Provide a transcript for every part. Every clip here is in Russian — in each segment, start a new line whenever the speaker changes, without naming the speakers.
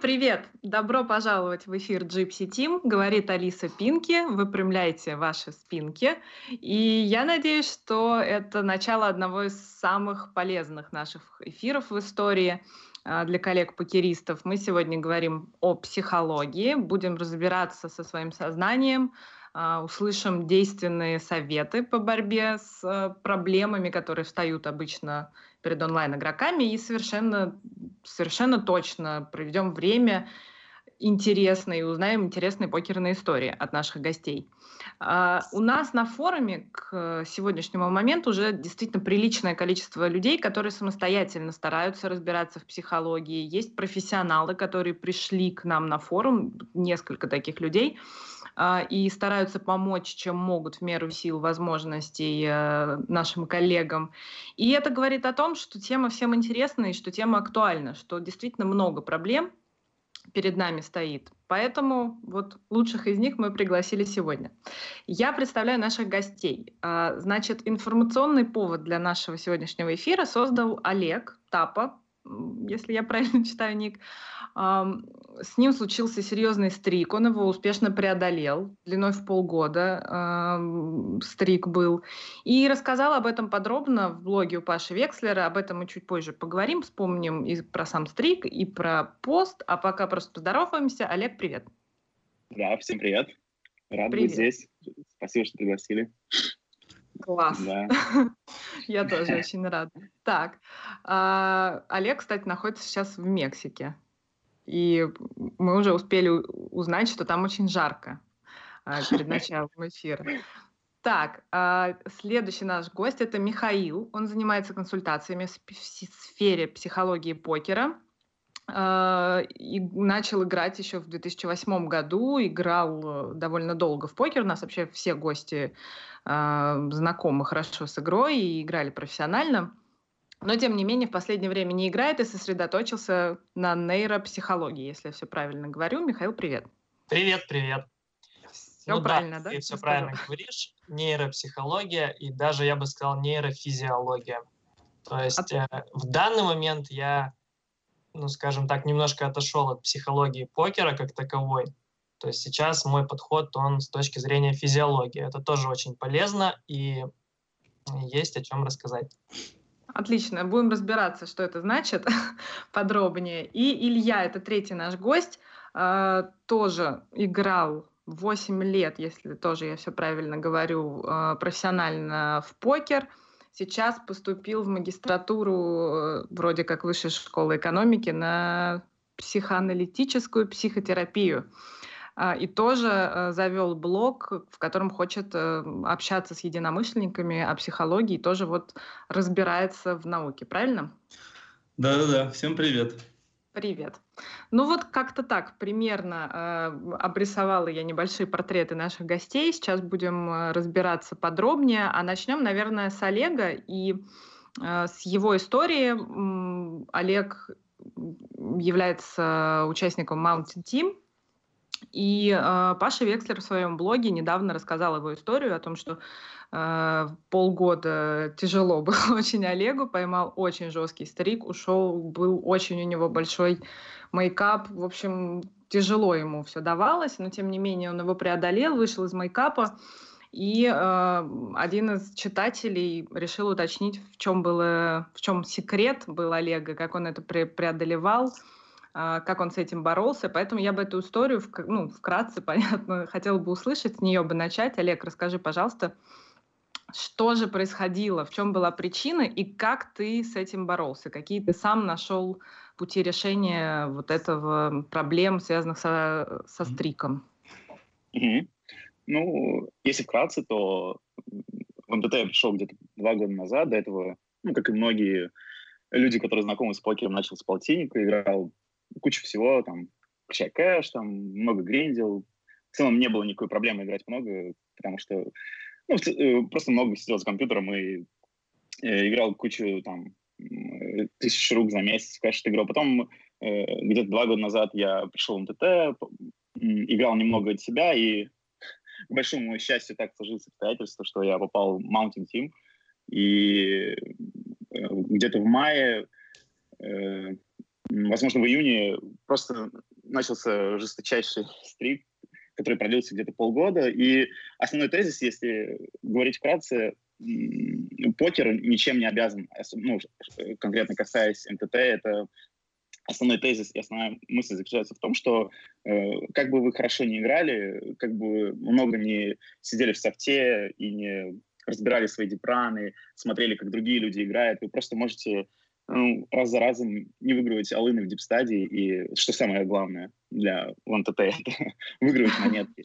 Привет! Добро пожаловать в эфир Gypsy Team. Говорит Алиса Пинки. Выпрямляйте ваши спинки. И я надеюсь, что это начало одного из самых полезных наших эфиров в истории а, для коллег-покеристов. Мы сегодня говорим о психологии, будем разбираться со своим сознанием, а, услышим действенные советы по борьбе с э, проблемами, которые встают обычно перед онлайн-игроками, и совершенно, совершенно точно проведем время интересно и узнаем интересные покерные истории от наших гостей. Uh, у нас на форуме к сегодняшнему моменту уже действительно приличное количество людей, которые самостоятельно стараются разбираться в психологии. Есть профессионалы, которые пришли к нам на форум, несколько таких людей, и стараются помочь, чем могут в меру сил возможностей uh, нашим коллегам. И это говорит о том, что тема всем интересна и что тема актуальна, что действительно много проблем, перед нами стоит. Поэтому вот лучших из них мы пригласили сегодня. Я представляю наших гостей. А, значит, информационный повод для нашего сегодняшнего эфира создал Олег Тапа, если я правильно читаю ник. С ним случился серьезный стрик, он его успешно преодолел, длиной в полгода стрик был. И рассказал об этом подробно в блоге у Паши Векслера, об этом мы чуть позже поговорим, вспомним и про сам стрик, и про пост, а пока просто поздороваемся. Олег, привет.
Да, всем привет. Рад привет. быть здесь. Спасибо, что пригласили.
Класс. Да. Я тоже очень рада. Так, а, Олег, кстати, находится сейчас в Мексике. И мы уже успели узнать, что там очень жарко а, перед началом эфира. Так, а, следующий наш гость это Михаил. Он занимается консультациями в сфере психологии покера. И начал играть еще в 2008 году, играл довольно долго в покер. У нас вообще все гости э, знакомы хорошо с игрой и играли профессионально. Но, тем не менее, в последнее время не играет и сосредоточился на нейропсихологии, если я все правильно говорю. Михаил, привет.
Привет, привет.
Все ну, правильно, да?
да? Ты все правильно говоришь. Нейропсихология и даже, я бы сказал, нейрофизиология. То есть а... э, в данный момент я, ну, скажем так, немножко отошел от психологии покера как таковой то есть сейчас мой подход, он с точки зрения физиологии. Это тоже очень полезно и есть о чем рассказать.
Отлично, будем разбираться, что это значит подробнее. И Илья, это третий наш гость, э, тоже играл 8 лет, если тоже я все правильно говорю, э, профессионально в покер. Сейчас поступил в магистратуру э, вроде как высшей школы экономики на психоаналитическую психотерапию. А, и тоже э, завел блог, в котором хочет э, общаться с единомышленниками о психологии, и тоже вот разбирается в науке, правильно?
Да-да-да, всем привет.
Привет. Ну вот как-то так примерно э, обрисовала я небольшие портреты наших гостей. Сейчас будем э, разбираться подробнее. А начнем, наверное, с Олега и э, с его истории. Олег является участником Mountain Team, и э, Паша Векслер в своем блоге недавно рассказал его историю о том, что э, полгода тяжело было очень Олегу, поймал очень жесткий стрик, ушел, был очень у него большой мейкап, в общем, тяжело ему все давалось, но тем не менее он его преодолел, вышел из мейкапа, и э, один из читателей решил уточнить, в чем было, в чем секрет был Олега, как он это пре преодолевал, как он с этим боролся. Поэтому я бы эту историю, ну, вкратце, понятно, хотела бы услышать, с нее бы начать. Олег, расскажи, пожалуйста, что же происходило, в чем была причина и как ты с этим боролся? Какие ты сам нашел пути решения вот этого проблем, связанных со, со стриком?
Mm-hmm. Ну, если вкратце, то в МТТ я пришел где-то два года назад. До этого, ну, как и многие люди, которые знакомы с покером, начал с полтинника, играл куча всего, там, качай кэш, там, много гриндил. В целом не было никакой проблемы играть много, потому что ну, э, просто много сидел за компьютером и э, играл кучу, там, тысяч рук за месяц кэш играл. Потом э, где-то два года назад я пришел в МТТ, играл немного от себя, и к большому счастью так сложилось обстоятельство, что я попал в Mountain Team, и э, где-то в мае э, Возможно, в июне просто начался жесточайший стрик, который продлился где-то полгода. И основной тезис, если говорить вкратце, покер ничем не обязан, ну, конкретно касаясь МТТ, это основной тезис и основная мысль заключается в том, что э, как бы вы хорошо не играли, как бы много не сидели в софте и не разбирали свои дипраны, смотрели, как другие люди играют, вы просто можете ну, раз за разом не выигрывать алыны в дипстадии, и что самое главное для ЛНТТ, это выигрывать монетки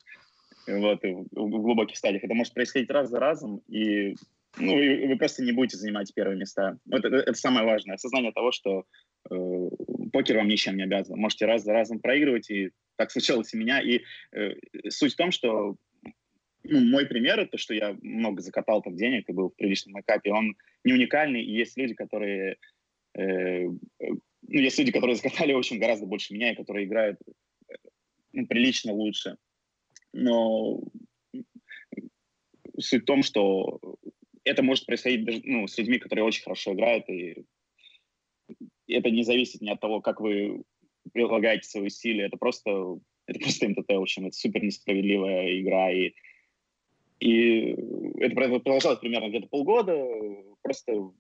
вот, в глубоких стадиях. Это может происходить раз за разом, и ну, вы, вы просто не будете занимать первые места. Это, это самое важное, осознание того, что э, покер вам ничем не обязан. Можете раз за разом проигрывать, и так случалось и меня. И э, суть в том, что ну, мой пример, это что я много закатал там денег и был в приличном макапе, он не уникальный, и есть люди, которые ну, есть люди, которые закатали, в общем, гораздо больше меня, и которые играют ну, прилично лучше. Но суть в том, что это может происходить даже, ну, с людьми, которые очень хорошо играют, и это не зависит ни от того, как вы прилагаете свои усилия. Это просто, это просто МТТ, в общем, это супер несправедливая игра, и, и это продолжалось примерно где-то полгода, просто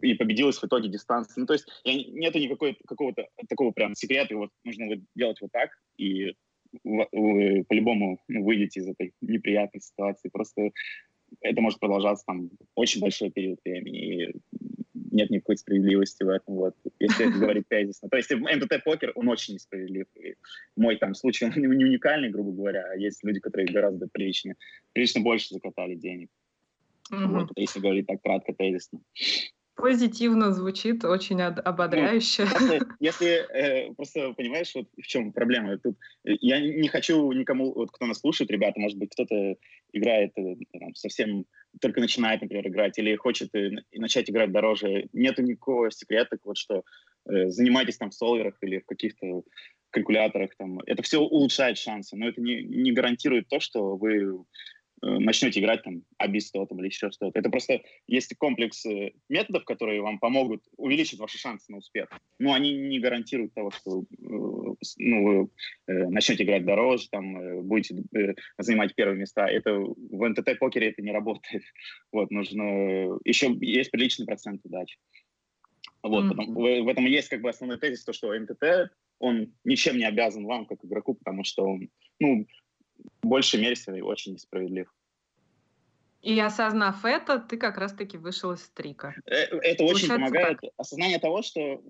и победилась в итоге дистанция. Ну, то есть я, нету никакой какого-то такого прям секрета, вот нужно вот делать вот так, и вы, вы по-любому ну, выйдете из этой неприятной ситуации. Просто это может продолжаться там очень большой период времени, и нет никакой справедливости в этом, вот, если это говорить тезисно. То есть МТТ-покер, он очень несправедлив. И мой там случай, он не уникальный, грубо говоря, а есть люди, которые гораздо приличнее, прилично больше закатали денег. Mm-hmm. Вот, если говорить так кратко, тезисно.
Позитивно звучит, очень ободряюще. Ну,
если э, просто понимаешь, вот в чем проблема. Тут э, я не хочу никому, вот кто нас слушает, ребята, может быть, кто-то играет э, там, совсем только начинает, например, играть или хочет э, начать играть дороже. Нету никакого секрета, вот что э, занимайтесь там в солверах или в каких-то калькуляторах. Там. Это все улучшает шансы, но это не, не гарантирует то, что вы начнете играть там абистотом там, или еще что-то. Это просто есть комплекс э, методов, которые вам помогут увеличить ваши шансы на успех. Но они не гарантируют того, что э, ну, вы начнете играть дороже, там, будете занимать первые места. Это в НТТ-покере это не работает. Вот, нужно... Еще есть приличный процент удачи. Вот, mm-hmm. потом, в, в этом есть как бы основной тезис, то, что НТТ, он ничем не обязан вам, как игроку, потому что он, ну, в большей мере очень несправедлив.
И осознав это, ты как раз-таки вышел из стрика.
Э, это очень помогает. Как? Осознание того, что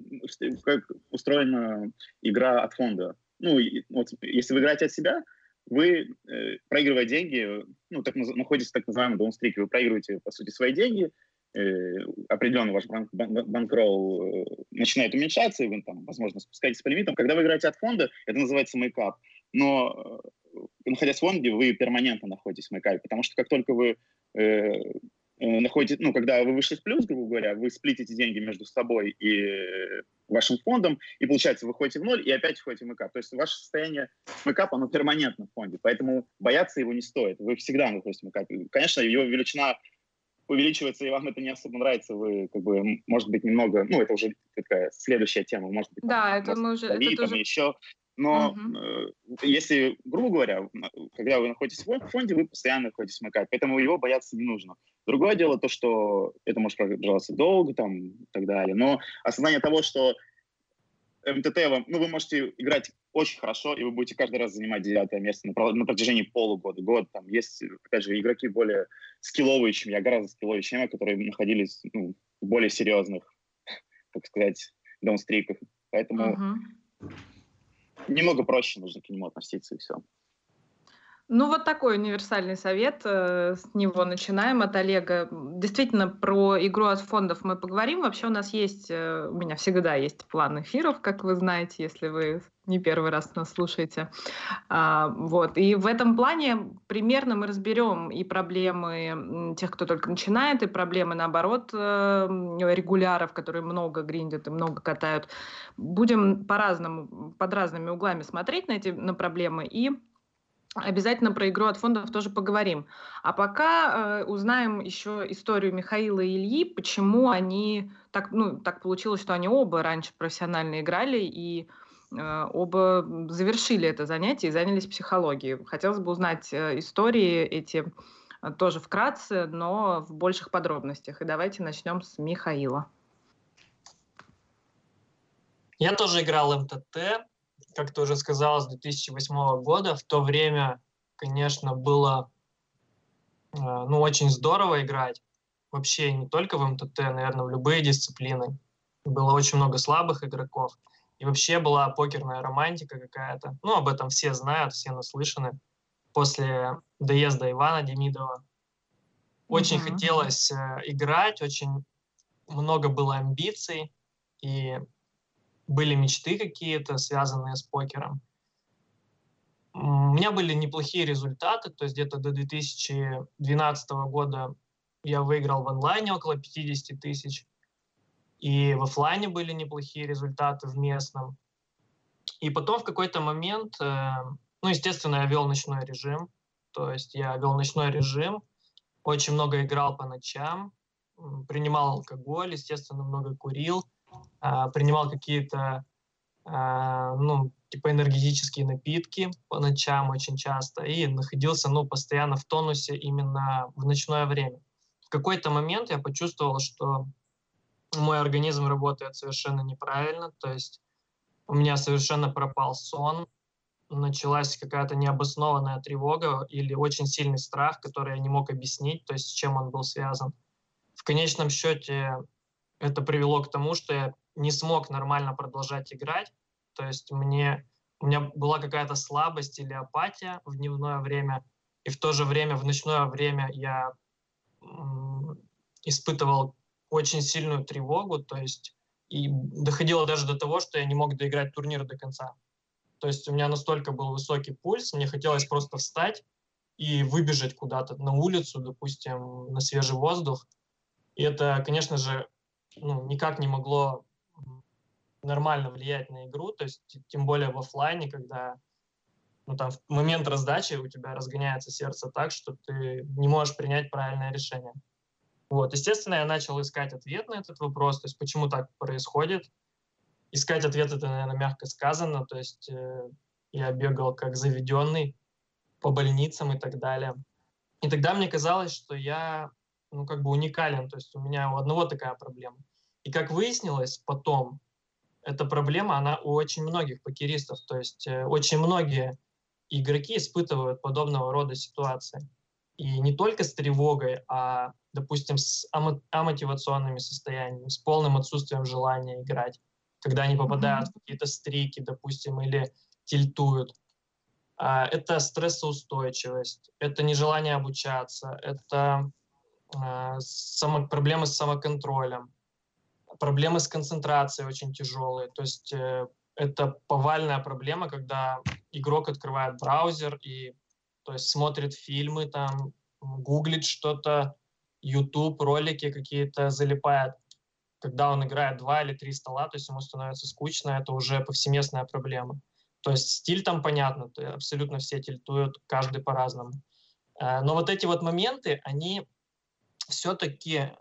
как устроена игра от фонда. Ну, вот, если вы играете от себя, вы, э, проигрывая деньги, ну, так, находитесь в так называемом даунстрике, вы проигрываете, по сути, свои деньги, э, определенно ваш банк, банк, банкролл э, начинает уменьшаться, и вы, там, возможно, спускаетесь по лимитам. Когда вы играете от фонда, это называется мейкап. Но находясь в фонде, вы перманентно находитесь в майкапе, потому что как только вы э, э, находите, ну, когда вы вышли в плюс, грубо говоря, вы сплитите деньги между собой и э, вашим фондом, и получается, вы ходите в ноль и опять входите в мэкап. То есть ваше состояние мэкапа, оно перманентно в фонде, поэтому бояться его не стоит. Вы всегда находитесь в мэкапе. Конечно, его величина увеличивается, и вам это не особо нравится, вы, как бы, может быть, немного, ну, это уже такая следующая тема, может быть,
да, там, это мы уже, это
тоже... еще, но угу. э, если, грубо говоря, когда вы находитесь в фонде, вы постоянно находитесь в МК, поэтому его бояться не нужно. Другое дело то, что это может продолжаться долго там, и так далее. Но осознание того, что МТТ вам, ну, вы можете играть очень хорошо, и вы будете каждый раз занимать девятое место на, на протяжении полугода, год. Там есть, опять же, игроки более скилловые, чем я, гораздо скилловые, чем я, которые находились ну, в более серьезных, так сказать, даунстриках. Поэтому uh-huh немного проще нужно к нему относиться, и все.
Ну, вот такой универсальный совет. Э, с него начинаем от Олега. Действительно, про игру от фондов мы поговорим. Вообще у нас есть, э, у меня всегда есть план эфиров, как вы знаете, если вы не первый раз нас слушаете. А, вот. И в этом плане примерно мы разберем и проблемы тех, кто только начинает, и проблемы, наоборот, э, регуляров, которые много гриндят и много катают. Будем по-разному, под разными углами смотреть на эти на проблемы и Обязательно про игру от фондов тоже поговорим. А пока э, узнаем еще историю Михаила и Ильи, почему они так, ну, так получилось, что они оба раньше профессионально играли, и э, оба завершили это занятие и занялись психологией. Хотелось бы узнать э, истории эти э, тоже вкратце, но в больших подробностях. И давайте начнем с Михаила.
Я тоже играл МТТ, как ты уже сказал, с 2008 года. В то время, конечно, было ну, очень здорово играть. Вообще не только в МТТ, наверное, в любые дисциплины. Было очень много слабых игроков. И вообще была покерная романтика какая-то. Ну, об этом все знают, все наслышаны. После доезда Ивана Демидова. Очень mm-hmm. хотелось э, играть, очень много было амбиций, и были мечты какие-то, связанные с покером. У меня были неплохие результаты, то есть где-то до 2012 года я выиграл в онлайне около 50 тысяч. И в офлайне были неплохие результаты в местном. И потом в какой-то момент, э, ну, естественно, я вел ночной режим. То есть я вел ночной режим, очень много играл по ночам, принимал алкоголь, естественно, много курил, э, принимал какие-то, э, ну, типа энергетические напитки по ночам очень часто и находился, ну, постоянно в тонусе именно в ночное время. В какой-то момент я почувствовал, что мой организм работает совершенно неправильно, то есть у меня совершенно пропал сон, началась какая-то необоснованная тревога или очень сильный страх, который я не мог объяснить, то есть с чем он был связан. В конечном счете это привело к тому, что я не смог нормально продолжать играть, то есть мне, у меня была какая-то слабость или апатия в дневное время, и в то же время в ночное время я испытывал очень сильную тревогу, то есть и доходило даже до того, что я не мог доиграть турнир до конца. То есть у меня настолько был высокий пульс, мне хотелось просто встать и выбежать куда-то на улицу, допустим, на свежий воздух. И это, конечно же, ну, никак не могло нормально влиять на игру, то есть тем более в офлайне, когда ну, там, в момент раздачи у тебя разгоняется сердце так, что ты не можешь принять правильное решение. Вот, естественно, я начал искать ответ на этот вопрос, то есть почему так происходит. Искать ответ это, наверное, мягко сказано, то есть э, я бегал как заведенный по больницам и так далее. И тогда мне казалось, что я, ну, как бы уникален, то есть у меня у одного такая проблема. И как выяснилось потом, эта проблема, она у очень многих покеристов, то есть э, очень многие игроки испытывают подобного рода ситуации. И не только с тревогой, а, допустим, с амотивационными состояниями, с полным отсутствием желания играть, когда они попадают mm-hmm. в какие-то стрики, допустим, или тильтуют. А, это стрессоустойчивость, это нежелание обучаться, это само, проблемы с самоконтролем, проблемы с концентрацией очень тяжелые. То есть э, это повальная проблема, когда игрок открывает браузер и то есть смотрит фильмы, там, гуглит что-то, YouTube, ролики какие-то залипает. Когда он играет два или три стола, то есть ему становится скучно, это уже повсеместная проблема. То есть стиль там понятно, абсолютно все тильтуют, каждый по-разному. Э, но вот эти вот моменты, они все-таки, э,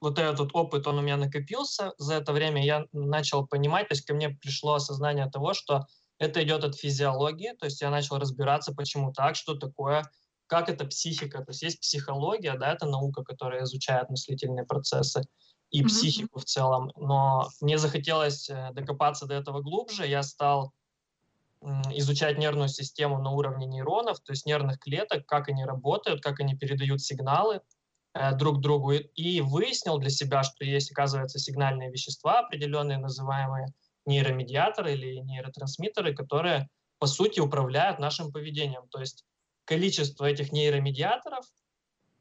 вот этот опыт, он у меня накопился за это время, я начал понимать, то есть ко мне пришло осознание того, что это идет от физиологии, то есть я начал разбираться, почему так, что такое, как это психика. То есть есть психология, да, это наука, которая изучает мыслительные процессы и mm-hmm. психику в целом. Но мне захотелось э, докопаться до этого глубже. Я стал изучать нервную систему на уровне нейронов, то есть нервных клеток, как они работают, как они передают сигналы друг другу, и, и выяснил для себя, что есть, оказывается, сигнальные вещества определенные, называемые нейромедиаторы или нейротрансмиттеры, которые, по сути, управляют нашим поведением. То есть количество этих нейромедиаторов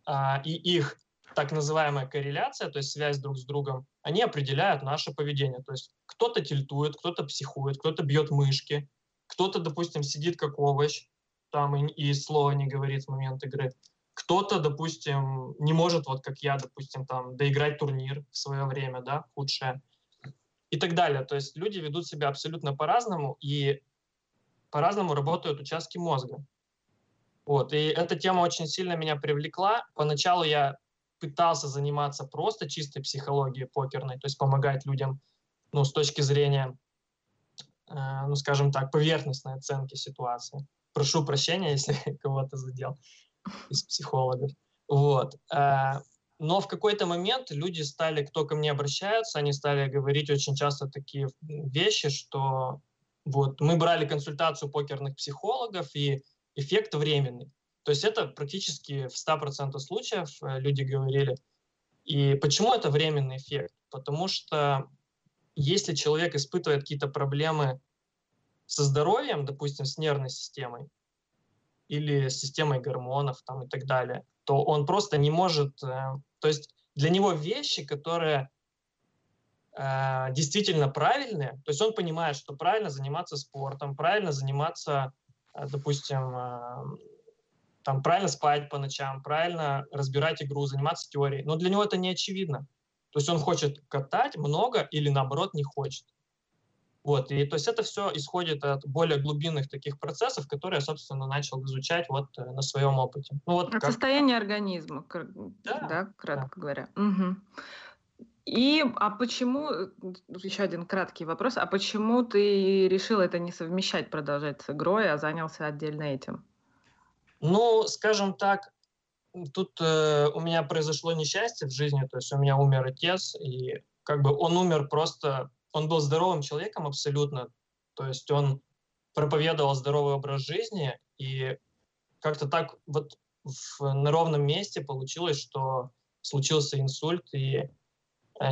а, и их так называемая корреляция, то есть связь друг с другом, они определяют наше поведение. То есть кто-то тильтует, кто-то психует, кто-то бьет мышки, кто-то, допустим, сидит как овощ, там и, и слова не говорит в момент игры. Кто-то, допустим, не может, вот как я, допустим, там, доиграть турнир в свое время, да, худшее и так далее. То есть люди ведут себя абсолютно по-разному, и по-разному работают участки мозга. Вот, и эта тема очень сильно меня привлекла. Поначалу я пытался заниматься просто чистой психологией покерной, то есть помогать людям, ну, с точки зрения ну, скажем так, поверхностной оценки ситуации. Прошу прощения, если кого-то задел из психологов. Вот. Но в какой-то момент люди стали, кто ко мне обращается, они стали говорить очень часто такие вещи, что вот мы брали консультацию покерных психологов, и эффект временный. То есть это практически в 100% случаев э, люди говорили. И почему это временный эффект? Потому что если человек испытывает какие-то проблемы со здоровьем, допустим, с нервной системой или системой гормонов там, и так далее, то он просто не может... Э, то есть для него вещи, которые э, действительно правильные, то есть он понимает, что правильно заниматься спортом, правильно заниматься, э, допустим, э, там, правильно спать по ночам, правильно разбирать игру, заниматься теорией, но для него это не очевидно. То есть он хочет катать много или наоборот не хочет. Вот, и то есть это все исходит от более глубинных таких процессов, которые я, собственно, начал изучать вот э, на своем опыте. Ну, вот
от как... состояния организма, да, да кратко да. говоря. Угу. И, а почему, э, еще один краткий вопрос, а почему ты решил это не совмещать, продолжать с игрой, а занялся отдельно этим?
Ну, скажем так, тут э, у меня произошло несчастье в жизни, то есть у меня умер отец, и как бы он умер просто он был здоровым человеком абсолютно, то есть он проповедовал здоровый образ жизни, и как-то так вот в, на ровном месте получилось, что случился инсульт, и э,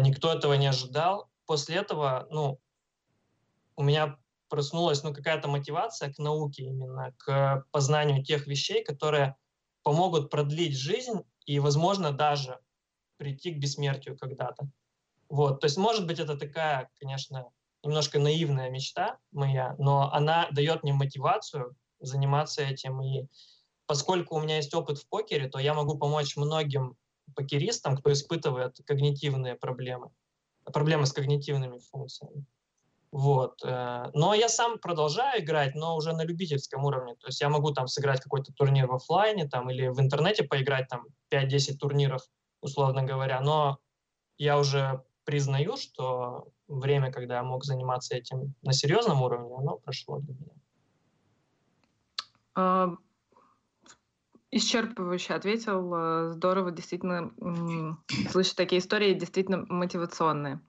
никто этого не ожидал. После этого, ну, у меня проснулась, ну, какая-то мотивация к науке именно, к познанию тех вещей, которые помогут продлить жизнь и, возможно, даже прийти к бессмертию когда-то. Вот, то есть, может быть, это такая, конечно, немножко наивная мечта моя, но она дает мне мотивацию заниматься этим. И поскольку у меня есть опыт в покере, то я могу помочь многим покеристам, кто испытывает когнитивные проблемы, проблемы с когнитивными функциями. Вот. Э, но я сам продолжаю играть, но уже на любительском уровне. То есть я могу там сыграть какой-то турнир в офлайне там, или в интернете поиграть там 5-10 турниров, условно говоря. Но я уже признаю, что время, когда я мог заниматься этим на серьезном уровне, оно прошло для меня.
А, исчерпывающе ответил. Э, здорово, действительно, слышать такие истории, действительно мотивационные.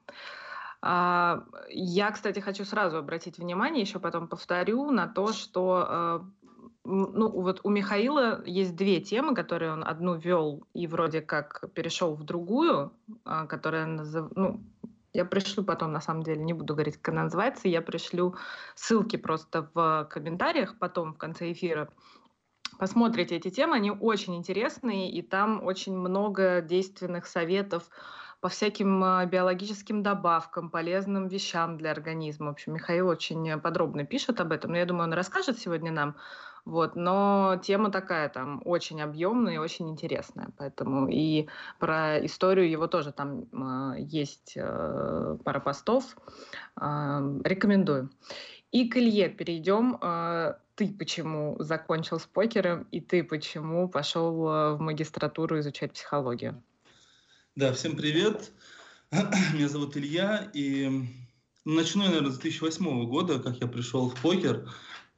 А, я, кстати, хочу сразу обратить внимание, еще потом повторю, на то, что э, ну, вот у Михаила есть две темы, которые он одну вел и вроде как перешел в другую, а, которая назыв... ну, я пришлю потом, на самом деле, не буду говорить, как она называется, я пришлю ссылки просто в комментариях потом в конце эфира. Посмотрите эти темы, они очень интересные, и там очень много действенных советов по всяким а, биологическим добавкам, полезным вещам для организма. В общем, Михаил очень подробно пишет об этом, но я думаю, он расскажет сегодня нам вот, но тема такая там очень объемная и очень интересная, поэтому и про историю его тоже там э, есть э, пара постов, э, рекомендую. И к Илье перейдем. Э, ты почему закончил с покером и ты почему пошел в магистратуру изучать психологию?
Да, всем привет. Меня зовут Илья, и начну я, наверное, с 2008 года, как я пришел в покер.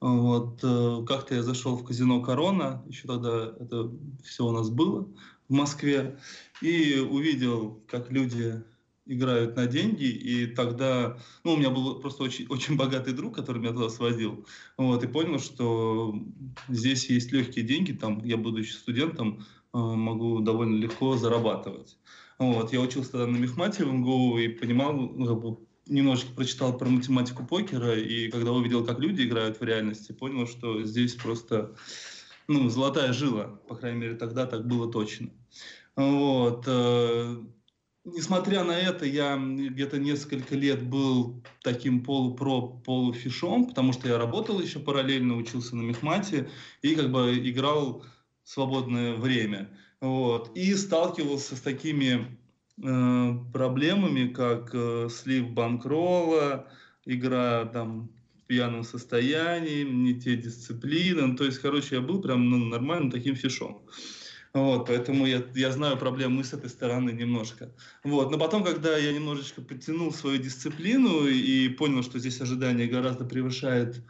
Вот, э, как-то я зашел в казино «Корона», еще тогда это все у нас было в Москве, и увидел, как люди играют на деньги, и тогда, ну, у меня был просто очень, очень богатый друг, который меня туда сводил, вот, и понял, что здесь есть легкие деньги, там, я, будучи студентом, э, могу довольно легко зарабатывать. Вот, я учился тогда на мехмате в МГУ и понимал, ну, немножечко прочитал про математику покера, и когда увидел, как люди играют в реальности, понял, что здесь просто ну, золотая жила. По крайней мере, тогда так было точно. Вот. Э, несмотря на это, я где-то несколько лет был таким полупро, полуфишом, потому что я работал еще параллельно, учился на мехмате и как бы играл в свободное время. Вот. И сталкивался с такими проблемами, как э, слив банкрола, игра там в пьяном состоянии, не те дисциплины. Ну, то есть, короче, я был прям ну, нормальным таким фишом. Вот, поэтому я, я знаю проблемы с этой стороны немножко. Вот, но потом, когда я немножечко подтянул свою дисциплину и понял, что здесь ожидание гораздо превышает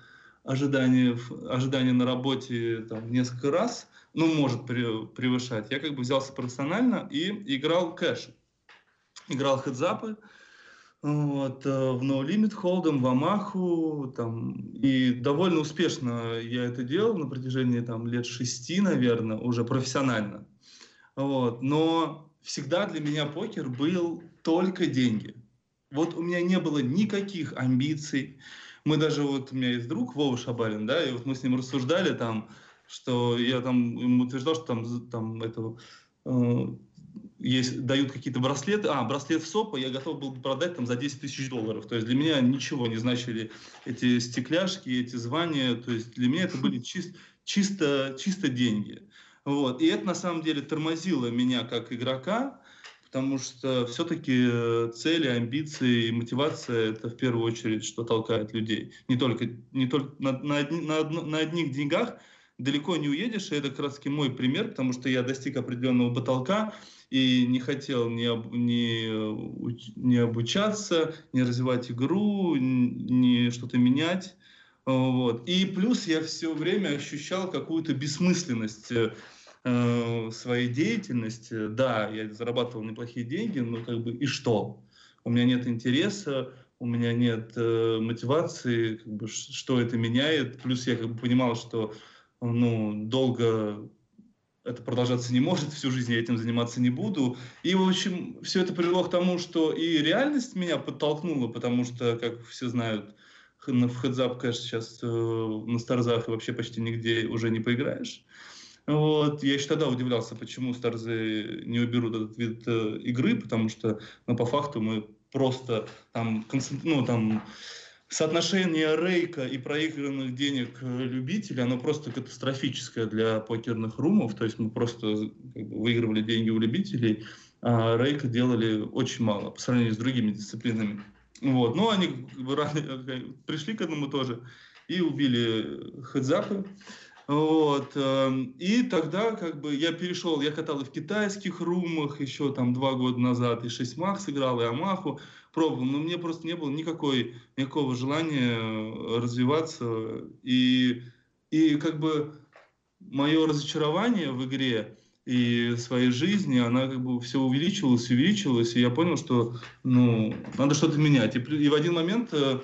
ожидания, ожидания на работе там, несколько раз, ну, может превышать, я как бы взялся профессионально и играл кэш. Играл хедзапы, вот, э, в No Limit Hold'em, в Амаху, там, и довольно успешно я это делал на протяжении там, лет шести, наверное, уже профессионально. Вот, но всегда для меня покер был только деньги. Вот у меня не было никаких амбиций, мы даже, вот у меня есть друг Вова Шабарин, да, и вот мы с ним рассуждали там, что я там ему утверждал, что там, там этого э, есть, дают какие-то браслеты, а, браслет в СОПа я готов был продать там за 10 тысяч долларов. То есть для меня ничего не значили эти стекляшки, эти звания. То есть для меня это были чист, чисто, чисто деньги. Вот. И это на самом деле тормозило меня как игрока, потому что все-таки э, цели, амбиции и мотивация это в первую очередь, что толкает людей. Не только, не только на, на, на, на одних деньгах далеко не уедешь, и это как раз мой пример, потому что я достиг определенного потолка и не хотел ни, ни, ни обучаться, не развивать игру, ни что-то менять. Вот. И плюс я все время ощущал какую-то бессмысленность э, э, своей деятельности. Да, я зарабатывал неплохие деньги, но как бы и что? У меня нет интереса, у меня нет э, мотивации, как бы, что это меняет. Плюс я как бы понимал, что ну, долго это продолжаться не может, всю жизнь я этим заниматься не буду. И, в общем, все это привело к тому, что и реальность меня подтолкнула, потому что, как все знают, в хедзап, конечно, сейчас э, на старзах и вообще почти нигде уже не поиграешь. Вот. Я еще тогда удивлялся, почему Старзы не уберут этот вид э, игры, потому что ну, по факту мы просто там, ну, там соотношение рейка и проигранных денег э, любителей, оно просто катастрофическое для покерных румов. То есть мы просто как бы, выигрывали деньги у любителей, а рейка делали очень мало по сравнению с другими дисциплинами. Вот. Но они э, пришли к этому тоже и убили хедзапы. Вот. Эм, и тогда как бы я перешел, я катал и в китайских румах еще там два года назад, и шесть мах сыграл, и Амаху пробовал, но мне просто не было никакой, никакого желания э, развиваться. И, и как бы мое разочарование в игре и своей жизни, она как бы все увеличивалась, увеличивалась, и я понял, что ну, надо что-то менять. И, и в один момент э,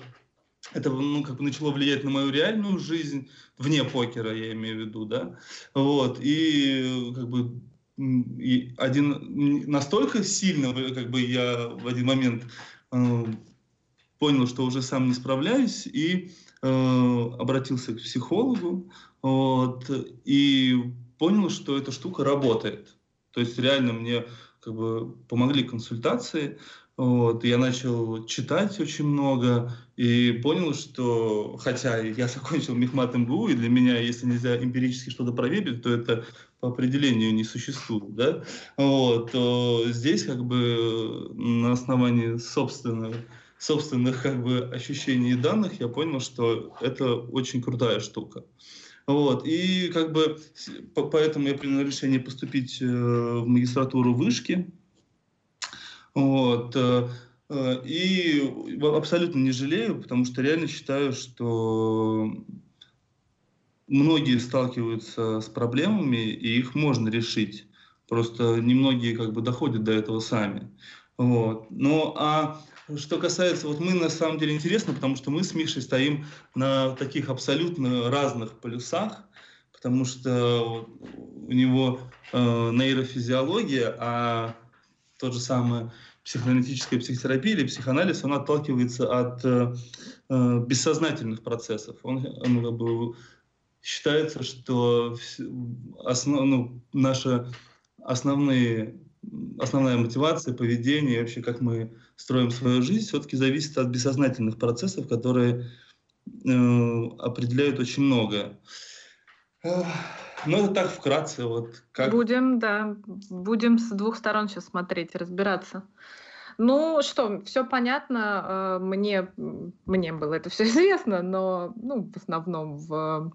это ну, как бы начало влиять на мою реальную жизнь, вне покера, я имею в виду, да, вот, и как бы и один настолько сильно, как бы я в один момент э, понял, что уже сам не справляюсь, и э, обратился к психологу, вот, и понял, что эта штука работает. То есть реально мне как бы помогли консультации, вот, я начал читать очень много и понял, что, хотя я закончил Мехмат МГУ, и для меня, если нельзя эмпирически что-то проверить, то это по определению не существует, да, вот, то здесь как бы на основании собственных, собственных как бы ощущений и данных я понял, что это очень крутая штука. Вот, и как бы поэтому я принял решение поступить э, в магистратуру вышки, вот. Э, э, и абсолютно не жалею, потому что реально считаю, что многие сталкиваются с проблемами, и их можно решить. Просто немногие как бы доходят до этого сами. Вот. Ну, а что касается, вот мы на самом деле интересно, потому что мы с Мишей стоим на таких абсолютно разных полюсах, потому что у него э, нейрофизиология, а тот же самый психоаналитическая психотерапия или психоанализ, он отталкивается от э, э бессознательных процессов. Он, он как бы считается, что основ, ну, наши основные, основная мотивация, поведение, вообще как мы строим свою жизнь, все-таки зависит от бессознательных процессов, которые э, определяют очень многое. Ну, это так вкратце. Вот,
как... Будем, да, будем с двух сторон сейчас смотреть, разбираться. Ну что, все понятно. Э, мне, мне было это все известно, но ну, в основном в,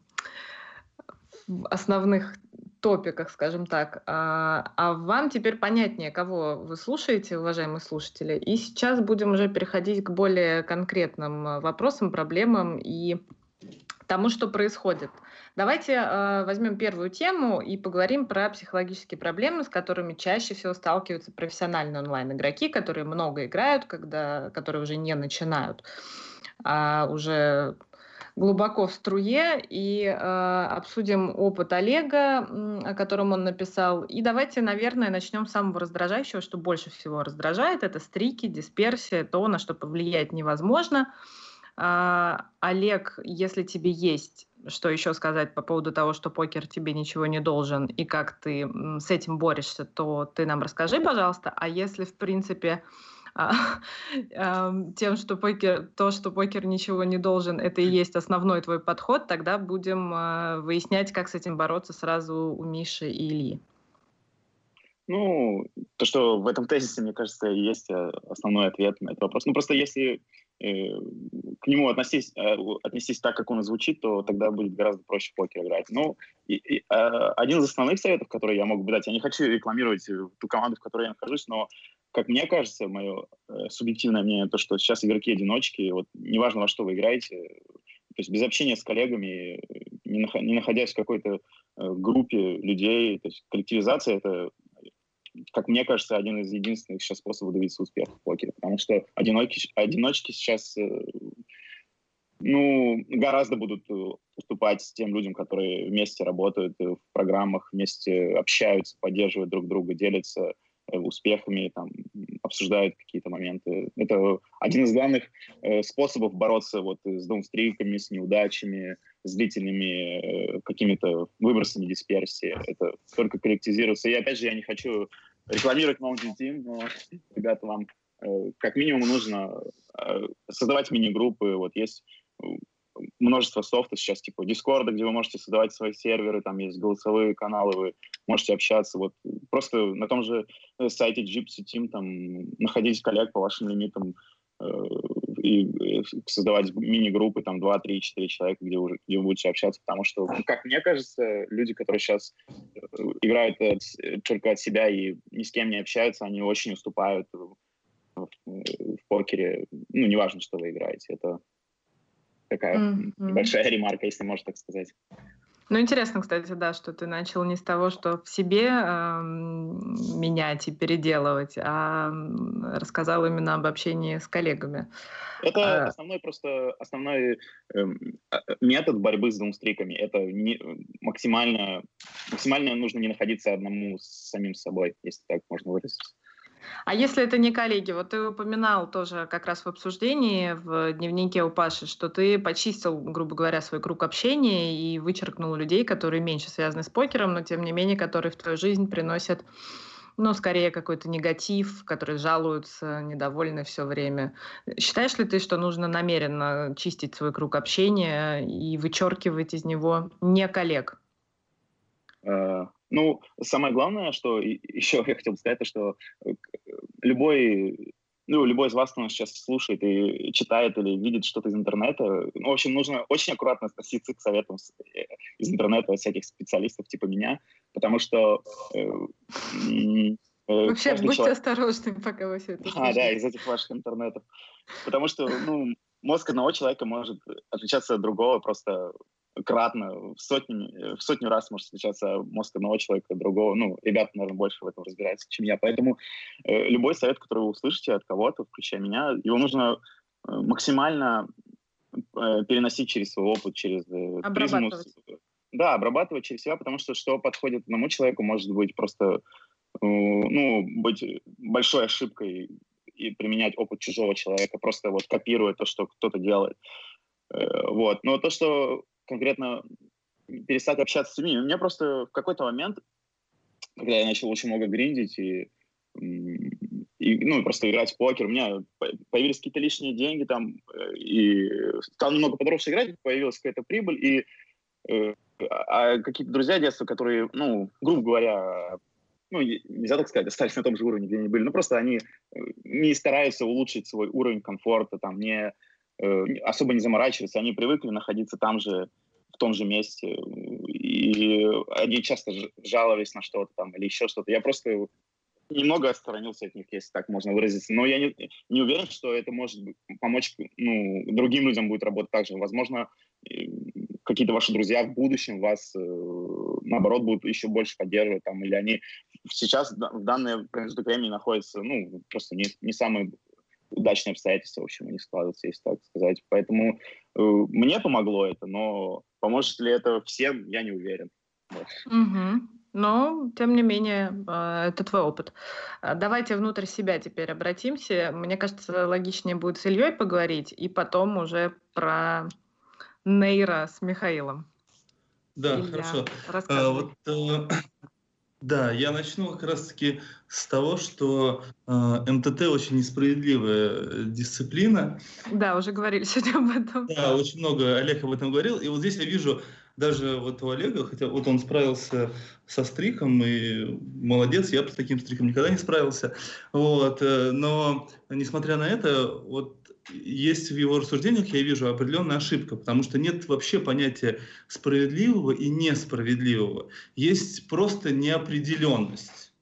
в основных топиках, скажем так. А, а вам теперь понятнее, кого вы слушаете, уважаемые слушатели. И сейчас будем уже переходить к более конкретным э, вопросам, проблемам и тому, что происходит. Давайте э, возьмем первую тему и поговорим про психологические проблемы, с которыми чаще всего сталкиваются профессиональные онлайн-игроки, которые много играют, когда, которые уже не начинают, а уже глубоко в струе и э, обсудим опыт Олега, о котором он написал. И давайте, наверное, начнем с самого раздражающего, что больше всего раздражает. Это стрики, дисперсия, то, на что повлиять невозможно. Э, Олег, если тебе есть что еще сказать по поводу того, что покер тебе ничего не должен и как ты с этим борешься, то ты нам расскажи, пожалуйста. А если, в принципе, тем, что покер, то, что покер ничего не должен, это и есть основной твой подход, тогда будем а, выяснять, как с этим бороться сразу у Миши и Ильи.
Ну, то, что в этом тезисе, мне кажется, есть э, основной ответ на этот вопрос. Ну, просто если э, к нему относись, э, отнестись так, как он звучит, то тогда будет гораздо проще покер играть. Ну, и, и, э, один из основных советов, которые я могу бы дать, я не хочу рекламировать ту команду, в которой я нахожусь, но как мне кажется, мое э, субъективное мнение, то, что сейчас игроки одиночки, вот неважно во что вы играете, то есть без общения с коллегами, не, нах- не находясь в какой-то э, группе людей, то есть коллективизация это, как мне кажется, один из единственных сейчас способов добиться успеха в покере, потому что одиноки, одиночки сейчас э, ну, гораздо будут э, уступать тем людям, которые вместе работают в программах, вместе общаются, поддерживают друг друга, делятся. Э, успехами, там, обсуждают какие-то моменты. Это один из главных э, способов бороться вот с даунстриками, с неудачами, с длительными э, какими-то выбросами дисперсии. Это только коллектизируется. И опять же, я не хочу рекламировать Mountain Team, но, ребята, вам э, как минимум нужно э, создавать мини-группы. Вот есть множество софта сейчас, типа Discord, где вы можете создавать свои серверы, там есть голосовые каналы, вы можете общаться. Вот просто на том же э, сайте Gypsy Team там находить коллег по вашим лимитам э, и создавать мини-группы, там 2, 3, 4 человека, где, уже, где вы будете общаться, потому что, как мне кажется, люди, которые сейчас э, играют от, только от себя и ни с кем не общаются, они очень уступают в, в покере. Ну, неважно, что вы играете. Это Такая mm-hmm. большая ремарка, если можно так сказать.
Ну, интересно, кстати, да, что ты начал не с того, что в себе э, менять и переделывать, а рассказал именно об общении с коллегами.
Это а... основной просто основной э, метод борьбы с двумстриками. Это не, максимально, максимально нужно не находиться одному с самим собой, если так можно выразиться.
А если это не коллеги? Вот ты упоминал тоже как раз в обсуждении в дневнике у Паши, что ты почистил, грубо говоря, свой круг общения и вычеркнул людей, которые меньше связаны с покером, но тем не менее, которые в твою жизнь приносят ну, скорее какой-то негатив, которые жалуются, недовольны все время. Считаешь ли ты, что нужно намеренно чистить свой круг общения и вычеркивать из него не коллег?
Э, ну, самое главное, что еще я хотел бы сказать, это что э, любой ну, любой из вас, кто нас сейчас слушает и читает или видит что-то из интернета, ну, в общем, нужно очень аккуратно относиться к советам э, из интернета всяких специалистов типа меня, потому что... Э,
э, Вообще, будьте человек... осторожны, пока вы все это
слушаете. А, да, из этих ваших интернетов. Потому что, ну, мозг одного человека может отличаться от другого просто кратно, в сотню, в сотню раз может встречаться мозг одного человека, другого. Ну, ребята, наверное, больше в этом разбираются, чем я. Поэтому э, любой совет, который вы услышите от кого-то, включая меня, его нужно э, максимально э, переносить через свой опыт, через э, призму. Да, обрабатывать через себя, потому что что подходит одному человеку, может быть просто э, ну, быть большой ошибкой и применять опыт чужого человека, просто вот копируя то, что кто-то делает. Э, вот. Но то, что конкретно перестать общаться с людьми. У меня просто в какой-то момент, когда я начал очень много гриндить и, и ну, просто играть в покер, у меня появились какие-то лишние деньги там, э, и стал немного подробнее играть, появилась какая-то прибыль, и э, а какие-то друзья детства, которые, ну, грубо говоря, ну, нельзя так сказать, остались на том же уровне, где они были, но просто они э, не стараются улучшить свой уровень комфорта, там, не особо не заморачиваются, они привыкли находиться там же, в том же месте. И они часто жаловались на что-то там или еще что-то. Я просто немного отсторонился от них, если так можно выразиться. Но я не, не уверен, что это может помочь ну, другим людям будет работать так же. Возможно, какие-то ваши друзья в будущем вас, э, наоборот, будут еще больше поддерживать, там, или они сейчас в данное промежуток времени находятся, ну, просто не, не самые удачные обстоятельства, в общем, не складываются, если так сказать. Поэтому э, мне помогло это, но поможет ли это всем, я не уверен.
Угу. Но, тем не менее, а, это твой опыт. А, давайте внутрь себя теперь обратимся. Мне кажется, логичнее будет с Ильей поговорить, и потом уже про нейро с Михаилом.
Да, Илья, хорошо. А, вот, э, да, я начну как раз-таки с того, что э, МТТ очень несправедливая э, дисциплина.
Да, уже говорили сегодня об этом.
Да, очень много Олег об этом говорил. И вот здесь я вижу даже вот у Олега, хотя вот он справился со стриком, и молодец, я бы с таким стриком никогда не справился. Вот, э, но, несмотря на это, вот есть в его рассуждениях, я вижу, определенная ошибка, потому что нет вообще понятия справедливого и несправедливого. Есть просто неопределенность.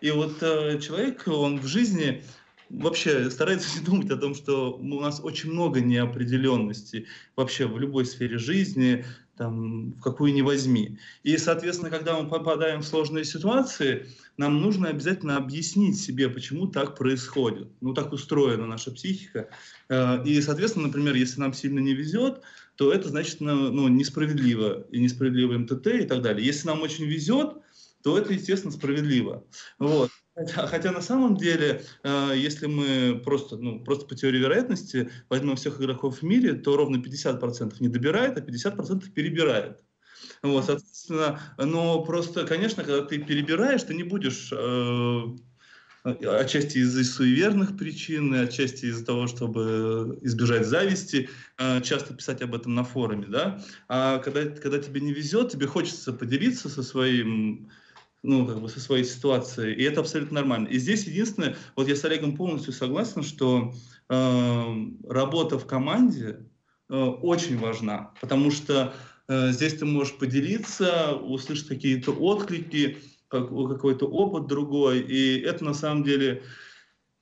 И вот э, человек, он в жизни вообще старается не думать о том, что у нас очень много неопределенности вообще в любой сфере жизни, там, в какую ни возьми. И, соответственно, когда мы попадаем в сложные ситуации, нам нужно обязательно объяснить себе, почему так происходит. Ну, так устроена наша психика. Э, и, соответственно, например, если нам сильно не везет, то это значит ну, ну несправедливо, и несправедливо МТТ и так далее. Если нам очень везет, то это, естественно, справедливо. Вот. Хотя, хотя на самом деле, э, если мы просто, ну, просто по теории вероятности возьмем всех игроков в мире, то ровно 50% не добирает, а 50% перебирает. Вот, соответственно, но просто, конечно, когда ты перебираешь, ты не будешь э, отчасти из-за суеверных причин, отчасти из-за того, чтобы избежать зависти, э, часто писать об этом на форуме, да. А когда, когда тебе не везет, тебе хочется поделиться со своим ну, как бы со своей ситуацией, и это абсолютно нормально. И здесь единственное, вот я с Олегом полностью согласен, что э, работа в команде э, очень важна, потому что э, здесь ты можешь поделиться, услышать какие-то отклики, как, какой-то опыт другой, и это на самом деле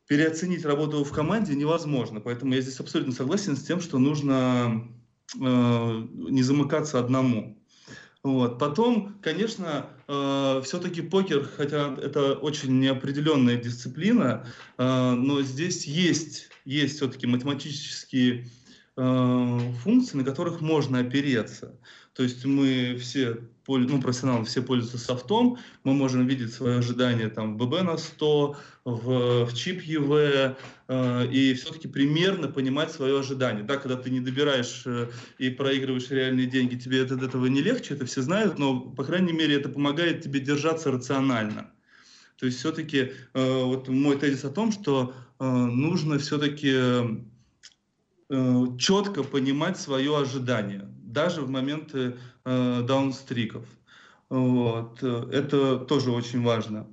переоценить работу в команде невозможно, поэтому я здесь абсолютно согласен с тем, что нужно э, не замыкаться одному. Вот. Потом, конечно, э, все-таки покер, хотя это очень неопределенная дисциплина, э, но здесь есть, есть все-таки математические э, функции, на которых можно опереться. То есть мы все, ну, профессионалы все пользуются софтом, мы можем видеть свое ожидание там, в ББ на 100, в, в чип ЕВ, э, и все-таки примерно понимать свое ожидание. Да, когда ты не добираешь э, и проигрываешь реальные деньги, тебе от этого не легче, это все знают, но, по крайней мере, это помогает тебе держаться рационально. То есть все-таки э, вот мой тезис о том, что э, нужно все-таки э, четко понимать свое ожидание даже в моменты э, даунстриков. Вот. Это тоже очень важно.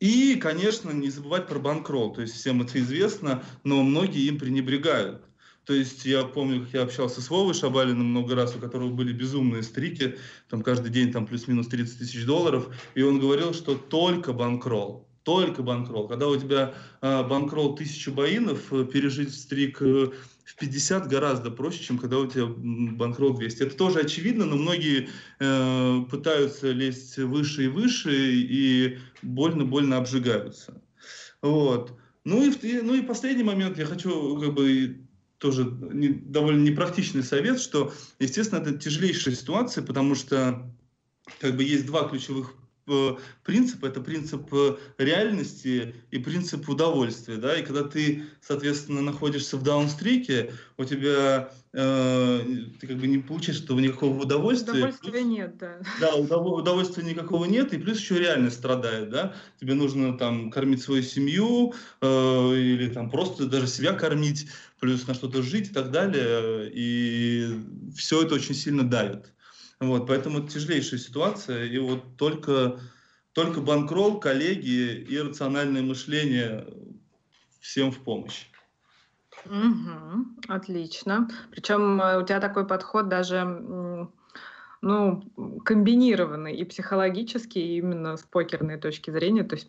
И, конечно, не забывать про банкролл. То есть всем это известно, но многие им пренебрегают. То есть я помню, как я общался с Вовой Шабалиным много раз, у которого были безумные стрики, там каждый день там плюс-минус 30 тысяч долларов, и он говорил, что только банкролл только банкролл. Когда у тебя э, банкролл 1000 боинов, э, пережить стрик э, в 50 гораздо проще, чем когда у тебя банкролл 200. Это тоже очевидно, но многие э, пытаются лезть выше и выше и больно-больно обжигаются. Вот. Ну и, ну и последний момент, я хочу как бы тоже не, довольно непрактичный совет, что, естественно, это тяжелейшая ситуация, потому что как бы есть два ключевых принцип, это принцип э, реальности и принцип удовольствия, да, и когда ты, соответственно, находишься в даунстрике, у тебя э, ты как бы не получаешь этого никакого удовольствия.
Удовольствия плюс, нет, да.
Да, удовольствия никакого нет, и плюс еще реальность страдает, да, тебе нужно там кормить свою семью э, или там просто даже себя кормить, плюс на что-то жить и так далее, и все это очень сильно давит. Вот, поэтому это тяжелейшая ситуация, и вот только, только банкролл, коллеги и рациональное мышление всем в помощь.
Угу, отлично. Причем э, у тебя такой подход даже ну, комбинированный и психологически, и именно с покерной точки зрения. То есть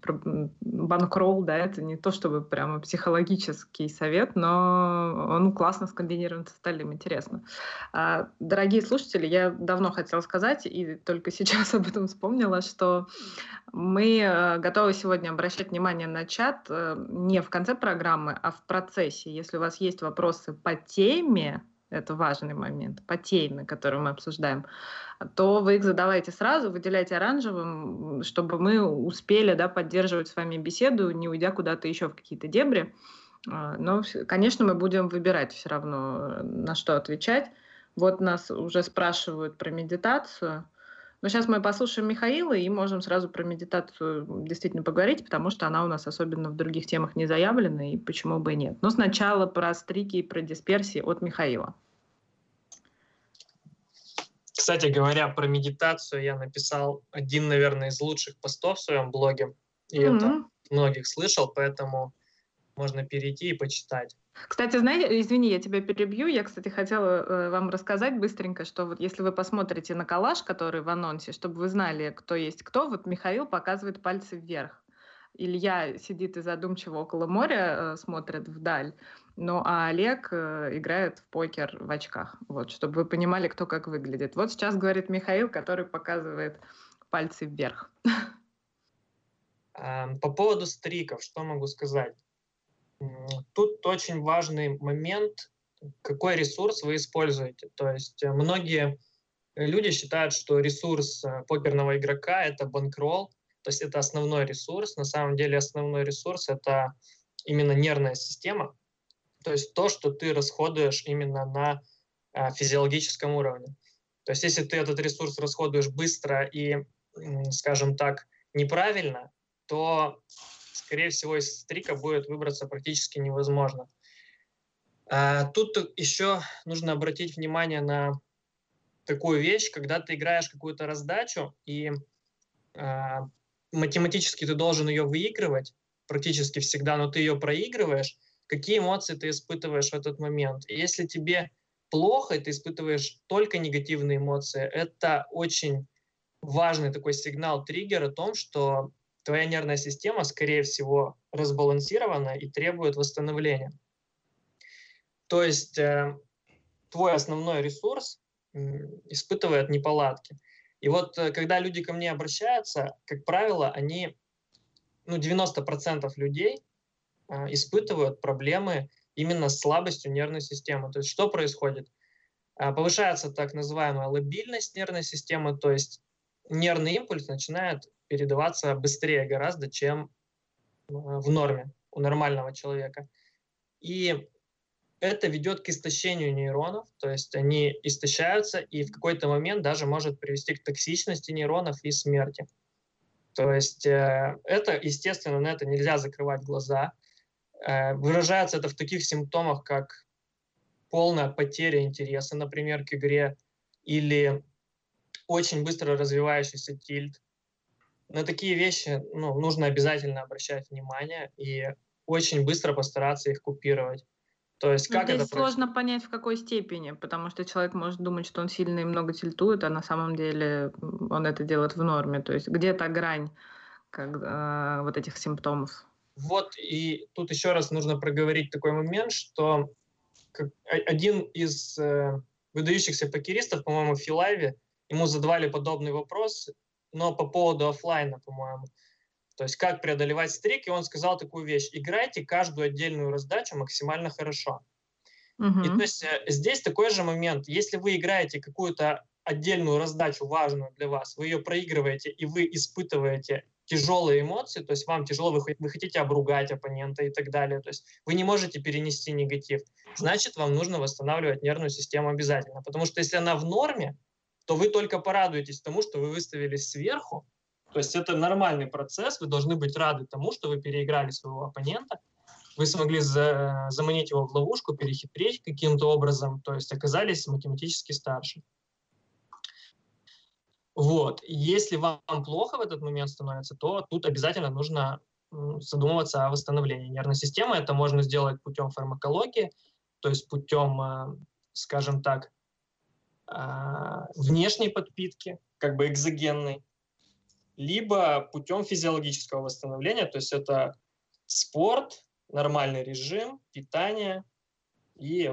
банкролл, да, это не то чтобы прямо психологический совет, но он классно скомбинирован с остальным, интересно. А, дорогие слушатели, я давно хотела сказать, и только сейчас об этом вспомнила, что мы э, готовы сегодня обращать внимание на чат э, не в конце программы, а в процессе. Если у вас есть вопросы по теме, это важный момент, по теме, которую мы обсуждаем, то вы их задавайте сразу, выделяйте оранжевым, чтобы мы успели да, поддерживать с вами беседу, не уйдя куда-то еще в какие-то дебри. А, но, конечно, мы будем выбирать все равно, на что отвечать. Вот нас уже спрашивают про медитацию. Но сейчас мы послушаем Михаила и можем сразу про медитацию действительно поговорить, потому что она у нас особенно в других темах не заявлена, и почему бы и нет. Но сначала про стрики и про дисперсии от Михаила.
Кстати говоря, про медитацию я написал один, наверное, из лучших постов в своем блоге. И mm-hmm. это многих слышал, поэтому можно перейти и почитать.
Кстати, знаете, извини, я тебя перебью. Я, кстати, хотела э, вам рассказать быстренько, что вот если вы посмотрите на коллаж, который в анонсе, чтобы вы знали, кто есть кто, вот Михаил показывает пальцы вверх. Илья сидит и задумчиво около моря, э, смотрит вдаль. Ну, а Олег э, играет в покер в очках. Вот, чтобы вы понимали, кто как выглядит. Вот сейчас говорит Михаил, который показывает пальцы вверх.
По поводу стриков, что могу сказать? Тут очень важный момент, какой ресурс вы используете. То есть э, многие люди считают, что ресурс э, покерного игрока — это банкролл, то есть это основной ресурс. На самом деле основной ресурс — это именно нервная система, то есть то, что ты расходуешь именно на а, физиологическом уровне. То есть если ты этот ресурс расходуешь быстро и, скажем так, неправильно, то скорее всего, из стрика будет выбраться практически невозможно. А, тут еще нужно обратить внимание на такую вещь, когда ты играешь какую-то раздачу, и а, математически ты должен ее выигрывать практически всегда, но ты ее проигрываешь, какие эмоции ты испытываешь в этот момент. Если тебе плохо, и ты испытываешь только негативные эмоции, это очень важный такой сигнал, триггер о том, что твоя нервная система, скорее всего, разбалансирована и требует восстановления. То есть э, твой основной ресурс э, испытывает неполадки. И вот э, когда люди ко мне обращаются, как правило, они, ну, 90% людей э, испытывают проблемы именно с слабостью нервной системы. То есть что происходит? Э, повышается так называемая лобильность нервной системы, то есть нервный импульс начинает передаваться быстрее гораздо, чем э, в норме у нормального человека. И это ведет к истощению нейронов, то есть они истощаются, и в какой-то момент даже может привести к токсичности нейронов и смерти. То есть э, это, естественно, на это нельзя закрывать глаза. Э, выражается это в таких симптомах, как полная потеря интереса, например, к игре, или очень быстро развивающийся тильт, на такие вещи ну, нужно обязательно обращать внимание и очень быстро постараться их купировать.
То есть как Здесь это сложно происходит? понять, в какой степени, потому что человек может думать, что он сильно и много тильтует, а на самом деле он это делает в норме. То есть где-то грань как, э, вот этих симптомов.
Вот, и тут еще раз нужно проговорить такой момент, что как, один из э, выдающихся покеристов, по-моему, в Филайве, ему задавали подобный вопрос, но по поводу офлайна, по-моему. То есть как преодолевать стрик, и он сказал такую вещь. Играйте каждую отдельную раздачу максимально хорошо. Uh-huh. И то есть э, здесь такой же момент. Если вы играете какую-то отдельную раздачу важную для вас, вы ее проигрываете, и вы испытываете тяжелые эмоции, то есть вам тяжело, вы, вы хотите обругать оппонента и так далее, то есть вы не можете перенести негатив, значит, вам нужно восстанавливать нервную систему обязательно, потому что если она в норме, то вы только порадуетесь тому, что вы выставились сверху. То есть это нормальный процесс, вы должны быть рады тому, что вы переиграли своего оппонента, вы смогли за, заманить его в ловушку, перехитрить каким-то образом, то есть оказались математически старше. Вот. Если вам плохо в этот момент становится, то тут обязательно нужно задумываться о восстановлении нервной системы. Это можно сделать путем фармакологии, то есть путем, э, скажем так, внешней подпитки, как бы экзогенной, либо путем физиологического восстановления, то есть это спорт, нормальный режим, питание и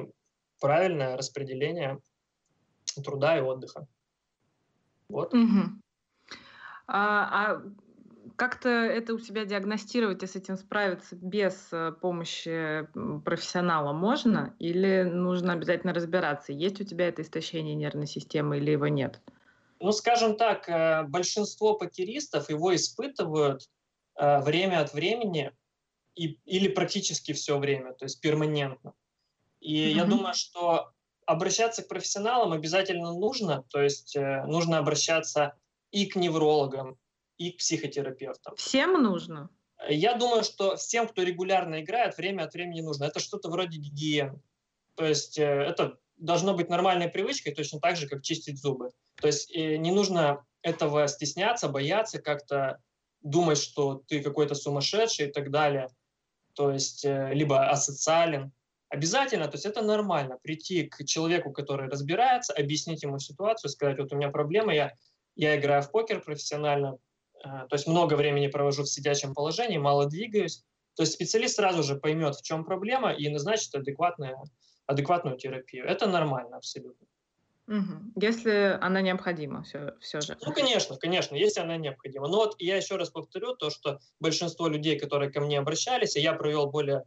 правильное распределение труда и отдыха.
Вот. Угу. А, а как-то это у себя диагностировать и с этим справиться без э, помощи профессионала можно? Или нужно обязательно разбираться, есть у тебя это истощение нервной системы или его нет?
Ну, скажем так, э, большинство покеристов его испытывают э, время от времени и, или практически все время, то есть перманентно. И mm-hmm. я думаю, что обращаться к профессионалам обязательно нужно, то есть нужно обращаться и к неврологам, и к психотерапевтам.
Всем нужно?
Я думаю, что всем, кто регулярно играет, время от времени нужно. Это что-то вроде гигиены. То есть э, это должно быть нормальной привычкой, точно так же, как чистить зубы. То есть э, не нужно этого стесняться, бояться, как-то думать, что ты какой-то сумасшедший и так далее. То есть э, либо асоциален. Обязательно, то есть это нормально, прийти к человеку, который разбирается, объяснить ему ситуацию, сказать, вот у меня проблема, я, я играю в покер профессионально, то есть много времени провожу в сидячем положении, мало двигаюсь. То есть специалист сразу же поймет, в чем проблема и назначит адекватную, адекватную терапию. Это нормально абсолютно.
Угу. Если она необходима, все, все же.
Ну, конечно, конечно, если она необходима. Но вот я еще раз повторю то, что большинство людей, которые ко мне обращались, я провел более,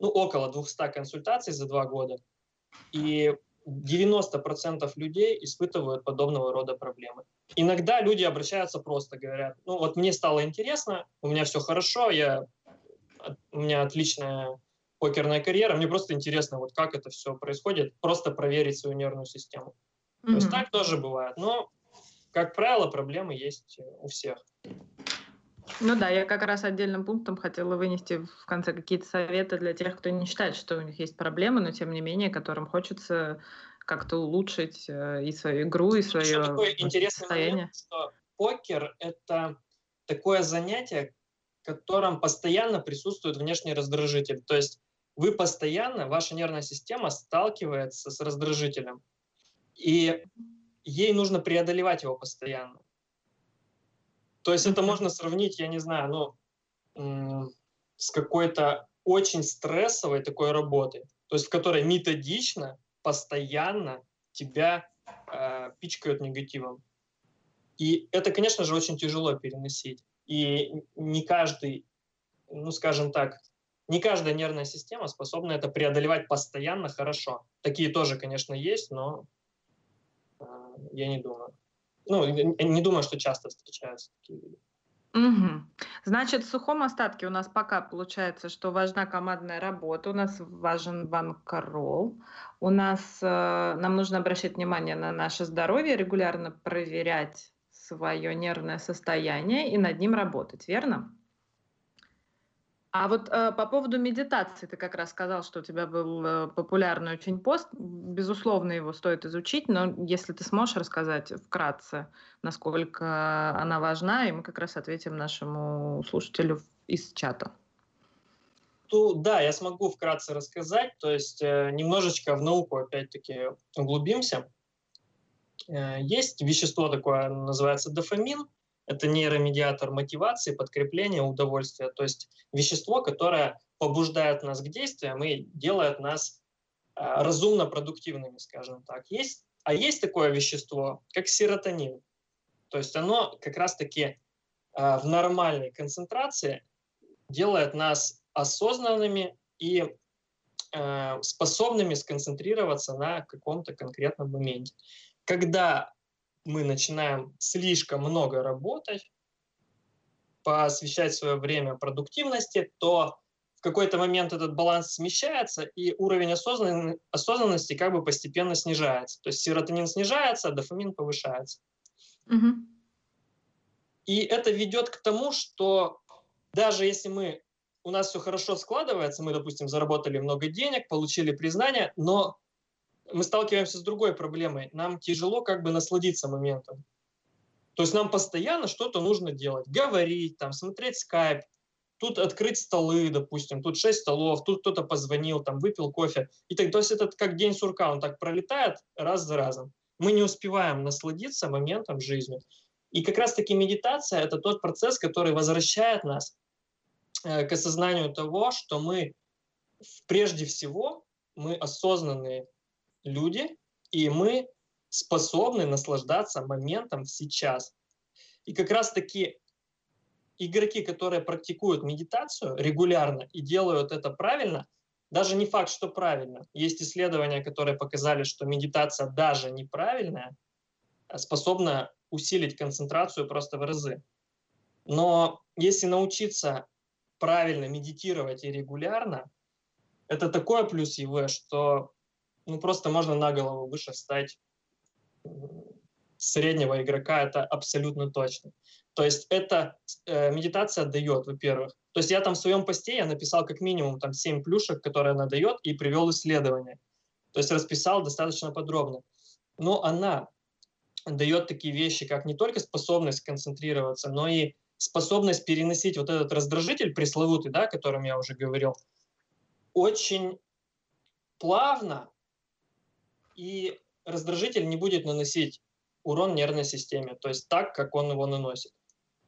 ну, около 200 консультаций за два года, и 90% людей испытывают подобного рода проблемы. Иногда люди обращаются просто, говорят, ну вот мне стало интересно, у меня все хорошо, я, у меня отличная покерная карьера, мне просто интересно, вот как это все происходит, просто проверить свою нервную систему. Mm-hmm. То есть так тоже бывает, но, как правило, проблемы есть у всех.
Ну да, я как раз отдельным пунктом хотела вынести в конце какие-то советы для тех, кто не считает, что у них есть проблемы, но тем не менее, которым хочется как-то улучшить э, и свою игру, и свое Еще
такой интересный состояние. Момент, что покер — это такое занятие, в котором постоянно присутствует внешний раздражитель. То есть вы постоянно, ваша нервная система сталкивается с раздражителем, и ей нужно преодолевать его постоянно. То есть это можно сравнить, я не знаю, ну, с какой-то очень стрессовой такой работой, то есть в которой методично, постоянно тебя э, пичкают негативом. И это, конечно же, очень тяжело переносить. И не каждый, ну, скажем так, не каждая нервная система способна это преодолевать постоянно хорошо. Такие тоже, конечно, есть, но э, я не думаю ну, не думаю, что часто встречаются такие люди.
Угу. Значит, в сухом остатке у нас пока получается, что важна командная работа, у нас важен банкролл, у нас э, нам нужно обращать внимание на наше здоровье, регулярно проверять свое нервное состояние и над ним работать, верно? А вот э, по поводу медитации, ты как раз сказал, что у тебя был э, популярный очень пост. Безусловно, его стоит изучить, но если ты сможешь рассказать вкратце, насколько она важна, и мы как раз ответим нашему слушателю из чата.
Ну, да, я смогу вкратце рассказать, то есть э, немножечко в науку опять-таки углубимся. Э, есть вещество такое, называется дофамин, это нейромедиатор мотивации, подкрепления, удовольствия. То есть вещество, которое побуждает нас к действиям и делает нас а, разумно продуктивными, скажем так. Есть, а есть такое вещество, как серотонин. То есть оно как раз-таки а, в нормальной концентрации делает нас осознанными и а, способными сконцентрироваться на каком-то конкретном моменте. Когда мы начинаем слишком много работать, посвящать свое время продуктивности, то в какой-то момент этот баланс смещается, и уровень осознан... осознанности как бы постепенно снижается. То есть серотонин снижается, а дофамин повышается. Угу. И это ведет к тому, что даже если мы у нас все хорошо складывается, мы, допустим, заработали много денег, получили признание, но мы сталкиваемся с другой проблемой. Нам тяжело как бы насладиться моментом. То есть нам постоянно что-то нужно делать. Говорить, там, смотреть скайп, тут открыть столы, допустим, тут шесть столов, тут кто-то позвонил, там, выпил кофе. И так, то есть это как день сурка, он так пролетает раз за разом. мы не успеваем насладиться моментом жизни. И как раз-таки медитация – это тот процесс, который возвращает нас э, к осознанию того, что мы прежде всего, мы осознанные люди, и мы способны наслаждаться моментом сейчас. И как раз-таки игроки, которые практикуют медитацию регулярно и делают это правильно, даже не факт, что правильно. Есть исследования, которые показали, что медитация даже неправильная способна усилить концентрацию просто в разы. Но если научиться правильно медитировать и регулярно, это такое плюс ЕВ, что ну, просто можно на голову выше стать среднего игрока, это абсолютно точно. То есть эта э, медитация дает, во-первых. То есть я там в своем посте я написал как минимум там 7 плюшек, которые она дает, и привел исследование. То есть расписал достаточно подробно. Но она дает такие вещи, как не только способность концентрироваться, но и способность переносить вот этот раздражитель пресловутый, да, о котором я уже говорил, очень плавно, и раздражитель не будет наносить урон нервной системе, то есть так, как он его наносит.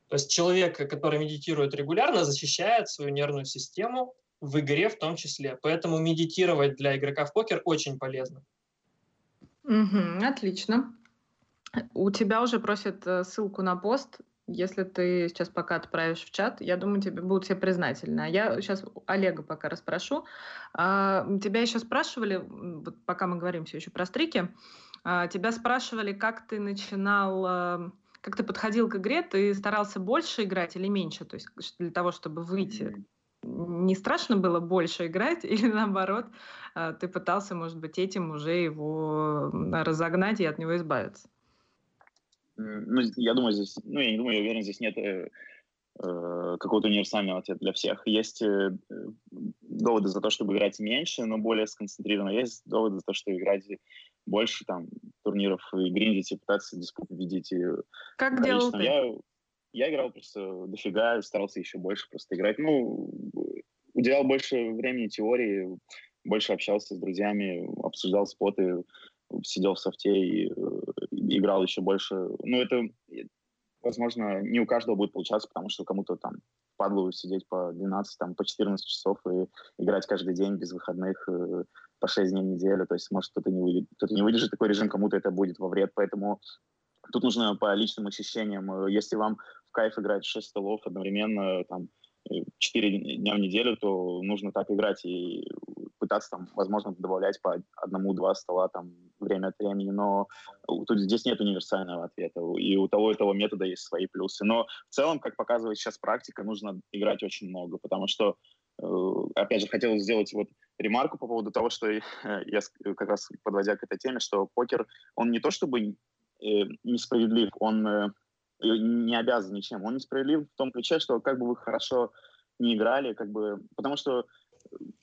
То есть человек, который медитирует регулярно, защищает свою нервную систему в игре в том числе. Поэтому медитировать для игрока в покер очень полезно.
Угу, отлично. У тебя уже просят э, ссылку на пост. Если ты сейчас пока отправишь в чат, я думаю, тебе будут все признательны. А я сейчас Олега пока расспрошу. А, тебя еще спрашивали, вот пока мы говорим все еще про стрики, а, тебя спрашивали, как ты начинал, а, как ты подходил к игре, ты старался больше играть или меньше, то есть для того, чтобы выйти не страшно было больше играть, или наоборот, а, ты пытался, может быть, этим уже его разогнать и от него избавиться?
Ну, я думаю, здесь, ну, я не думаю, я уверен, здесь нет э, э, какого-то универсального ответа для всех. Есть э, доводы за то, чтобы играть меньше, но более сконцентрированно. Есть доводы за то, что играть больше там турниров и гриндить, и пытаться диспут победить. И
как делал ты?
Я, я играл просто дофига, старался еще больше просто играть. Ну, уделял больше времени теории, больше общался с друзьями, обсуждал споты, сидел в софте и э, играл еще больше. Ну, это, возможно, не у каждого будет получаться, потому что кому-то там падлу сидеть по 12, там, по 14 часов и играть каждый день без выходных э, по 6 дней в неделю. То есть, может, кто-то не, выйдет, кто-то не выдержит такой режим, кому-то это будет во вред. Поэтому тут нужно по личным ощущениям. Если вам в кайф играть 6 столов одновременно, там, 4 дня в неделю, то нужно так играть и пытаться там, возможно, добавлять по одному-два стола там время от времени, но тут здесь нет универсального ответа, и у того и того метода есть свои плюсы. Но в целом, как показывает сейчас практика, нужно играть очень много, потому что, э, опять же, хотел сделать вот ремарку по поводу того, что я как раз подводя к этой теме, что покер, он не то чтобы э, несправедлив, он э, не обязан ничем, он несправедлив в том ключе, что как бы вы хорошо не играли, как бы, потому что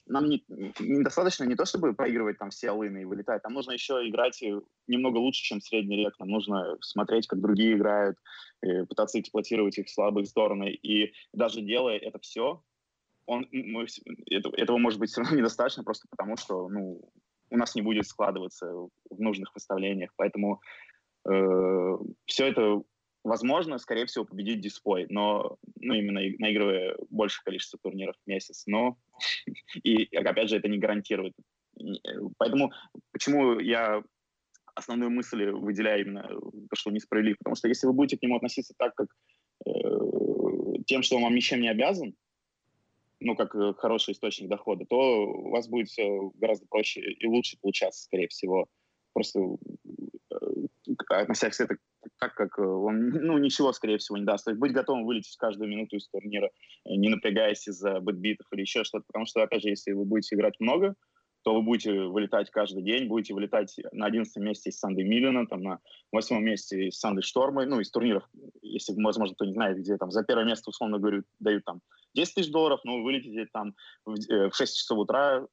нам не, недостаточно не то, чтобы проигрывать там все алыны и вылетать, нам нужно еще играть немного лучше, чем средний рек, нам нужно смотреть, как другие играют, пытаться эксплуатировать их слабые стороны, и даже делая это все, он, мы, это, этого может быть все равно недостаточно, просто потому что ну, у нас не будет складываться в нужных выставлениях, поэтому э, все это возможно, скорее всего, победить Диспой, но, ну, именно наигрывая большее количество турниров в месяц, но, и, опять же, это не гарантирует. Поэтому, почему я основную мысль выделяю именно то, что несправедлив, потому что если вы будете к нему относиться так, как э, тем, что он вам ничем не обязан, ну, как э, хороший источник дохода, то у вас будет все гораздо проще и лучше получаться, скорее всего. Просто э, относясь к, это, так как э, он ну, ничего, скорее всего, не даст. То есть быть готовым вылететь каждую минуту из турнира, э, не напрягаясь из-за бэтбитов или еще что-то. Потому что, опять же, если вы будете играть много, то вы будете вылетать каждый день, будете вылетать на 11 месте из Санды Миллиона, там, на 8 месте из Санды Штормы, ну, из турниров, если, возможно, кто не знает, где там за первое место, условно говоря, дают там 10 тысяч долларов, но вы вылетите там в, э, в 6 часов утра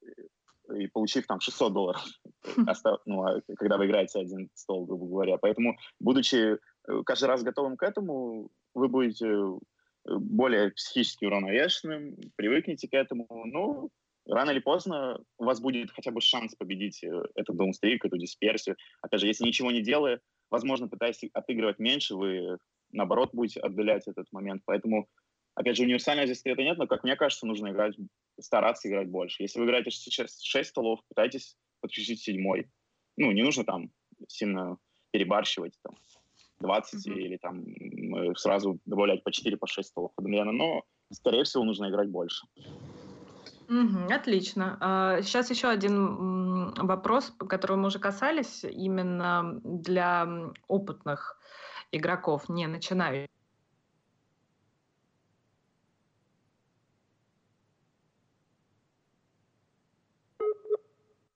и получив там 600 долларов, ну, а когда вы играете один стол, грубо говоря. Поэтому, будучи э, каждый раз готовым к этому, вы будете э, более психически уравновешенным, привыкнете к этому. Ну, рано или поздно у вас будет хотя бы шанс победить э, этот даунстрик, эту дисперсию. Опять же, если ничего не делая, возможно, пытаясь отыгрывать меньше, вы, наоборот, будете отдалять этот момент. Поэтому, опять же, универсального здесь ответа нет, но, как мне кажется, нужно играть, стараться играть больше. Если вы играете сейчас 6 столов, пытайтесь подключить седьмой. Ну, не нужно там сильно перебарщивать, там, 20 mm-hmm. или там сразу добавлять по 4, по 6 столов одновременно, но, скорее всего, нужно играть больше.
Угу, отлично. Сейчас а, еще один вопрос, которого мы уже касались, именно для опытных игроков, не начинающих.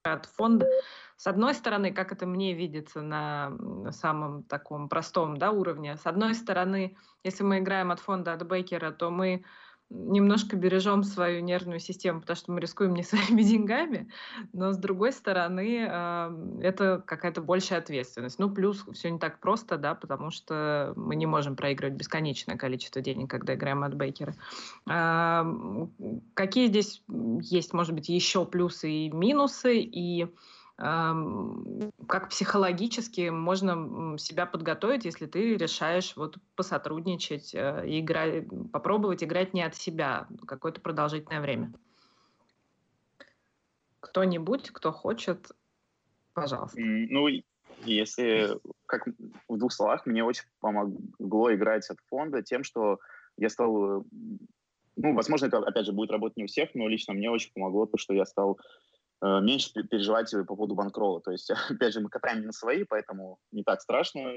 От фонда. С одной стороны, как это мне видится на самом таком простом да, уровне, с одной стороны, если мы играем от фонда от Бейкера, то мы немножко бережем свою нервную систему, потому что мы рискуем не своими деньгами, но с другой стороны это какая-то большая ответственность. Ну, плюс все не так просто, да, потому что мы не можем проигрывать бесконечное количество денег, когда играем от Бейкера. Какие здесь есть, может быть, еще плюсы и минусы, и как психологически можно себя подготовить, если ты решаешь вот посотрудничать, э, играть, попробовать играть не от себя какое-то продолжительное время. Кто-нибудь, кто хочет, пожалуйста.
Ну, если, как в двух словах, мне очень помогло играть от фонда тем, что я стал, ну, возможно, это, опять же, будет работать не у всех, но лично мне очень помогло то, что я стал Э, меньше переживать по поводу банкрола. То есть, опять же, мы катаем на свои, поэтому не так страшно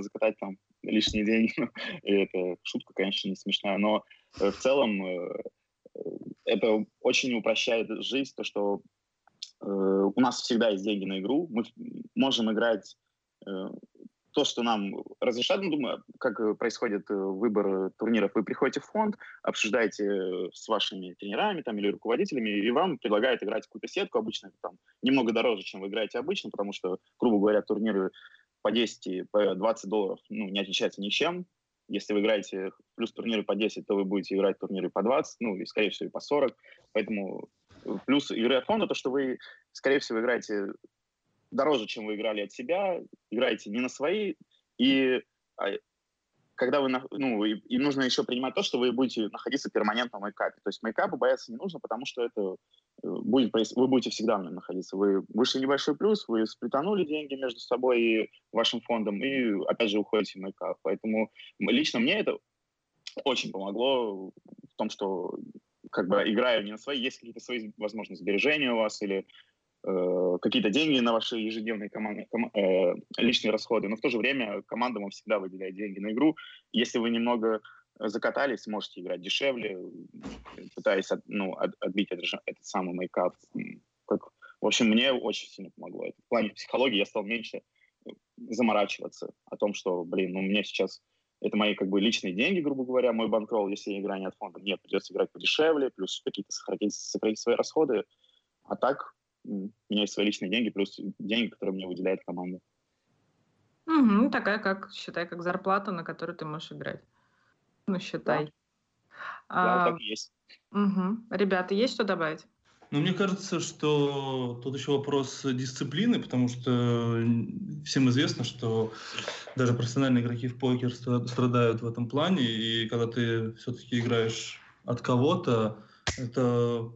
закатать там лишние деньги. И это шутка, конечно, не смешная, но э, в целом э, это очень упрощает жизнь, то, что у нас всегда есть деньги на игру, мы можем играть то, что нам разрешат, ну, думаю, как э, происходит э, выбор турниров, вы приходите в фонд, обсуждаете э, с вашими тренерами там, или руководителями, и вам предлагают играть какую-то сетку, обычно там немного дороже, чем вы играете обычно, потому что, грубо говоря, турниры по 10 и по 20 долларов ну, не отличаются ничем. Если вы играете плюс турниры по 10, то вы будете играть турниры по 20, ну и, скорее всего, и по 40. Поэтому плюс игры от фонда, то, что вы, скорее всего, играете дороже, чем вы играли от себя, играете не на свои, и а, когда вы, ну, и, нужно еще принимать то, что вы будете находиться перманентно в мейкапе. То есть мейкапа бояться не нужно, потому что это э, будет, вы будете всегда в нем находиться. Вы вышли небольшой плюс, вы сплетанули деньги между собой и вашим фондом, и опять же уходите в мейкап. Поэтому лично мне это очень помогло в том, что как бы играя не на свои, есть какие-то свои, возможно, сбережения у вас или Э, какие-то деньги на ваши ежедневные команды, ком, э, личные расходы, но в то же время команда вам всегда выделяет деньги на игру. Если вы немного закатались, можете играть дешевле, пытаясь от, ну, от, отбить этот, этот самый мейкап. В общем, мне очень сильно помогло. Это в плане психологии я стал меньше заморачиваться о том, что, блин, ну мне сейчас это мои как бы личные деньги, грубо говоря, мой банкролл, если я играю не от фонда, мне придется играть подешевле, плюс какие-то сохранить, сохранить свои расходы. А так у меня есть свои личные деньги, плюс деньги, которые мне выделяет команда.
Угу, такая, как, считай, как зарплата, на которую ты можешь играть. Ну, считай. Да,
а, да так и есть.
Угу. Ребята, есть что добавить?
Ну, мне кажется, что тут еще вопрос дисциплины, потому что всем известно, что даже профессиональные игроки в покер страдают в этом плане, и когда ты все-таки играешь от кого-то, это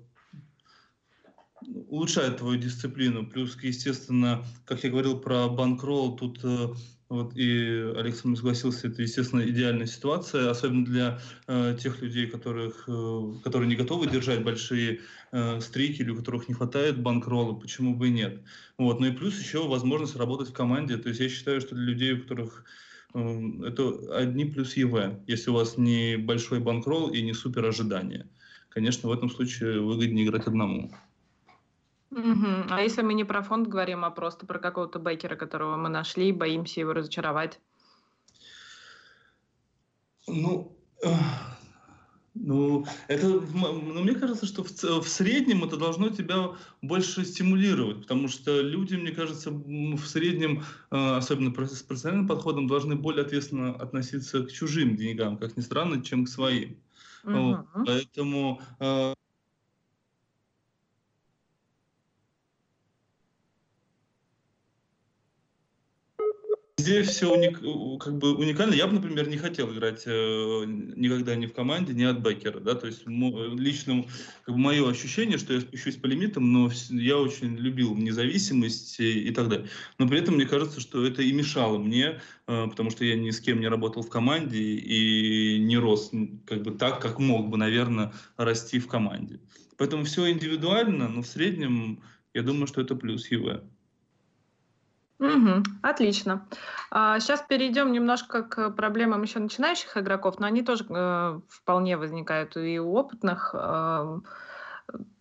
улучшает твою дисциплину. Плюс, естественно, как я говорил про банкролл, тут э, вот и Александр согласился, это, естественно, идеальная ситуация, особенно для э, тех людей, которых, э, которые не готовы держать большие э, стрики или у которых не хватает банкролла, почему бы и нет. Вот. Ну и плюс еще возможность работать в команде. То есть я считаю, что для людей, у которых э, это одни плюс ЕВ, если у вас не большой банкролл и не супер ожидания. Конечно, в этом случае выгоднее играть одному.
Угу. А если мы не про фонд говорим, а просто про какого-то бейкера, которого мы нашли, и боимся его разочаровать?
Ну, ну, это, ну, мне кажется, что в, в среднем это должно тебя больше стимулировать, потому что люди, мне кажется, в среднем, э, особенно с профессиональным подходом, должны более ответственно относиться к чужим деньгам, как ни странно, чем к своим. Вот. Поэтому э, Везде все уник, как бы уникально. Я бы, например, не хотел играть э, никогда ни в команде, ни от бэкера. Да? То есть лично как бы, мое ощущение, что я спущусь по лимитам, но я очень любил независимость и, и так далее. Но при этом мне кажется, что это и мешало мне, э, потому что я ни с кем не работал в команде и не рос как бы так, как мог бы, наверное, расти в команде. Поэтому все индивидуально, но в среднем я думаю, что это плюс ЕВ.
Угу, отлично. А, сейчас перейдем немножко к проблемам еще начинающих игроков, но они тоже э, вполне возникают и у опытных. Э,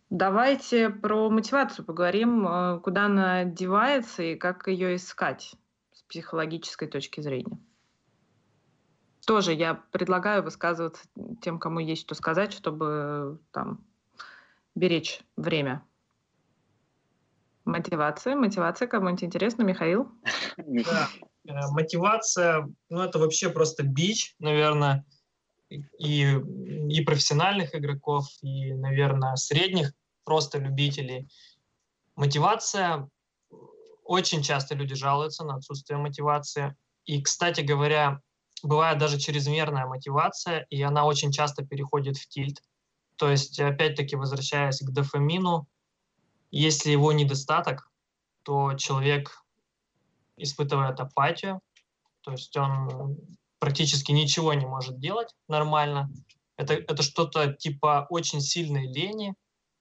давайте про мотивацию поговорим, э, куда она девается и как ее искать с психологической точки зрения. Тоже я предлагаю высказываться тем, кому есть что сказать, чтобы там беречь время. Мотивация. Мотивация кому-нибудь интересно, Михаил?
Да. Э, мотивация, ну это вообще просто бич, наверное, и, и профессиональных игроков, и, наверное, средних просто любителей. Мотивация, очень часто люди жалуются на отсутствие мотивации. И, кстати говоря, бывает даже чрезмерная мотивация, и она очень часто переходит в тильт. То есть, опять-таки, возвращаясь к дофамину, если его недостаток, то человек испытывает апатию, то есть он практически ничего не может делать нормально. Это, это что-то типа очень сильной лени,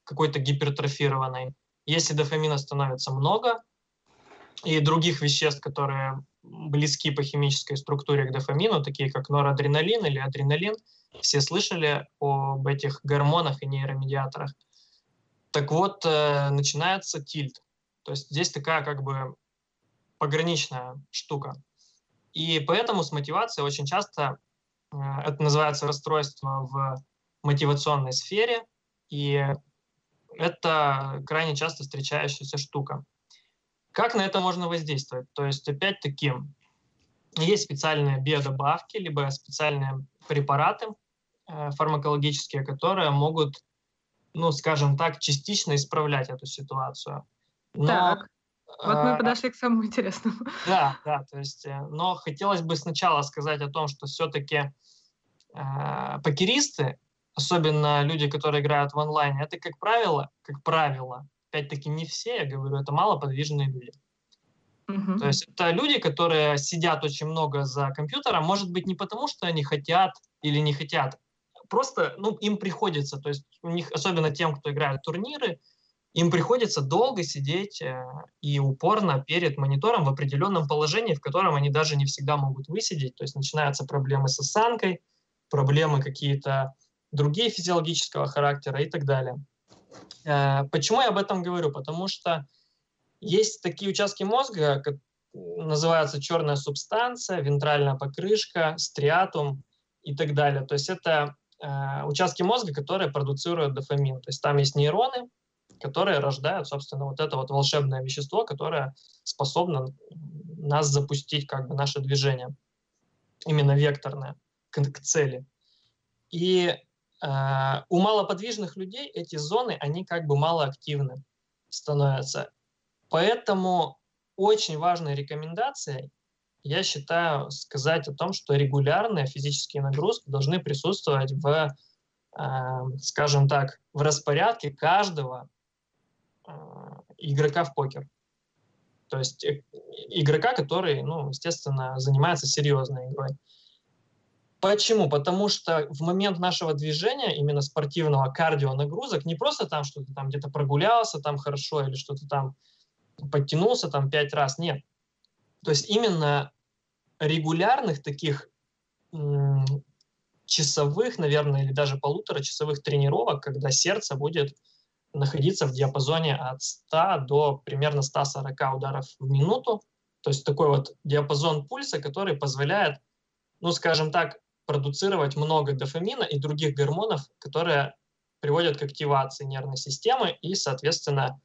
какой-то гипертрофированной. Если дофамина становится много, и других веществ, которые близки по химической структуре к дофамину, такие как норадреналин или адреналин, все слышали об этих гормонах и нейромедиаторах – так вот, э, начинается тильт. То есть здесь такая как бы пограничная штука. И поэтому с мотивацией очень часто э, это называется расстройство в мотивационной сфере, и это крайне часто встречающаяся штука. Как на это можно воздействовать? То есть, опять-таки, есть специальные биодобавки, либо специальные препараты э, фармакологические, которые могут ну, скажем так, частично исправлять эту ситуацию.
Но, так, вот мы а, подошли к самому интересному.
Да, да, то есть, э, но хотелось бы сначала сказать о том, что все-таки э, покеристы, особенно люди, которые играют в онлайне, это, как правило, как правило, опять-таки не все, я говорю, это малоподвижные люди. Угу. То есть это люди, которые сидят очень много за компьютером, может быть, не потому, что они хотят или не хотят, просто, ну, им приходится, то есть у них, особенно тем, кто играет турниры, им приходится долго сидеть э, и упорно перед монитором в определенном положении, в котором они даже не всегда могут высидеть. То есть начинаются проблемы с осанкой, проблемы какие-то другие физиологического характера и так далее. Э, почему я об этом говорю? Потому что есть такие участки мозга, как называется черная субстанция, вентральная покрышка, стриатум и так далее. То есть это Э, участки мозга, которые продуцируют дофамин. То есть там есть нейроны, которые рождают, собственно, вот это вот волшебное вещество, которое способно нас запустить, как бы, наше движение, именно векторное, к, к цели. И э, у малоподвижных людей эти зоны, они как бы малоактивны становятся. Поэтому очень важной рекомендацией я считаю сказать о том, что регулярные физические нагрузки должны присутствовать в, э, скажем так, в распорядке каждого э, игрока в покер. То есть э, игрока, который, ну, естественно, занимается серьезной игрой. Почему? Потому что в момент нашего движения, именно спортивного кардио нагрузок, не просто там что-то там где-то прогулялся там хорошо или что-то там подтянулся там пять раз, нет. То есть именно регулярных таких часовых, наверное, или даже полуторачасовых тренировок, когда сердце будет находиться в диапазоне от 100 до примерно 140 ударов в минуту. То есть такой вот диапазон пульса, который позволяет, ну, скажем так, продуцировать много дофамина и других гормонов, которые приводят к активации нервной системы и, соответственно,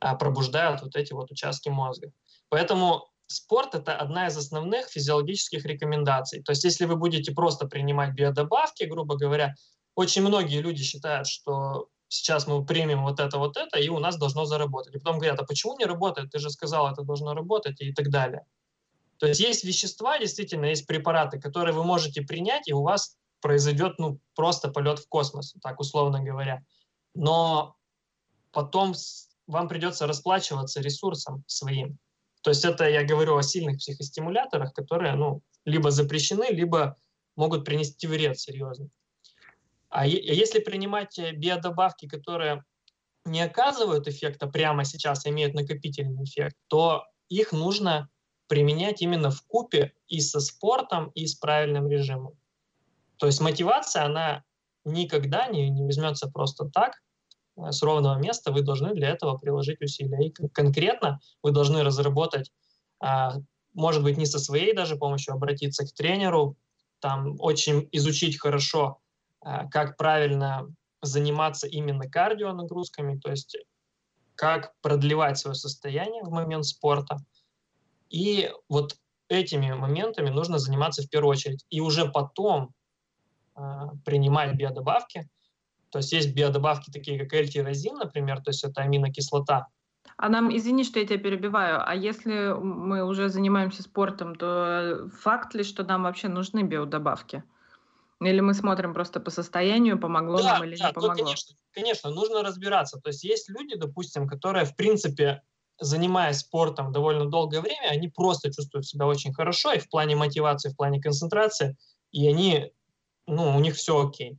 а, пробуждают вот эти вот участки мозга. Поэтому спорт – это одна из основных физиологических рекомендаций. То есть если вы будете просто принимать биодобавки, грубо говоря, очень многие люди считают, что сейчас мы примем вот это, вот это, и у нас должно заработать. И потом говорят, а почему не работает? Ты же сказал, это должно работать и так далее. То есть есть вещества, действительно, есть препараты, которые вы можете принять, и у вас произойдет ну, просто полет в космос, так условно говоря. Но потом вам придется расплачиваться ресурсом своим. То есть это я говорю о сильных психостимуляторах, которые ну, либо запрещены, либо могут принести вред серьезный. А, а если принимать э, биодобавки, которые не оказывают эффекта прямо сейчас, а имеют накопительный эффект, то их нужно применять именно в купе и со спортом, и с правильным режимом. То есть мотивация, она никогда не, не возьмется просто так, с ровного места, вы должны для этого приложить усилия. И конкретно вы должны разработать, а, может быть, не со своей даже помощью, обратиться к тренеру, там очень изучить хорошо, а, как правильно заниматься именно кардио нагрузками, то есть как продлевать свое состояние в момент спорта. И вот этими моментами нужно заниматься в первую очередь. И уже потом а, принимать биодобавки. То есть есть биодобавки такие, как L-тирозин, например, то есть это аминокислота.
А нам, извини, что я тебя перебиваю, а если мы уже занимаемся спортом, то факт ли, что нам вообще нужны биодобавки? Или мы смотрим просто по состоянию, помогло да, нам или да, не помогло?
Ну, конечно, конечно, нужно разбираться. То есть есть люди, допустим, которые, в принципе, занимаясь спортом довольно долгое время, они просто чувствуют себя очень хорошо и в плане мотивации, в плане концентрации, и они ну, у них все окей.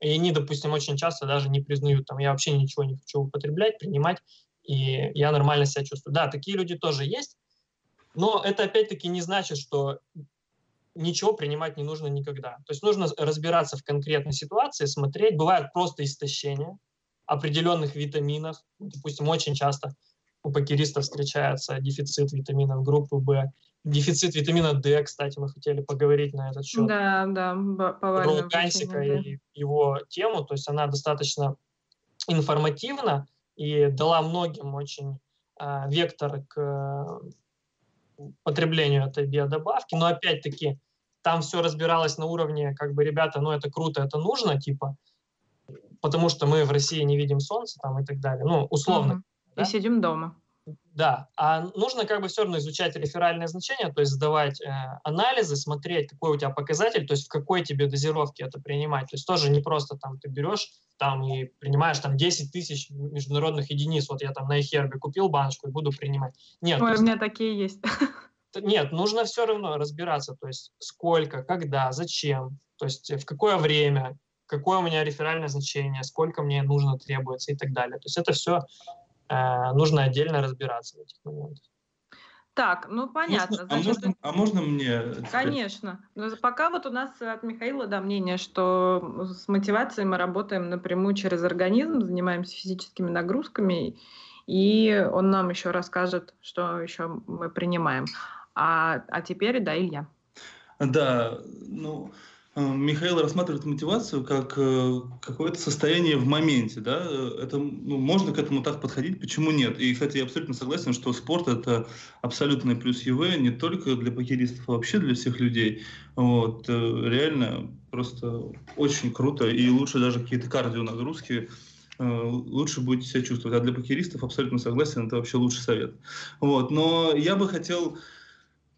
И они, допустим, очень часто даже не признают, там, я вообще ничего не хочу употреблять, принимать, и я нормально себя чувствую. Да, такие люди тоже есть, но это опять-таки не значит, что ничего принимать не нужно никогда. То есть нужно разбираться в конкретной ситуации, смотреть. Бывает просто истощение определенных витаминов. Допустим, очень часто у покеристов встречается дефицит витаминов группы В Дефицит витамина D, кстати, мы хотели поговорить на этот счет.
Да, да,
Про Гансика и его тему, то есть она достаточно информативна и дала многим очень э, вектор к э, потреблению этой биодобавки, но опять-таки там все разбиралось на уровне, как бы, ребята, ну это круто, это нужно, типа, потому что мы в России не видим солнца там и так далее, ну, условно. Угу.
Да? И сидим дома.
Да, а нужно как бы все равно изучать реферальное значение, то есть сдавать э, анализы, смотреть, какой у тебя показатель, то есть в какой тебе дозировке это принимать. То есть тоже не просто там ты берешь там и принимаешь там 10 тысяч международных единиц, вот я там на Эхербе купил баночку и буду принимать.
Нет. Ой, есть, у меня такие есть.
Нет, нужно все равно разбираться, то есть сколько, когда, зачем, то есть в какое время, какое у меня реферальное значение, сколько мне нужно требуется и так далее. То есть это все нужно отдельно разбираться в этих моментах.
Так, ну понятно.
Можно, а Значит, а, можно, а можно мне?
Конечно. Но пока вот у нас от Михаила да, мнение, что с мотивацией мы работаем напрямую через организм, занимаемся физическими нагрузками, и он нам еще расскажет, что еще мы принимаем. А, а теперь, да, Илья.
Да, ну, Э, Михаил рассматривает мотивацию как э, какое-то состояние в моменте, да, это, ну, можно к этому так подходить, почему нет? И, кстати, я абсолютно согласен, что спорт – это абсолютный плюс ЕВ не только для покеристов, а вообще для всех людей. Вот, э, реально просто очень круто, и лучше даже какие-то кардио нагрузки лучше будете себя чувствовать. А для покеристов абсолютно согласен, это вообще лучший совет. Вот, но я бы хотел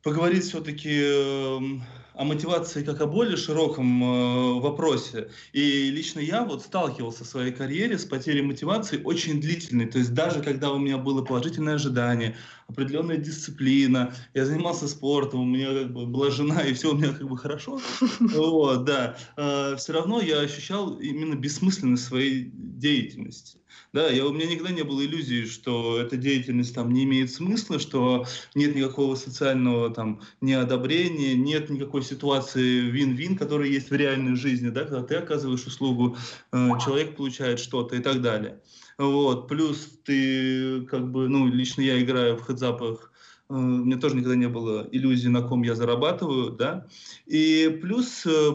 поговорить все-таки эм, о мотивации как о более широком э, вопросе. И лично я вот сталкивался в своей карьере с потерей мотивации очень длительной. То есть даже когда у меня было положительное ожидание, определенная дисциплина, я занимался спортом, у меня как бы была жена, и все у меня как бы хорошо, вот, да, э, все равно я ощущал именно бессмысленность своей деятельности. Да, я, у меня никогда не было иллюзии, что эта деятельность там не имеет смысла, что нет никакого социального там неодобрения, нет никакой ситуации вин-вин, которая есть в реальной жизни, да, когда ты оказываешь услугу, э, человек получает что-то и так далее. Вот, плюс ты как бы, ну, лично я играю в хедзапах, э, у меня тоже никогда не было иллюзии, на ком я зарабатываю, да, и плюс э,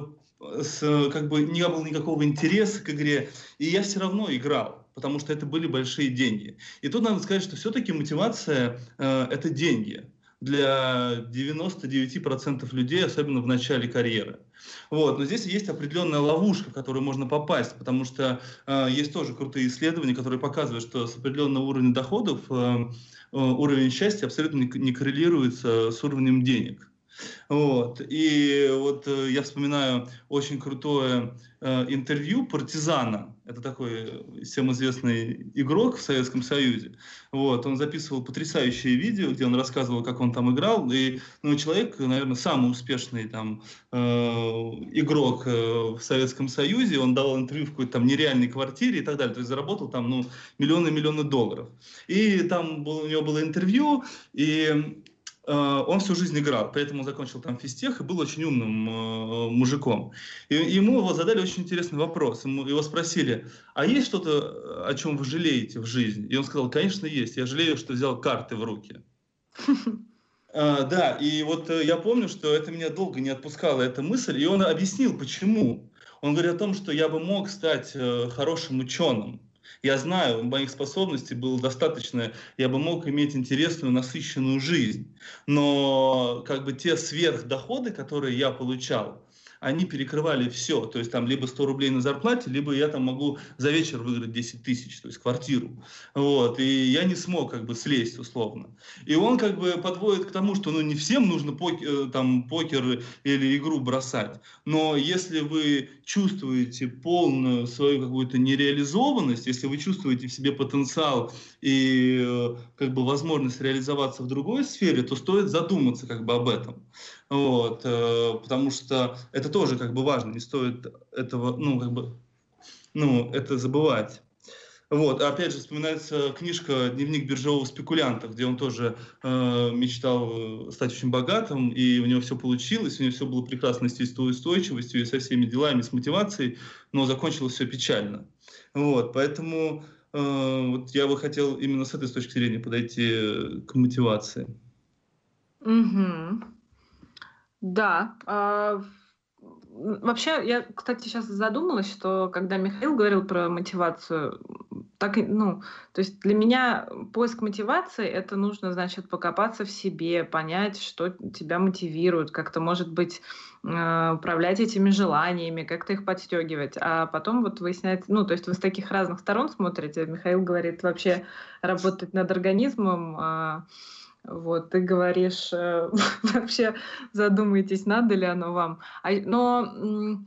с, как бы не было никакого интереса к игре, и я все равно играл потому что это были большие деньги. И тут надо сказать, что все-таки мотивация э, – это деньги для 99% людей, особенно в начале карьеры. Вот. Но здесь есть определенная ловушка, в которую можно попасть, потому что э, есть тоже крутые исследования, которые показывают, что с определенного уровня доходов э, уровень счастья абсолютно не коррелируется с уровнем денег. Вот. И вот э, я вспоминаю очень крутое э, интервью партизана. Это такой всем известный игрок в Советском Союзе. Вот. Он записывал потрясающее видео, где он рассказывал, как он там играл. И ну, человек, наверное, самый успешный там, э, игрок э, в Советском Союзе. Он давал интервью в какой-то там нереальной квартире и так далее. То есть заработал там ну, миллионы-миллионы долларов. И там был, у него было интервью, и он всю жизнь играл, поэтому закончил там физтех и был очень умным э, мужиком. И ему его задали очень интересный вопрос. Ему, его спросили, а есть что-то, о чем вы жалеете в жизни? И он сказал, конечно, есть. Я жалею, что взял карты в руки. А, да, и вот э, я помню, что это меня долго не отпускала эта мысль, и он объяснил, почему. Он говорит о том, что я бы мог стать хорошим ученым, я знаю, моих способностей было достаточно, я бы мог иметь интересную, насыщенную жизнь. Но как бы те сверхдоходы, которые я получал, они перекрывали все. То есть там либо 100 рублей на зарплате, либо я там могу за вечер выиграть 10 тысяч, то есть квартиру. Вот. И я не смог как бы слезть условно. И он как бы подводит к тому, что ну не всем нужно покер, э, там, покер или игру бросать. Но если вы чувствуете полную свою какую-то нереализованность, если вы чувствуете в себе потенциал и э, как бы возможность реализоваться в другой сфере, то стоит задуматься как бы об этом. Вот, э, потому что это тоже как бы важно, не стоит этого, ну, как бы, ну, это забывать. Вот, опять же, вспоминается книжка «Дневник биржевого спекулянта», где он тоже э, мечтал стать очень богатым, и у него все получилось, у него все было прекрасно с устойчивостью и со всеми делами, с мотивацией, но закончилось все печально. Вот, поэтому э, вот я бы хотел именно с этой точки зрения подойти к мотивации.
Угу. Да. Вообще, я, кстати, сейчас задумалась, что когда Михаил говорил про мотивацию, так, ну, то есть для меня поиск мотивации это нужно, значит, покопаться в себе, понять, что тебя мотивирует, как-то, может быть, э, управлять этими желаниями, как-то их подстегивать. А потом вот выясняется, ну, то есть вы с таких разных сторон смотрите. Михаил говорит вообще работать над организмом, а, вот, ты говоришь, э, вообще задумайтесь, надо ли оно вам. А, но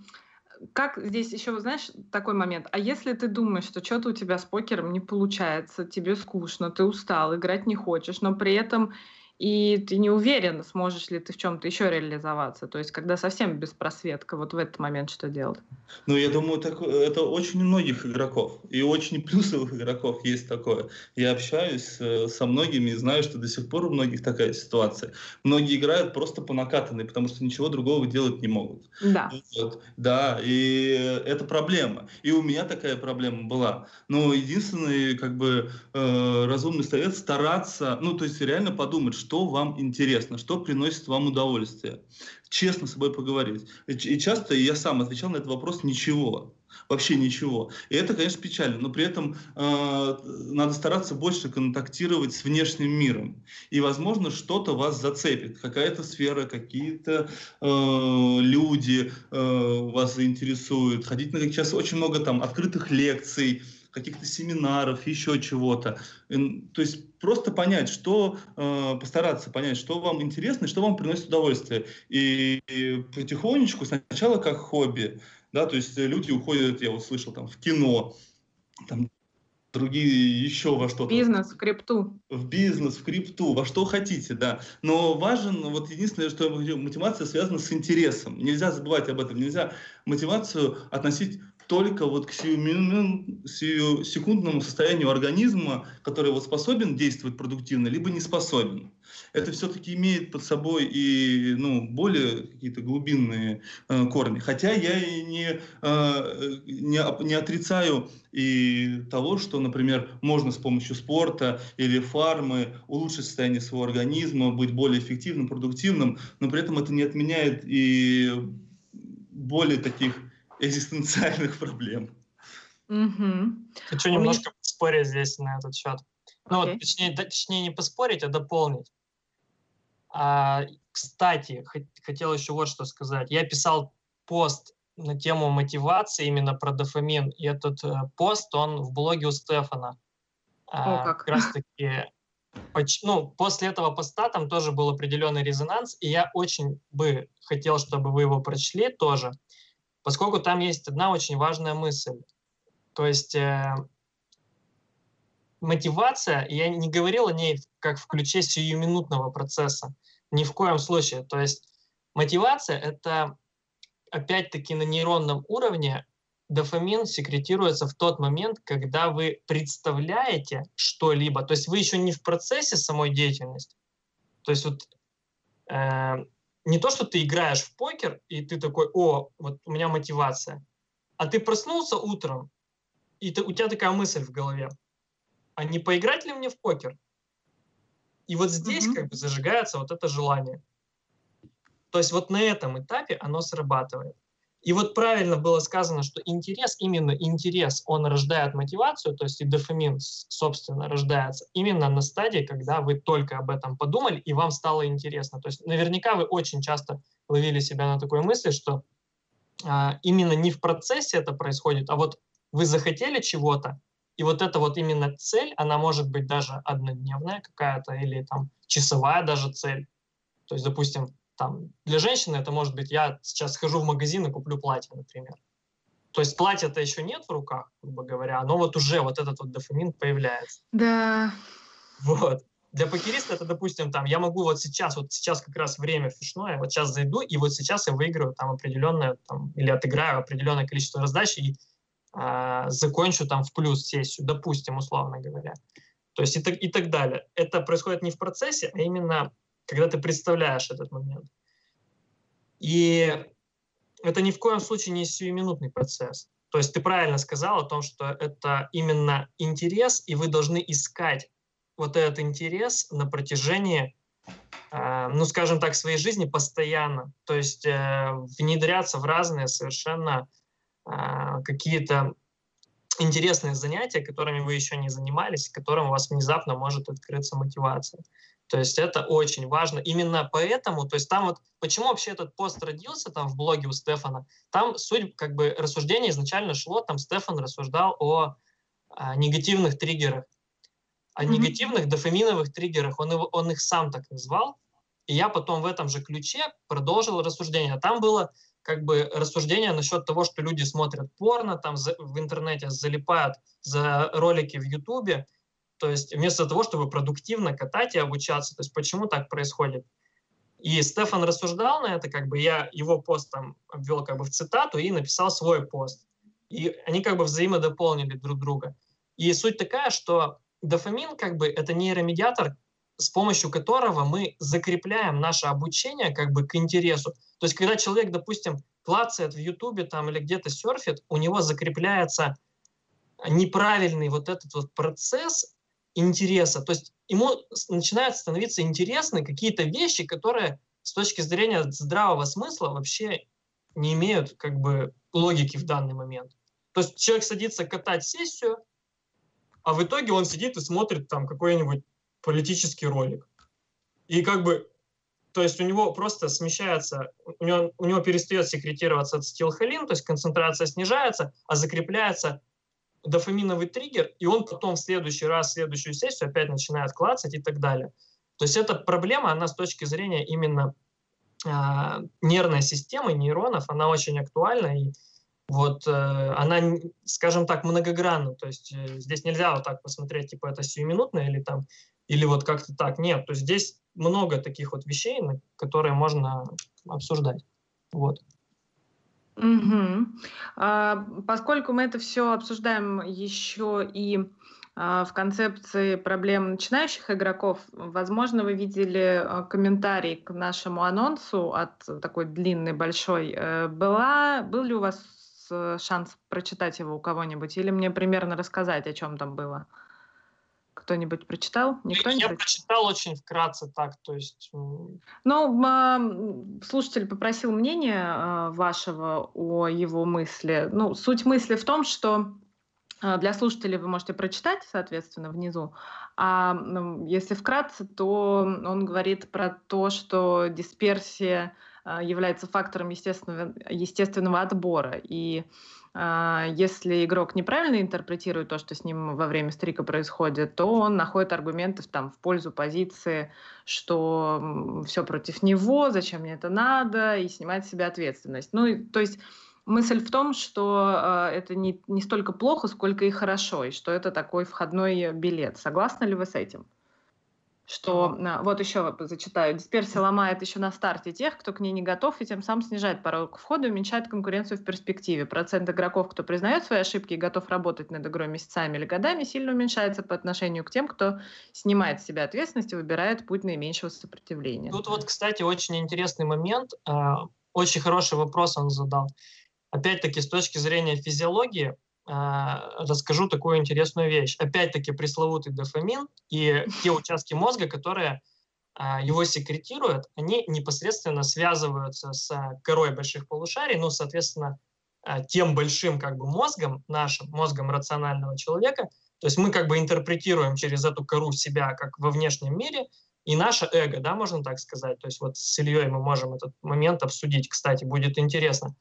как здесь еще, знаешь, такой момент. А если ты думаешь, что что-то у тебя с покером не получается, тебе скучно, ты устал, играть не хочешь, но при этом и ты не уверен, сможешь ли ты в чем-то еще реализоваться. То есть, когда совсем беспросветка, вот в этот момент что делать?
Ну, я думаю, так, это очень у многих игроков, и очень плюсовых игроков есть такое. Я общаюсь э, со многими и знаю, что до сих пор у многих такая ситуация. Многие играют просто по накатанной, потому что ничего другого делать не могут.
Да.
Вот, да, и это проблема. И у меня такая проблема была. Но единственный, как бы, э, разумный совет стараться, ну, то есть реально подумать, что что вам интересно, что приносит вам удовольствие. Честно с собой поговорить. И часто я сам отвечал на этот вопрос «ничего». Вообще ничего. И это, конечно, печально, но при этом э, надо стараться больше контактировать с внешним миром. И, возможно, что-то вас зацепит, какая-то сфера, какие-то э, люди э, вас заинтересуют. Ходить на сейчас очень много там открытых лекций, каких-то семинаров, еще чего-то. То есть просто понять, что, э, постараться понять, что вам интересно и что вам приносит удовольствие. И, и потихонечку, сначала как хобби, да, то есть люди уходят, я вот слышал, там, в кино, там, другие еще во что-то.
Бизнес, в крипту.
В бизнес, в крипту, во что хотите, да. Но важен, вот единственное, что мотивация связана с интересом. Нельзя забывать об этом, нельзя мотивацию относить только вот к секундному состоянию организма, который вот способен действовать продуктивно, либо не способен. Это все-таки имеет под собой и ну, более какие-то глубинные э, корни. Хотя я и не, э, не, не отрицаю и того, что, например, можно с помощью спорта или фармы улучшить состояние своего организма, быть более эффективным, продуктивным, но при этом это не отменяет и более таких экзистенциальных проблем.
Угу.
Хочу немножко поспорить здесь на этот счет. Ну, okay. вот, точнее, точнее, не поспорить, а дополнить. А, кстати, хотел еще вот что сказать. Я писал пост на тему мотивации именно про дофамин. И этот э, пост, он в блоге у Стефана.
О, как.
Как раз таки ну, после этого поста там тоже был определенный резонанс, и я очень бы хотел, чтобы вы его прочли тоже, поскольку там есть одна очень важная мысль. То есть э, мотивация, я не говорил о ней как в ключе сиюминутного процесса, ни в коем случае. То есть мотивация — это опять-таки на нейронном уровне дофамин секретируется в тот момент, когда вы представляете что-либо, то есть вы еще не в процессе самой деятельности. То есть вот э, не то, что ты играешь в покер, и ты такой, о, вот у меня мотивация, а ты проснулся утром, и ты, у тебя такая мысль в голове, а не поиграть ли мне в покер? И вот здесь mm-hmm. как бы зажигается вот это желание. То есть вот на этом этапе оно срабатывает. И вот правильно было сказано, что интерес, именно интерес, он рождает мотивацию, то есть и дофамин, собственно, рождается именно на стадии, когда вы только об этом подумали, и вам стало интересно. То есть наверняка вы очень часто ловили себя на такой мысли, что а, именно не в процессе это происходит, а вот вы захотели чего-то, и вот эта вот именно цель, она может быть даже однодневная какая-то или там часовая даже цель. То есть, допустим, там, для женщины это может быть, я сейчас схожу в магазин и куплю платье, например. То есть платья-то еще нет в руках, грубо говоря, но вот уже вот этот вот дофамин появляется.
Да.
Вот. Для покериста это, допустим, там, я могу вот сейчас, вот сейчас как раз время фишное, вот сейчас зайду, и вот сейчас я выиграю там определенное, там, или отыграю определенное количество раздач и э, закончу там в плюс сессию, допустим, условно говоря. То есть и так, и так далее. Это происходит не в процессе, а именно когда ты представляешь этот момент. И это ни в коем случае не сиюминутный процесс. То есть ты правильно сказал о том, что это именно интерес, и вы должны искать вот этот интерес на протяжении, э, ну, скажем так, своей жизни постоянно. То есть э, внедряться в разные совершенно э, какие-то интересные занятия, которыми вы еще не занимались, которым у вас внезапно может открыться мотивация. То есть это очень важно. Именно поэтому, то есть там вот, почему вообще этот пост родился там в блоге у Стефана, там суть как бы рассуждения изначально шло, там Стефан рассуждал о, о негативных триггерах, о mm-hmm. негативных дофаминовых триггерах, он, его, он их сам так назвал, и я потом в этом же ключе продолжил рассуждение. Там было как бы рассуждение насчет того, что люди смотрят порно, там за, в интернете залипают за ролики в Ютубе, то есть вместо того, чтобы продуктивно катать и обучаться, то есть почему так происходит? И Стефан рассуждал на это, как бы я его пост там обвел как бы в цитату и написал свой пост. И они как бы взаимодополнили друг друга. И суть такая, что дофамин как бы это нейромедиатор, с помощью которого мы закрепляем наше обучение как бы к интересу. То есть когда человек, допустим, клацает в Ютубе там или где-то серфит, у него закрепляется неправильный вот этот вот процесс интереса. То есть ему начинают становиться интересны какие-то вещи, которые с точки зрения здравого смысла вообще не имеют как бы логики в данный момент. То есть человек садится катать сессию, а в итоге он сидит и смотрит там какой-нибудь политический ролик. И как бы, то есть у него просто смещается, у него, у него перестает секретироваться ацетилхолин, то есть концентрация снижается, а закрепляется дофаминовый триггер, и он потом в следующий раз, в следующую сессию опять начинает клацать и так далее. То есть эта проблема, она с точки зрения именно э, нервной системы, нейронов, она очень актуальна, и вот э, она, скажем так, многогранна. То есть э, здесь нельзя вот так посмотреть, типа это сиюминутно или там, или вот как-то так. Нет, то есть здесь много таких вот вещей, которые можно обсуждать. Вот.
Угу. А, поскольку мы это все обсуждаем еще и а, в концепции проблем начинающих игроков, возможно, вы видели а, комментарий к нашему анонсу от такой длинной, большой. Э, была, был ли у вас э, шанс прочитать его у кого-нибудь или мне примерно рассказать, о чем там было? Кто-нибудь прочитал?
Никто не Я прочитал очень вкратце так, то есть...
Ну, слушатель попросил мнения а, вашего о его мысли. Ну, суть мысли в том, что а, для слушателей вы можете прочитать, соответственно, внизу. А если вкратце, то он говорит про то, что дисперсия а, является фактором естественного, естественного отбора. И если игрок неправильно интерпретирует то, что с ним во время стрика происходит, то он находит аргументы там, в пользу позиции, что все против него, зачем мне это надо, и снимает с себя ответственность. Ну, то есть мысль в том, что э, это не, не столько плохо, сколько и хорошо, и что это такой входной билет. Согласны ли вы с этим? Что а, вот еще зачитаю, дисперсия ломает еще на старте тех, кто к ней не готов, и тем самым снижает порог входа и уменьшает конкуренцию в перспективе. Процент игроков, кто признает свои ошибки и готов работать над игрой месяцами или годами, сильно уменьшается по отношению к тем, кто снимает с себя ответственность и выбирает путь наименьшего сопротивления.
Тут вот, кстати, очень интересный момент, а, очень хороший вопрос он задал. Опять-таки, с точки зрения физиологии, расскажу такую интересную вещь. Опять-таки пресловутый дофамин и те участки мозга, которые а, его секретируют, они непосредственно связываются с корой больших полушарий, ну, соответственно, а, тем большим как бы мозгом, нашим мозгом рационального человека. То есть мы как бы интерпретируем через эту кору себя как во внешнем мире, и наше эго, да, можно так сказать. То есть вот с Ильей мы можем этот момент обсудить, кстати, будет интересно.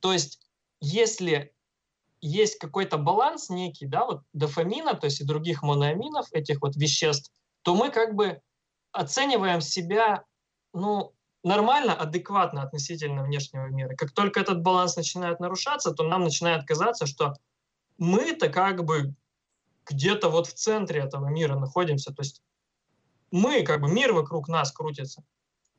То есть если есть какой-то баланс некий, да, вот дофамина, то есть и других моноаминов, этих вот веществ, то мы как бы оцениваем себя, ну, нормально, адекватно относительно внешнего мира. Как только этот баланс начинает нарушаться, то нам начинает казаться, что мы-то как бы где-то вот в центре этого мира находимся. То есть мы, как бы мир вокруг нас крутится.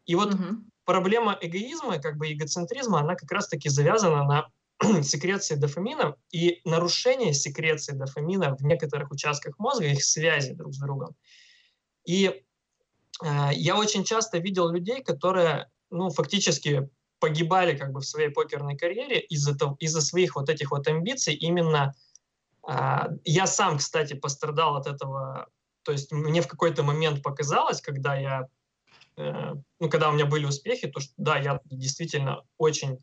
И вот угу. проблема эгоизма, как бы эгоцентризма, она как раз-таки завязана на секреции дофамина и нарушение секреции дофамина в некоторых участках мозга, их связи друг с другом. И э, я очень часто видел людей, которые, ну, фактически погибали как бы в своей покерной карьере из-за из своих вот этих вот амбиций. Именно э, я сам, кстати, пострадал от этого. То есть мне в какой-то момент показалось, когда я, э, ну, когда у меня были успехи, то что да, я действительно очень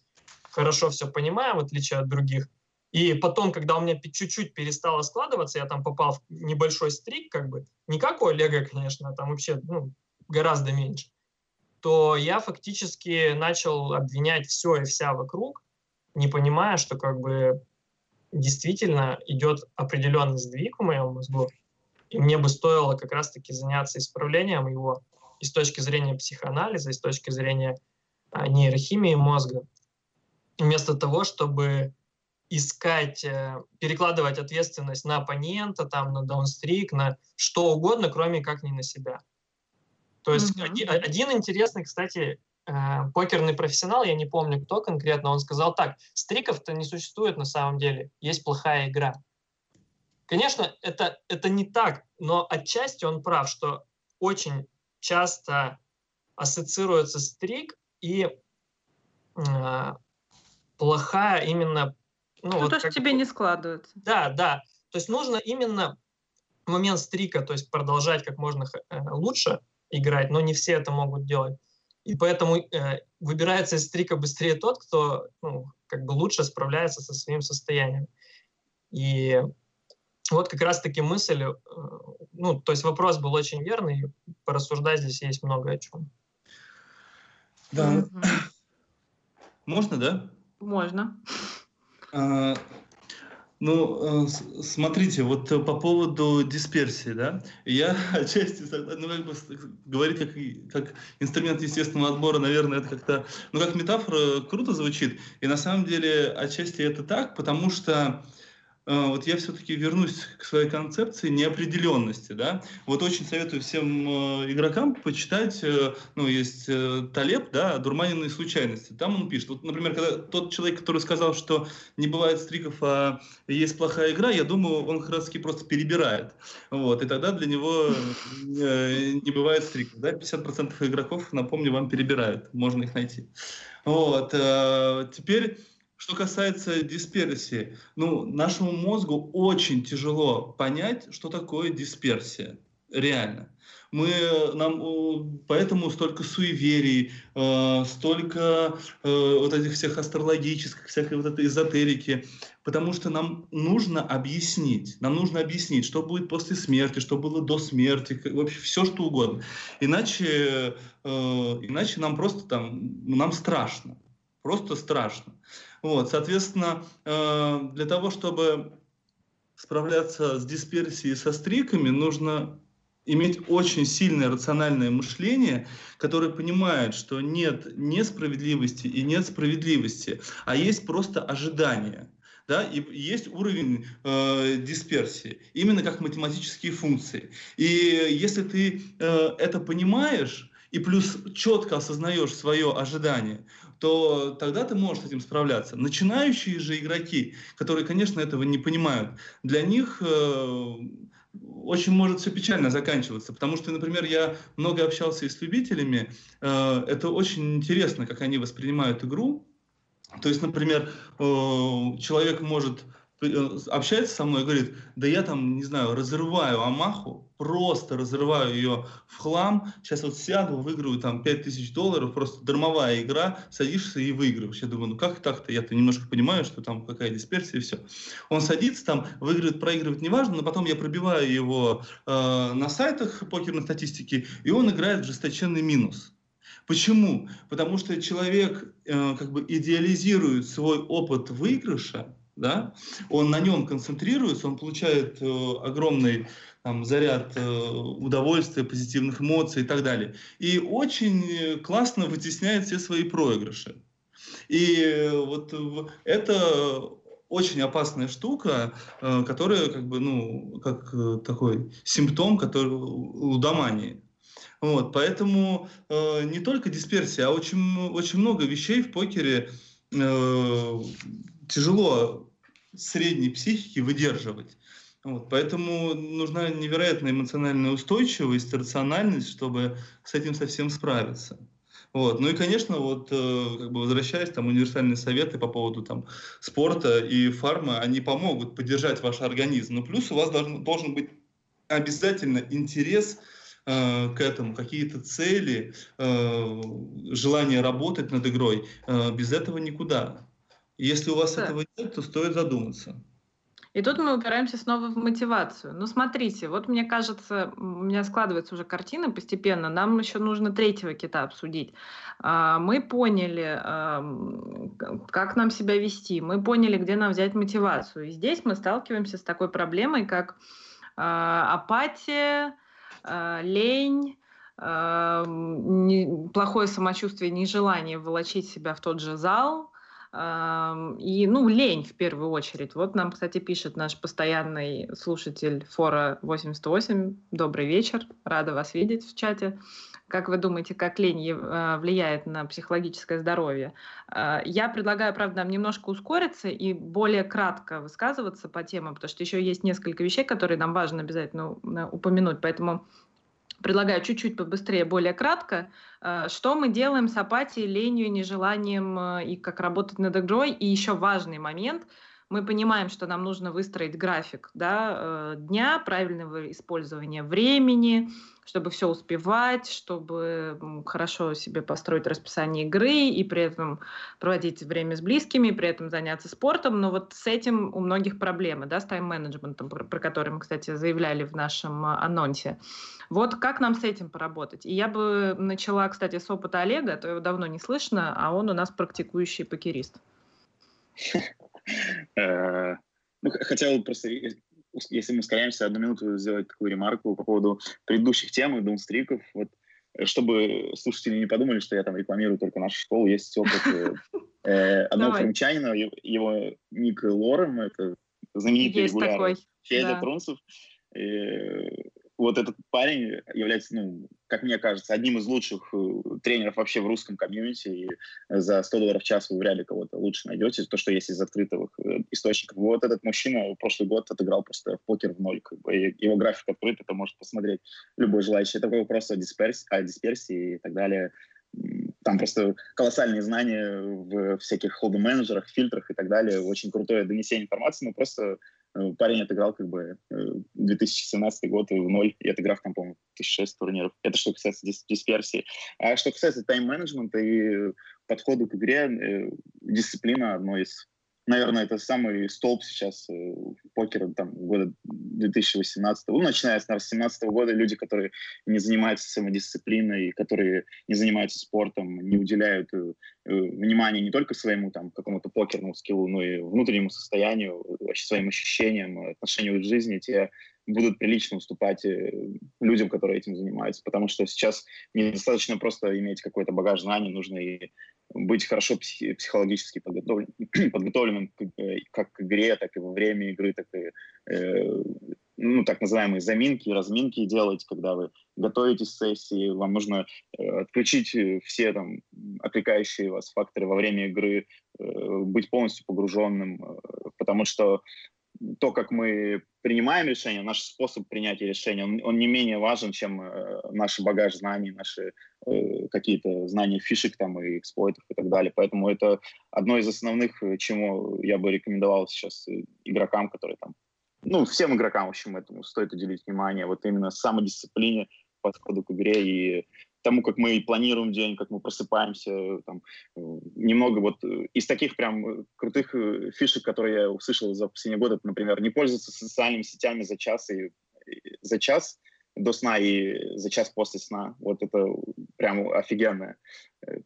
хорошо все понимаю, в отличие от других. И потом, когда у меня чуть-чуть перестало складываться, я там попал в небольшой стрик, как бы, не как у Олега, конечно, там вообще ну, гораздо меньше, то я фактически начал обвинять все и вся вокруг, не понимая, что как бы действительно идет определенный сдвиг в моем мозгу, и мне бы стоило как раз-таки заняться исправлением его и с точки зрения психоанализа, и с точки зрения а, нейрохимии мозга вместо того, чтобы искать, э, перекладывать ответственность на оппонента, там, на даунстрик, на что угодно, кроме как не на себя. То есть mm-hmm. один, один интересный, кстати, э, покерный профессионал, я не помню кто конкретно, он сказал так, стриков-то не существует на самом деле, есть плохая игра. Конечно, это, это не так, но отчасти он прав, что очень часто ассоциируется стрик и э, плохая именно...
Ну, ну вот то, что тебе не складывается.
Да, да. То есть нужно именно момент стрика, то есть продолжать как можно э, лучше играть, но не все это могут делать. И поэтому э, выбирается из стрика быстрее тот, кто ну, как бы лучше справляется со своим состоянием. И вот как раз-таки мысль, э, ну, то есть вопрос был очень верный, порассуждать здесь есть много о чем.
Да. Можно, да?
Можно.
А, ну, э, смотрите, вот по поводу дисперсии, да, я отчасти, ну, как бы говорить как, как инструмент естественного отбора, наверное, это как-то, ну, как метафора круто звучит, и на самом деле отчасти это так, потому что а, вот я все-таки вернусь к своей концепции неопределенности, да. Вот очень советую всем э, игрокам почитать, э, ну, есть э, Талеб, да, «Дурманенные случайности». Там он пишет, вот, например, когда тот человек, который сказал, что не бывает стриков, а есть плохая игра, я думаю, он как раз просто перебирает. Вот, и тогда для него не бывает стриков, да, 50% игроков, напомню, вам перебирают, можно их найти. Вот, теперь что касается дисперсии, ну, нашему мозгу очень тяжело понять, что такое дисперсия. реально. Мы, нам, поэтому столько суеверий, э, столько э, вот этих всех астрологических, всякой вот этой эзотерики, потому что нам нужно объяснить, нам нужно объяснить, что будет после смерти, что было до смерти, вообще все что угодно. Иначе, э, иначе нам просто там, нам страшно, просто страшно. Вот, соответственно, э, для того, чтобы справляться с дисперсией со стриками, нужно иметь очень сильное рациональное мышление, которое понимает, что нет несправедливости и нет справедливости, а есть просто ожидание. Да, и есть уровень э, дисперсии, именно как математические функции. И если ты э, это понимаешь, и плюс четко осознаешь свое ожидание, то тогда ты можешь с этим справляться. Начинающие же игроки, которые, конечно, этого не понимают, для них э, очень может все печально заканчиваться, потому что, например, я много общался и с любителями, э, это очень интересно, как они воспринимают игру. То есть, например, э, человек может общается со мной и говорит, да я там, не знаю, разрываю Амаху, просто разрываю ее в хлам, сейчас вот сяду, выиграю там 5000 долларов, просто дармовая игра, садишься и выигрываешь. Я думаю, ну как так-то, я-то немножко понимаю, что там какая дисперсия и все. Он садится там, выигрывает, проигрывает, неважно, но потом я пробиваю его э, на сайтах покерной статистики, и он играет в жесточенный минус. Почему? Потому что человек э, как бы идеализирует свой опыт выигрыша, да, он на нем концентрируется, он получает э, огромный там, заряд э, удовольствия, позитивных эмоций и так далее. И очень классно вытесняет все свои проигрыши. И вот это очень опасная штука, э, которая как бы, ну, как э, такой симптом, который лудомании. Вот, поэтому э, не только дисперсия, а очень, очень много вещей в покере э, тяжело средней психики выдерживать. Вот, поэтому нужна невероятная эмоциональная устойчивость, рациональность, чтобы с этим совсем справиться. Вот. Ну и, конечно, вот, э, как бы возвращаясь, там, универсальные советы по поводу там, спорта и фарма, они помогут поддержать ваш организм. Но плюс у вас должен, должен быть обязательно интерес э, к этому, какие-то цели, э, желание работать над игрой. Э, без этого никуда. Если у вас да. этого нет, то стоит задуматься.
И тут мы упираемся снова в мотивацию. Ну, смотрите, вот мне кажется, у меня складывается уже картина постепенно, нам еще нужно третьего кита обсудить. А, мы поняли, как нам себя вести, мы поняли, где нам взять мотивацию. И здесь мы сталкиваемся с такой проблемой, как а, апатия, а, лень, плохое самочувствие, нежелание волочить себя в тот же зал, и, ну, лень в первую очередь. Вот нам, кстати, пишет наш постоянный слушатель Фора 88. Добрый вечер, рада вас видеть в чате. Как вы думаете, как лень а, влияет на психологическое здоровье? А, я предлагаю, правда, нам немножко ускориться и более кратко высказываться по темам, потому что еще есть несколько вещей, которые нам важно обязательно упомянуть. Поэтому предлагаю чуть-чуть побыстрее, более кратко. Э, что мы делаем с апатией, ленью, нежеланием э, и как работать над игрой? И еще важный момент – мы понимаем, что нам нужно выстроить график да, э, дня, правильного использования времени, чтобы все успевать, чтобы хорошо себе построить расписание игры и при этом проводить время с близкими, при этом заняться спортом. Но вот с этим у многих проблемы, да, с тайм-менеджментом, про, про который мы, кстати, заявляли в нашем анонсе. Вот как нам с этим поработать? И я бы начала, кстати, с опыта Олега, а то его давно не слышно, а он у нас практикующий покерист.
Э, ну, хотел просто, если мы ускоряемся, одну минуту сделать такую ремарку по поводу предыдущих тем и думстриков. Вот, э, чтобы слушатели не подумали, что я там рекламирую только нашу школу, есть опыт э, э одного франчанина, его ник Лорем, это знаменитый регулярный Федя. Трунцев вот этот парень является, ну, как мне кажется, одним из лучших э, тренеров вообще в русском комьюнити. И за 100 долларов в час вы вряд ли кого-то лучше найдете. То, что есть из открытых э, источников. Вот этот мужчина прошлый год отыграл просто в покер в ноль. Как бы, и его график открыт, это может посмотреть любой желающий. Это вопрос о дисперсии, о дисперсии и так далее. Там просто колоссальные знания в всяких холд-менеджерах, фильтрах и так далее. Очень крутое донесение информации. Мы просто парень отыграл как бы 2017 год в ноль, и отыграв там, по-моему, 1006 турниров. Это что касается дис дисперсии. А что касается тайм-менеджмента и подхода к игре, дисциплина одно из наверное, это самый столб сейчас э, покера там, года 2018, ну, начиная с 2017 года, люди, которые не занимаются самодисциплиной, которые не занимаются спортом, не уделяют э, э, внимания не только своему там какому-то покерному скиллу, но и внутреннему состоянию, вообще своим ощущениям, отношению к жизни, те будут прилично уступать людям, которые этим занимаются, потому что сейчас недостаточно просто иметь какой-то багаж знаний, нужно и быть хорошо психологически подготовленным, подготовленным э, как к игре, так и во время игры, так и э, ну, так называемые заминки, разминки делать, когда вы готовитесь к сессии, вам нужно э, отключить все там отвлекающие вас факторы во время игры, э, быть полностью погруженным, э, потому что то, как мы принимаем решения, наш способ принятия решения, он, он не менее важен, чем э, наш багаж знаний, наши э, какие-то знания фишек там и эксплойтов и так далее. Поэтому это одно из основных, э, чему я бы рекомендовал сейчас э, игрокам, которые там, ну, всем игрокам, в общем, этому стоит уделить внимание, вот именно самодисциплине, подходу к игре и тому, как мы планируем день, как мы просыпаемся, там, немного вот э, из таких прям э, крутых э, фишек, которые я услышал за последние годы, это, например, не пользоваться социальными сетями за час и, и за час до сна и за час после сна. Вот это прям офигенный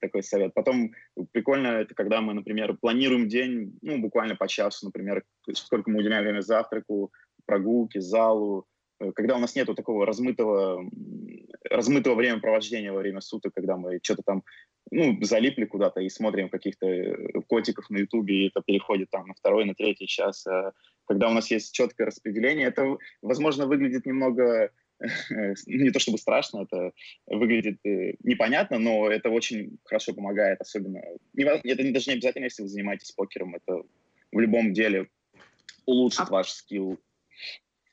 такой совет. Потом прикольно это, когда мы, например, планируем день, ну, буквально по часу, например, сколько мы уделяем время завтраку, прогулке, залу, Э, когда у нас нету такого размытого, размытого времяпровождения во время суток, когда мы что-то там ну, залипли куда-то и смотрим каких-то э, котиков на Ютубе, и это переходит там на второй, на третий час. А когда у нас есть четкое распределение, это, возможно, выглядит немного не то чтобы страшно, это выглядит э, непонятно, но это очень хорошо помогает, особенно... Это даже не обязательно, если вы занимаетесь покером, это в любом деле улучшит а... ваш скилл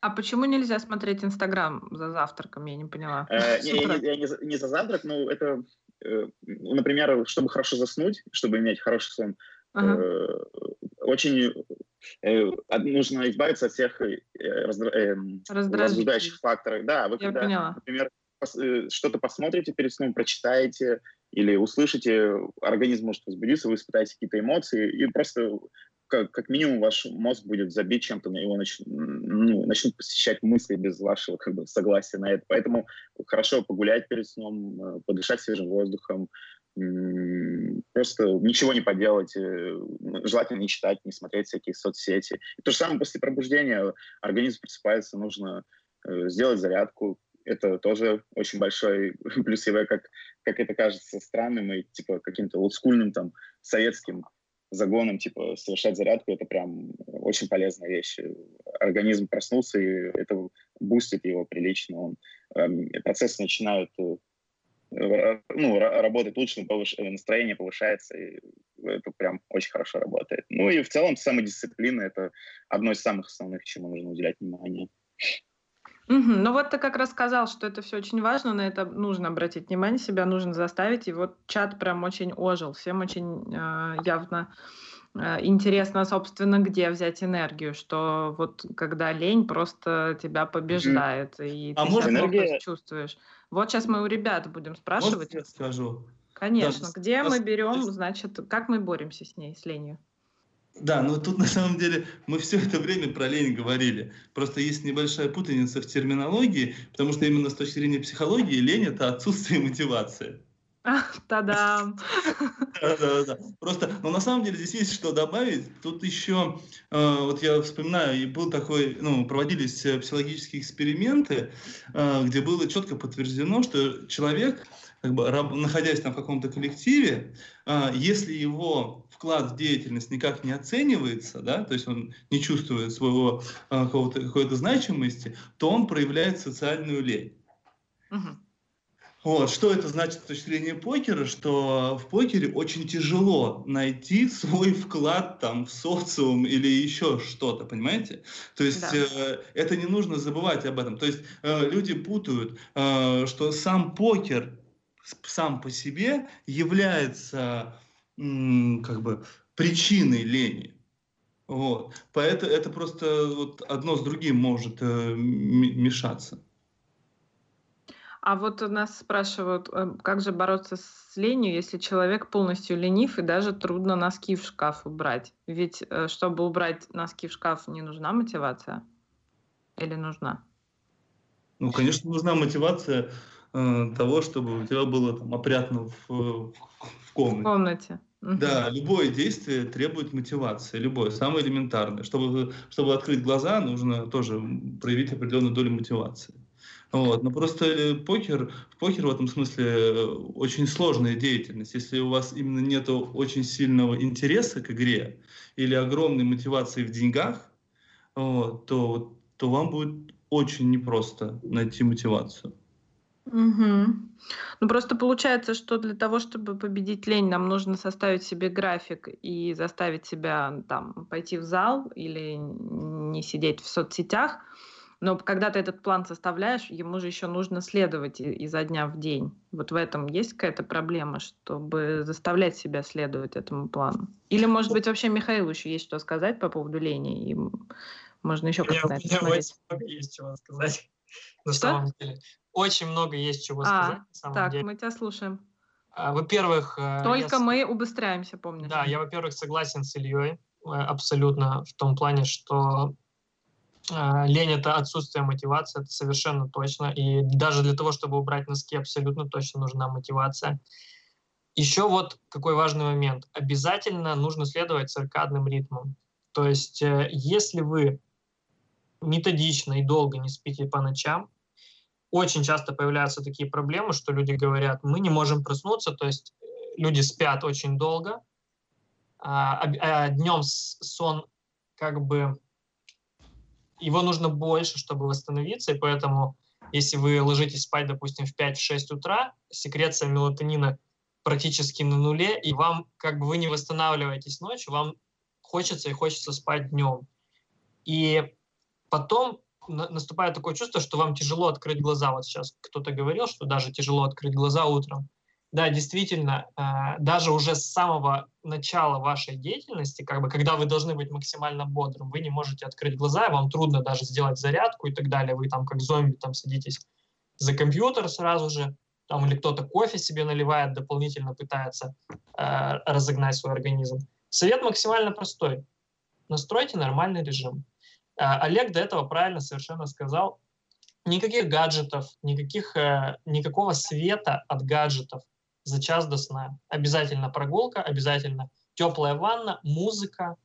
а почему нельзя смотреть Инстаграм за завтраком? Я не поняла.
Э, не за завтрак, но это, э, например, чтобы хорошо заснуть, чтобы иметь хороший сон, э, очень нужно избавиться от всех раздражающих факторов. Да, вы когда, например, что-то посмотрите перед сном, прочитаете или услышите, организм может возбудиться, вы испытаете какие-то эмоции, и просто как, как минимум ваш мозг будет забить чем-то, его нач, ну, начнут посещать мысли без вашего как бы, согласия на это. Поэтому хорошо погулять перед сном, э, подышать свежим воздухом, просто ничего не поделать, э, желательно не читать, не смотреть всякие соцсети. И то же самое после пробуждения, организм просыпается, нужно э, сделать зарядку, это тоже очень большой плюс, как, как это кажется странным и типа каким-то олдскульным там советским загоном, типа, совершать зарядку, это прям очень полезная вещь. Организм проснулся, и это бустит его прилично. Он, э, процессы начинают э, ну, работать лучше, повыш... настроение повышается, и это прям очень хорошо работает. Ну и в целом самодисциплина — это одно из самых основных, чему нужно уделять внимание.
Угу. Ну вот ты как раз сказал, что это все очень важно, на это нужно обратить внимание, себя нужно заставить. И вот чат прям очень ожил, всем очень э, явно э, интересно, собственно, где взять энергию, что вот когда лень просто тебя побеждает, угу. и а ты себя энергия... чувствуешь. Вот сейчас мы у ребят будем спрашивать. Вот
я скажу.
Конечно, да, где мы берем, значит, как мы боремся с ней, с ленью?
Да, но тут на самом деле мы все это время про лень говорили. Просто есть небольшая путаница в терминологии, потому что именно с точки зрения психологии лень это отсутствие мотивации.
Та-дам!
Да, да, да. Просто, но на самом деле здесь есть что добавить. Тут еще, э, вот я вспоминаю, и был такой, ну, проводились э, психологические эксперименты, э, где было четко подтверждено, что человек, как бы, находясь там в каком-то коллективе, э, если его вклад в деятельность никак не оценивается, да, то есть он не чувствует своего э, какой-то значимости, то он проявляет социальную лень. Угу. Вот, что это значит с точки зрения покера, что в покере очень тяжело найти свой вклад там в социум или еще что-то, понимаете? То есть да. э, это не нужно забывать об этом. То есть э, люди путают, э, что сам покер сам по себе является как бы причиной лени. Вот. Поэтому это просто вот одно с другим может э, мешаться.
А вот нас спрашивают, э, как же бороться с ленью, если человек полностью ленив и даже трудно носки в шкаф убрать? Ведь э, чтобы убрать носки в шкаф, не нужна мотивация? Или нужна?
Ну, конечно, нужна мотивация э, того, чтобы у тебя было там опрятно в, в комнате. В
комнате.
Да, любое действие требует мотивации, любое, самое элементарное. Чтобы, чтобы открыть глаза, нужно тоже проявить определенную долю мотивации. Вот. Но просто э, покер, покер в этом смысле э, очень сложная деятельность. Если у вас именно нет очень сильного интереса к игре или огромной мотивации в деньгах, вот, то, то вам будет очень непросто найти мотивацию.
Угу. Ну, просто получается, что для того, чтобы победить лень, нам нужно составить себе график и заставить себя там пойти в зал или не сидеть в соцсетях. Но когда ты этот план составляешь, ему же еще нужно следовать изо дня в день. Вот в этом есть какая-то проблема, чтобы заставлять себя следовать этому плану? Или, может быть, вообще Михаилу еще есть что сказать по поводу лени, и можно еще как-то на
это смотреть? есть чего сказать. На что? самом деле. Очень много есть чего а, сказать. На
самом так, деле. мы тебя слушаем.
А, во-первых...
Э, Только я... мы убыстряемся, помнишь?
Да, я, во-первых, согласен с Ильей э, абсолютно в том плане, что лень — это отсутствие мотивации, это совершенно точно. И даже для того, чтобы убрать носки, абсолютно точно нужна мотивация. Еще вот какой важный момент. Обязательно нужно следовать циркадным ритмам. То есть если вы методично и долго не спите по ночам, очень часто появляются такие проблемы, что люди говорят, мы не можем проснуться, то есть э, люди спят очень долго, а, а днем сон как бы его нужно больше, чтобы восстановиться, и поэтому если вы ложитесь спать, допустим, в 5-6 утра, секреция мелатонина практически на нуле, и вам как бы вы не восстанавливаетесь ночью, вам хочется и хочется спать днем. И потом наступает такое чувство, что вам тяжело открыть глаза. Вот сейчас кто-то говорил, что даже тяжело открыть глаза утром. Да, действительно, э, даже уже с самого начала вашей деятельности, как бы, когда вы должны быть максимально бодрым, вы не можете открыть глаза, вам трудно даже сделать зарядку и так далее. Вы там как зомби там садитесь за компьютер сразу же, там или кто-то кофе себе наливает, дополнительно пытается э, разогнать свой организм. Совет максимально простой. Настройте нормальный режим. А, Олег до этого правильно совершенно сказал, никаких гаджетов, никаких, э, никакого света от гаджетов за час до сна. Обязательно прогулка, обязательно теплая ванна, музыка,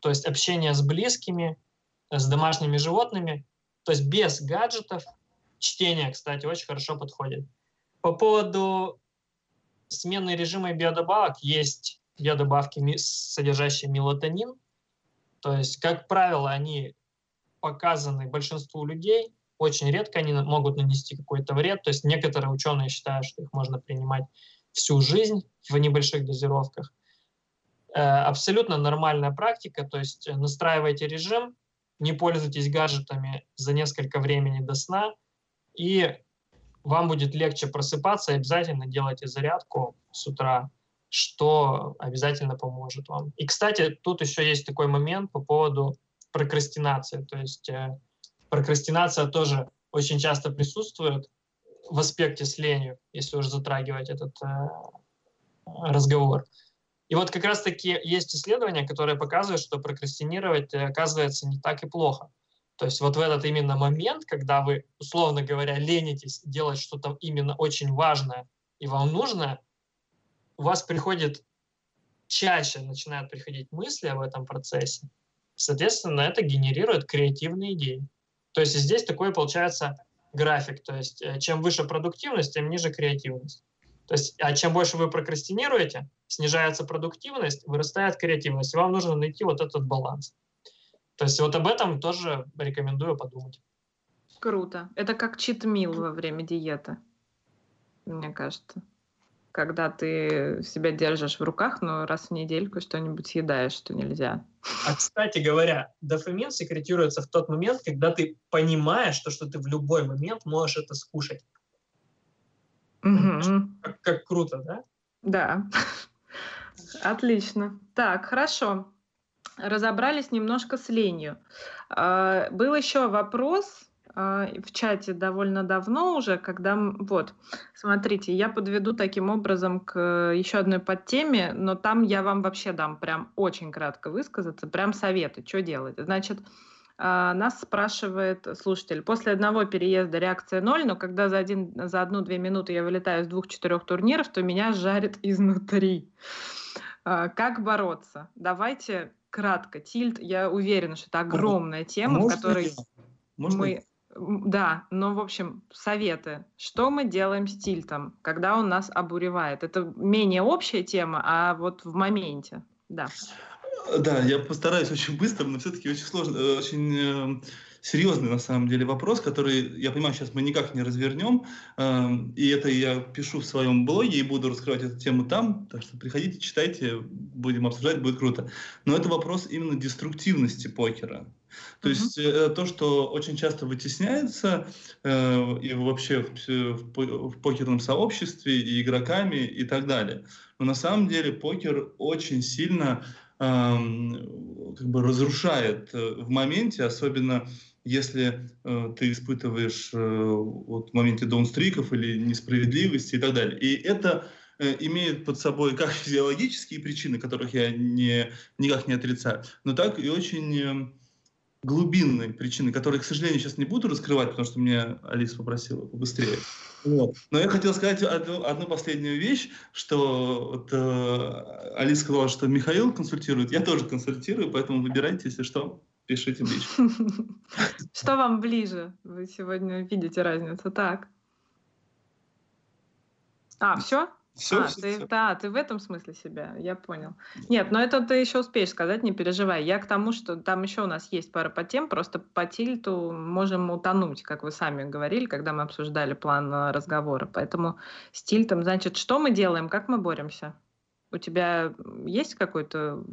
то есть общение с близкими, с домашними животными, то есть без гаджетов. Чтение, кстати, очень хорошо подходит. По поводу смены режима биодобавок есть биодобавки, содержащие мелатонин, то есть, как правило, они показаны большинству людей, очень редко они могут нанести какой-то вред. То есть некоторые ученые считают, что их можно принимать всю жизнь в небольших дозировках. Э, абсолютно нормальная практика, то есть настраивайте режим, не пользуйтесь гаджетами за несколько времени до сна, и вам будет легче просыпаться, обязательно делайте зарядку с утра что обязательно поможет вам. И, кстати, тут еще есть такой момент по поводу прокрастинации. То есть э, прокрастинация тоже очень часто присутствует в аспекте с ленью, если уже затрагивать этот э, разговор. И вот как раз-таки есть исследования, которые показывают, что прокрастинировать э, оказывается не так и плохо. То есть вот в этот именно момент, когда вы, условно говоря, ленитесь делать что-то именно очень важное и вам нужное, у вас приходит чаще начинают приходить мысли об этом процессе, соответственно, это генерирует креативные идеи. То есть здесь такой получается график, то есть э, чем выше продуктивность, тем ниже креативность. То есть, а чем больше вы прокрастинируете, снижается продуктивность, вырастает креативность. И вам нужно найти вот этот баланс. То есть вот об этом тоже рекомендую подумать.
Круто. Это как читмил во время диеты, мне кажется когда ты себя держишь в руках, но раз в недельку что-нибудь съедаешь, что нельзя.
А, кстати говоря, дофамин секретируется в тот момент, когда ты понимаешь, что, что ты в любой момент можешь это скушать.
Угу.
Как, как круто, да?
Да. Отлично. Так, хорошо. разобрались немножко с ленью. А, был еще вопрос в чате довольно давно уже, когда... Вот, смотрите, я подведу таким образом к еще одной подтеме, но там я вам вообще дам прям очень кратко высказаться, прям советы, что делать. Значит, а, нас спрашивает слушатель, после одного переезда реакция ноль, но когда за, один, за одну-две минуты я вылетаю с двух-четырех турниров, то меня жарит изнутри. Как бороться? Давайте кратко. Тильт, я уверена, что это огромная тема, Можно в которой? Можно мы... Да, но, в общем, советы. Что мы делаем с тильтом, когда он нас обуревает? Это менее общая тема, а вот в моменте. Да.
Да, я постараюсь очень быстро, но все-таки очень сложно, э, очень э, серьезный на самом деле вопрос, который, я понимаю, сейчас мы никак не развернем, э, и это я пишу в своем блоге и буду раскрывать эту тему там, так что приходите, читайте, будем обсуждать, будет круто. Но это вопрос именно деструктивности покера. То uh-huh. есть э, то, что очень часто вытесняется э, и вообще в, в, в покерном сообществе и игроками и так далее. Но на самом деле покер очень сильно э, как бы разрушает э, в моменте, особенно если э, ты испытываешь э, вот, в моменте даунстриков или несправедливости и так далее. И это э, имеет под собой как физиологические причины, которых я не, никак не отрицаю, но так и очень э, глубинные причины, которые, к сожалению, сейчас не буду раскрывать, потому что меня Алиса попросила побыстрее. Вот. Но я хотел сказать одну, одну последнюю вещь, что вот, э, Алиса сказала, что Михаил консультирует, я тоже консультирую, поэтому выбирайте, если что, пишите ближе.
Что вам ближе? Вы сегодня видите разницу, так? А, все? Все, а, все, ты, все. Да, ты в этом смысле себя, я понял. Нет, но это ты еще успеешь сказать, не переживай. Я к тому, что там еще у нас есть пара по тем, просто по тильту можем утонуть, как вы сами говорили, когда мы обсуждали план э, разговора. Поэтому с тильтом, значит, что мы делаем, как мы боремся? У тебя есть какой-то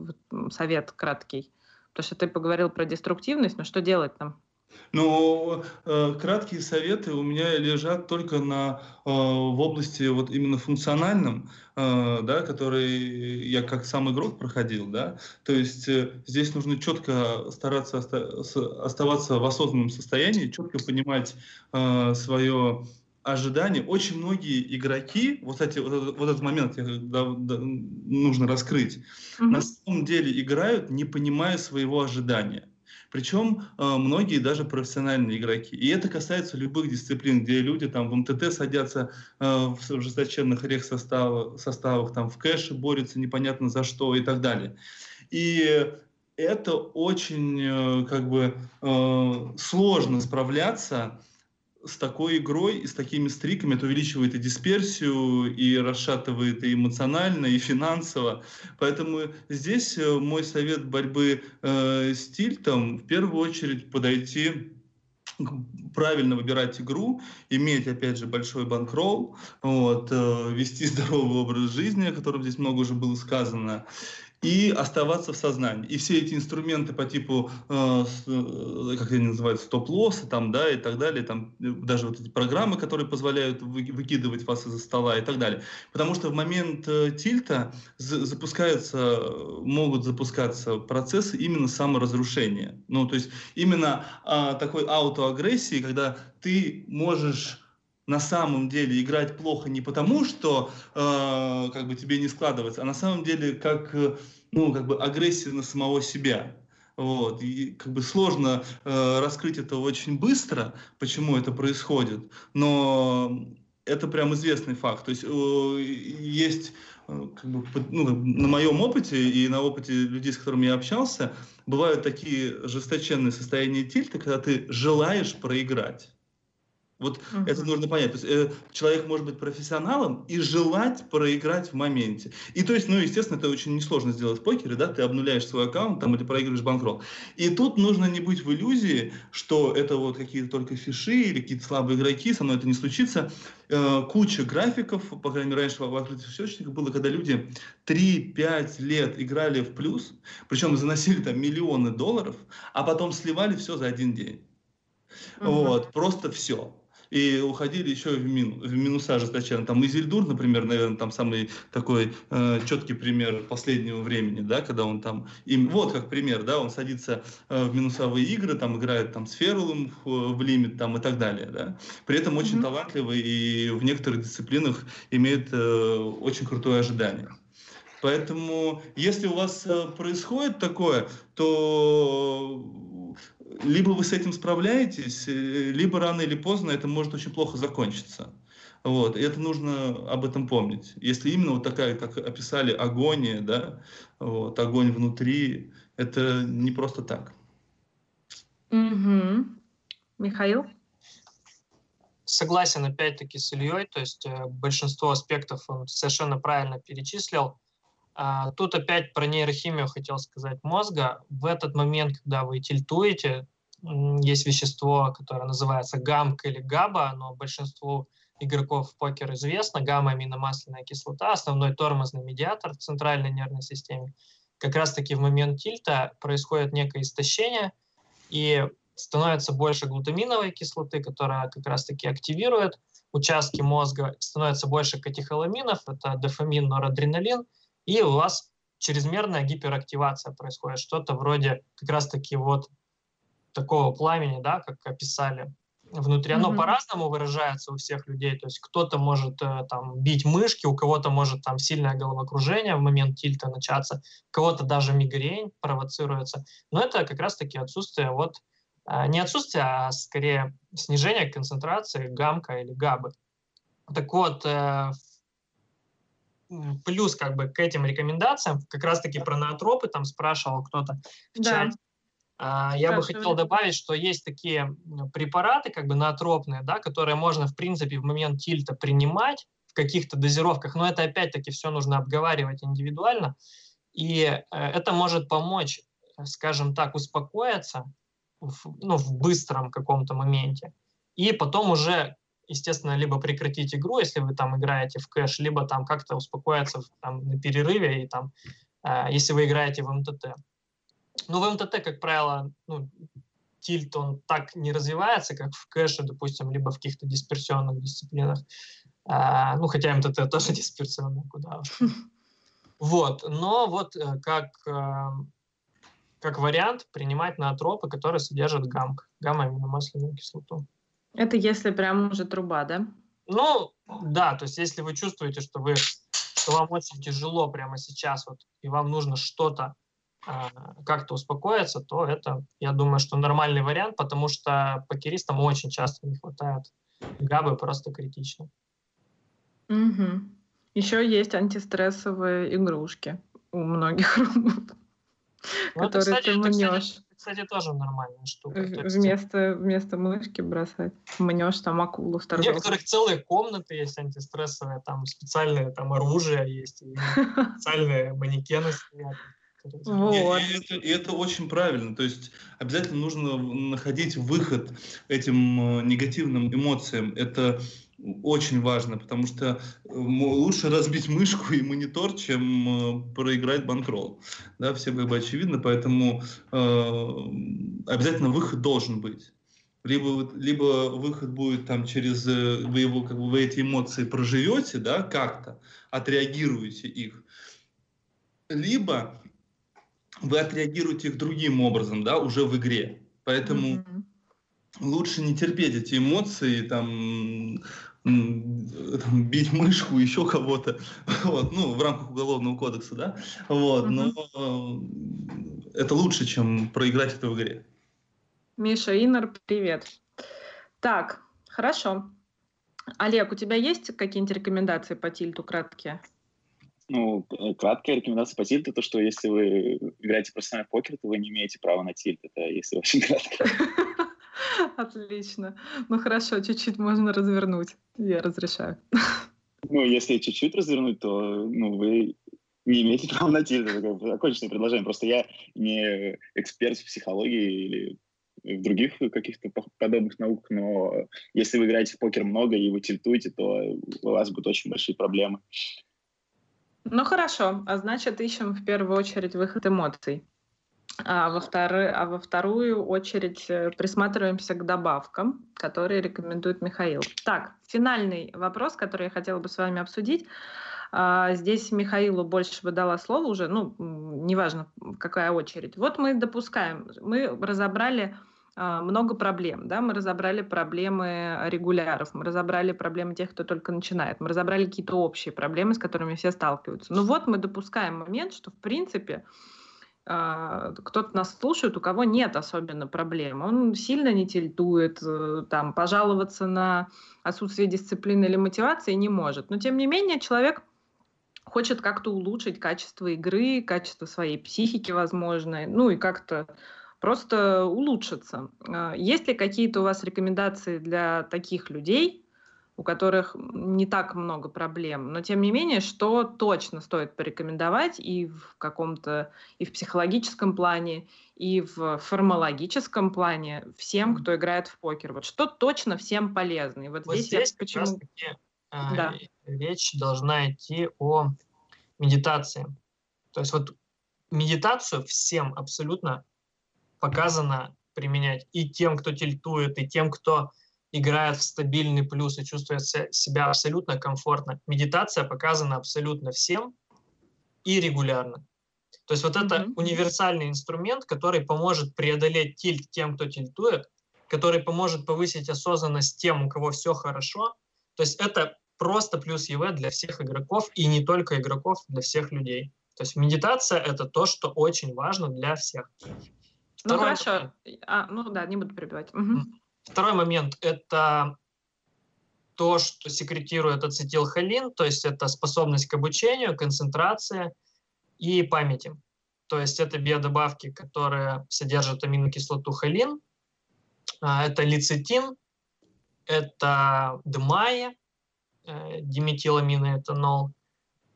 совет краткий? Потому что ты поговорил про деструктивность, но что делать там?
Но э, краткие советы у меня лежат только на, э, в области вот именно функциональном, э, да, который я как сам игрок проходил. Да? То есть э, здесь нужно четко стараться оста оставаться в осознанном состоянии, четко понимать э, свое ожидание. Очень многие игроки, вот, кстати, вот, этот, вот этот момент я, да, да, нужно раскрыть, mm-hmm. на самом деле играют, не понимая своего ожидания. Причем э, многие даже профессиональные игроки. И это касается любых дисциплин, где люди там в МТТ садятся э, в ужесточенных рех составах, составах, там в кэше борются непонятно за что и так далее. И это очень э, как бы э, сложно справляться с такой игрой и с такими стриками это увеличивает и дисперсию, и расшатывает и эмоционально, и финансово. Поэтому здесь э, мой совет борьбы э, с тильтом в первую очередь подойти правильно выбирать игру, иметь, опять же, большой банкролл, вот, э, вести здоровый образ жизни, о котором здесь много уже было сказано, и оставаться в сознании. И все эти инструменты по типу, э, э как они называют, стоп-лосса там, да, и так далее, там, э, даже вот эти программы, которые позволяют вы, выкидывать вас из-за стола и так далее. Потому что в момент э, тильта запускаются, могут запускаться процессы именно саморазрушения. Ну, то есть именно э, такой аутоагрессии, когда ты можешь на самом деле играть плохо не потому, что э, как бы тебе не складывается, а на самом деле как, э, ну, как бы агрессия на самого себя. Вот. И как бы сложно э, раскрыть это очень быстро, почему это происходит, но это прям известный факт. То есть э, есть э, как бы, ну, на моем опыте и на опыте людей, с которыми я общался, бывают такие жесточенные состояния тильта, когда ты желаешь проиграть. Вот угу. это нужно понять. То есть, э, человек может быть профессионалом и желать проиграть в моменте. И то есть, ну, естественно, это очень несложно сделать в покере, да, ты обнуляешь свой аккаунт там или проигрываешь банкролл. И тут нужно не быть в иллюзии, что это вот какие-то только фиши или какие-то слабые игроки, со мной это не случится. Э, куча графиков, по крайней мере, раньше в открытых источниках было, когда люди 3-5 лет играли в плюс, причем заносили там миллионы долларов, а потом сливали все за один день. Угу. Вот, просто все. И уходили еще в, мину, в минуса ожесточенно. Там Изильдур, например, наверное, там самый такой э, четкий пример последнего времени, да, когда он там, им, вот как пример, да, он садится э, в минусовые игры, там играет там с Ферулом в, в лимит там и так далее, да. При этом очень mm-hmm. талантливый и в некоторых дисциплинах имеет э, очень крутое ожидание. Поэтому, если у вас э, происходит такое, то либо вы с этим справляетесь, э, либо рано или поздно это может очень плохо закончиться. Вот, и это нужно об этом помнить. Если именно вот такая, как описали, агония, да, вот, огонь внутри, это не просто так.
Угу. Михаил?
Согласен опять-таки с Ильей, то есть э, большинство аспектов он совершенно правильно перечислил. А, тут опять про нейрохимию хотел сказать мозга. В этот момент, когда вы тильтуете, есть вещество, которое называется гамка или габа, но большинству игроков в покер известно, гамма-аминомасляная кислота, основной тормозный медиатор в центральной нервной системе. Как раз-таки в момент тильта происходит некое истощение, и становится больше глутаминовой кислоты, которая как раз-таки активирует участки мозга, становится больше катехоламинов, это дофамин, норадреналин – и у вас чрезмерная гиперактивация происходит, что-то вроде как раз-таки вот такого пламени, да, как описали внутри. Оно mm-hmm. по-разному выражается у всех людей. То есть кто-то может э, там бить мышки, у кого-то может там сильное головокружение в момент тильта начаться, у кого-то даже мигрень провоцируется. Но это как раз-таки отсутствие вот э, не отсутствие, а скорее снижение концентрации гамка или габы. Так вот, э, плюс как бы к этим рекомендациям, как раз-таки про ноотропы там спрашивал кто-то в да. чате. А, я бы хотел добавить, что есть такие препараты, как бы ноотропные, да, которые можно, в принципе, в момент тильта принимать в каких-то дозировках, но это опять-таки все нужно обговаривать индивидуально, и э, это может помочь, скажем так, успокоиться в, ну, в быстром каком-то моменте, и потом уже естественно, либо прекратить игру, если вы там играете в кэш, либо там как-то успокоиться там, на перерыве, и там, э, если вы играете в МТТ. Ну, в МТТ, как правило, ну, тильт, он так не развивается, как в кэше, допустим, либо в каких-то дисперсионных дисциплинах. А, ну, хотя МТТ тоже дисперсионный, куда Вот, но вот э, как, э, как вариант принимать наотропы, которые содержат гамк, гамма-аминомасляную кислоту.
Это если прям уже труба, да?
Ну, да, то есть если вы чувствуете, что вы что вам очень тяжело прямо сейчас, вот, и вам нужно что-то э, как-то успокоиться, то это, я думаю, что нормальный вариант, потому что покеристам очень часто не хватает габы, просто критично.
Угу. Еще есть антистрессовые игрушки у многих,
ну, которые кстати, ты мнешь кстати, тоже нормальная штука.
Вместо, вместо мышки бросать. Мнешь там акулу
в У некоторых целые комнаты есть антистрессовые, там специальное там оружие есть, специальные манекены стоят.
Вот. И, и, это, и это очень правильно. То есть обязательно нужно находить выход этим э, негативным эмоциям. Это очень важно, потому что э, лучше разбить мышку и монитор, чем э, проиграть банкролл. Да, все как бы очевидно, поэтому э, обязательно выход должен быть. Либо, либо выход будет там через, э, вы его, как бы вы эти эмоции проживете, да, как-то, отреагируете их, либо вы отреагируете их другим образом, да, уже в игре. Поэтому mm-hmm. лучше не терпеть эти эмоции, там, там, бить мышку, еще кого-то, вот, ну, в рамках уголовного кодекса, да, вот, но э, это лучше, чем проиграть это в игре.
Миша, Инар, привет. Так, хорошо. Олег, у тебя есть какие-нибудь рекомендации по тильту краткие?
Ну, э, краткая рекомендация по тильту, то, что если вы играете профессионально в покер, то вы не имеете права на тильт. Это если очень кратко.
Отлично. Ну хорошо, чуть-чуть можно развернуть. Я разрешаю.
Ну, если чуть-чуть развернуть, то ну, вы не имеете права на бы оконченное предложение. Просто я не эксперт в психологии или в других каких-то подобных науках, но если вы играете в покер много и вы тильтуете, то у вас будут очень большие проблемы.
Ну хорошо, а значит ищем в первую очередь выход эмоций. А во, вторы, а во вторую очередь э, присматриваемся к добавкам, которые рекомендует Михаил. Так, финальный вопрос, который я хотела бы с вами обсудить. А, здесь Михаилу больше бы дала слово уже, ну, неважно, какая очередь. Вот мы допускаем, мы разобрали а, много проблем, да, мы разобрали проблемы регуляров, мы разобрали проблемы тех, кто только начинает, мы разобрали какие-то общие проблемы, с которыми все сталкиваются. Ну вот мы допускаем момент, что в принципе кто-то нас слушает, у кого нет особенно проблем. Он сильно не тильтует, э, там, пожаловаться на отсутствие дисциплины или мотивации не может. Но, тем не менее, человек хочет как-то улучшить качество игры, качество своей психики, возможно, ну и как-то просто улучшиться. А, есть ли какие-то у вас рекомендации для таких людей, у которых не так много проблем. Но тем не менее, что точно стоит порекомендовать и в каком-то, и в психологическом плане, и в формологическом плане всем, кто играет в покер. Вот что точно всем полезно. И вот,
вот здесь, здесь я почему... Таки, а, да. речь должна идти о медитации. То есть вот медитацию всем абсолютно показано применять и тем, кто тильтует, и тем, кто играет в стабильный плюс и чувствует себя абсолютно комфортно. Медитация показана абсолютно всем и регулярно. То есть вот mm-hmm. это универсальный инструмент, который поможет преодолеть тильт тем, кто тильтует, который поможет повысить осознанность тем, у кого все хорошо. То есть это просто плюс ЕВ для всех игроков и не только игроков, для всех людей. То есть медитация — это то, что очень важно для всех.
Ну, Второй ну хорошо. А, ну да, не буду перебивать. Угу.
Второй момент – это то, что секретирует ацетилхолин, то есть это способность к обучению, концентрации и памяти. То есть это биодобавки, которые содержат аминокислоту холин, а, это лецитин, это дмая, э, диметиламиноэтанол,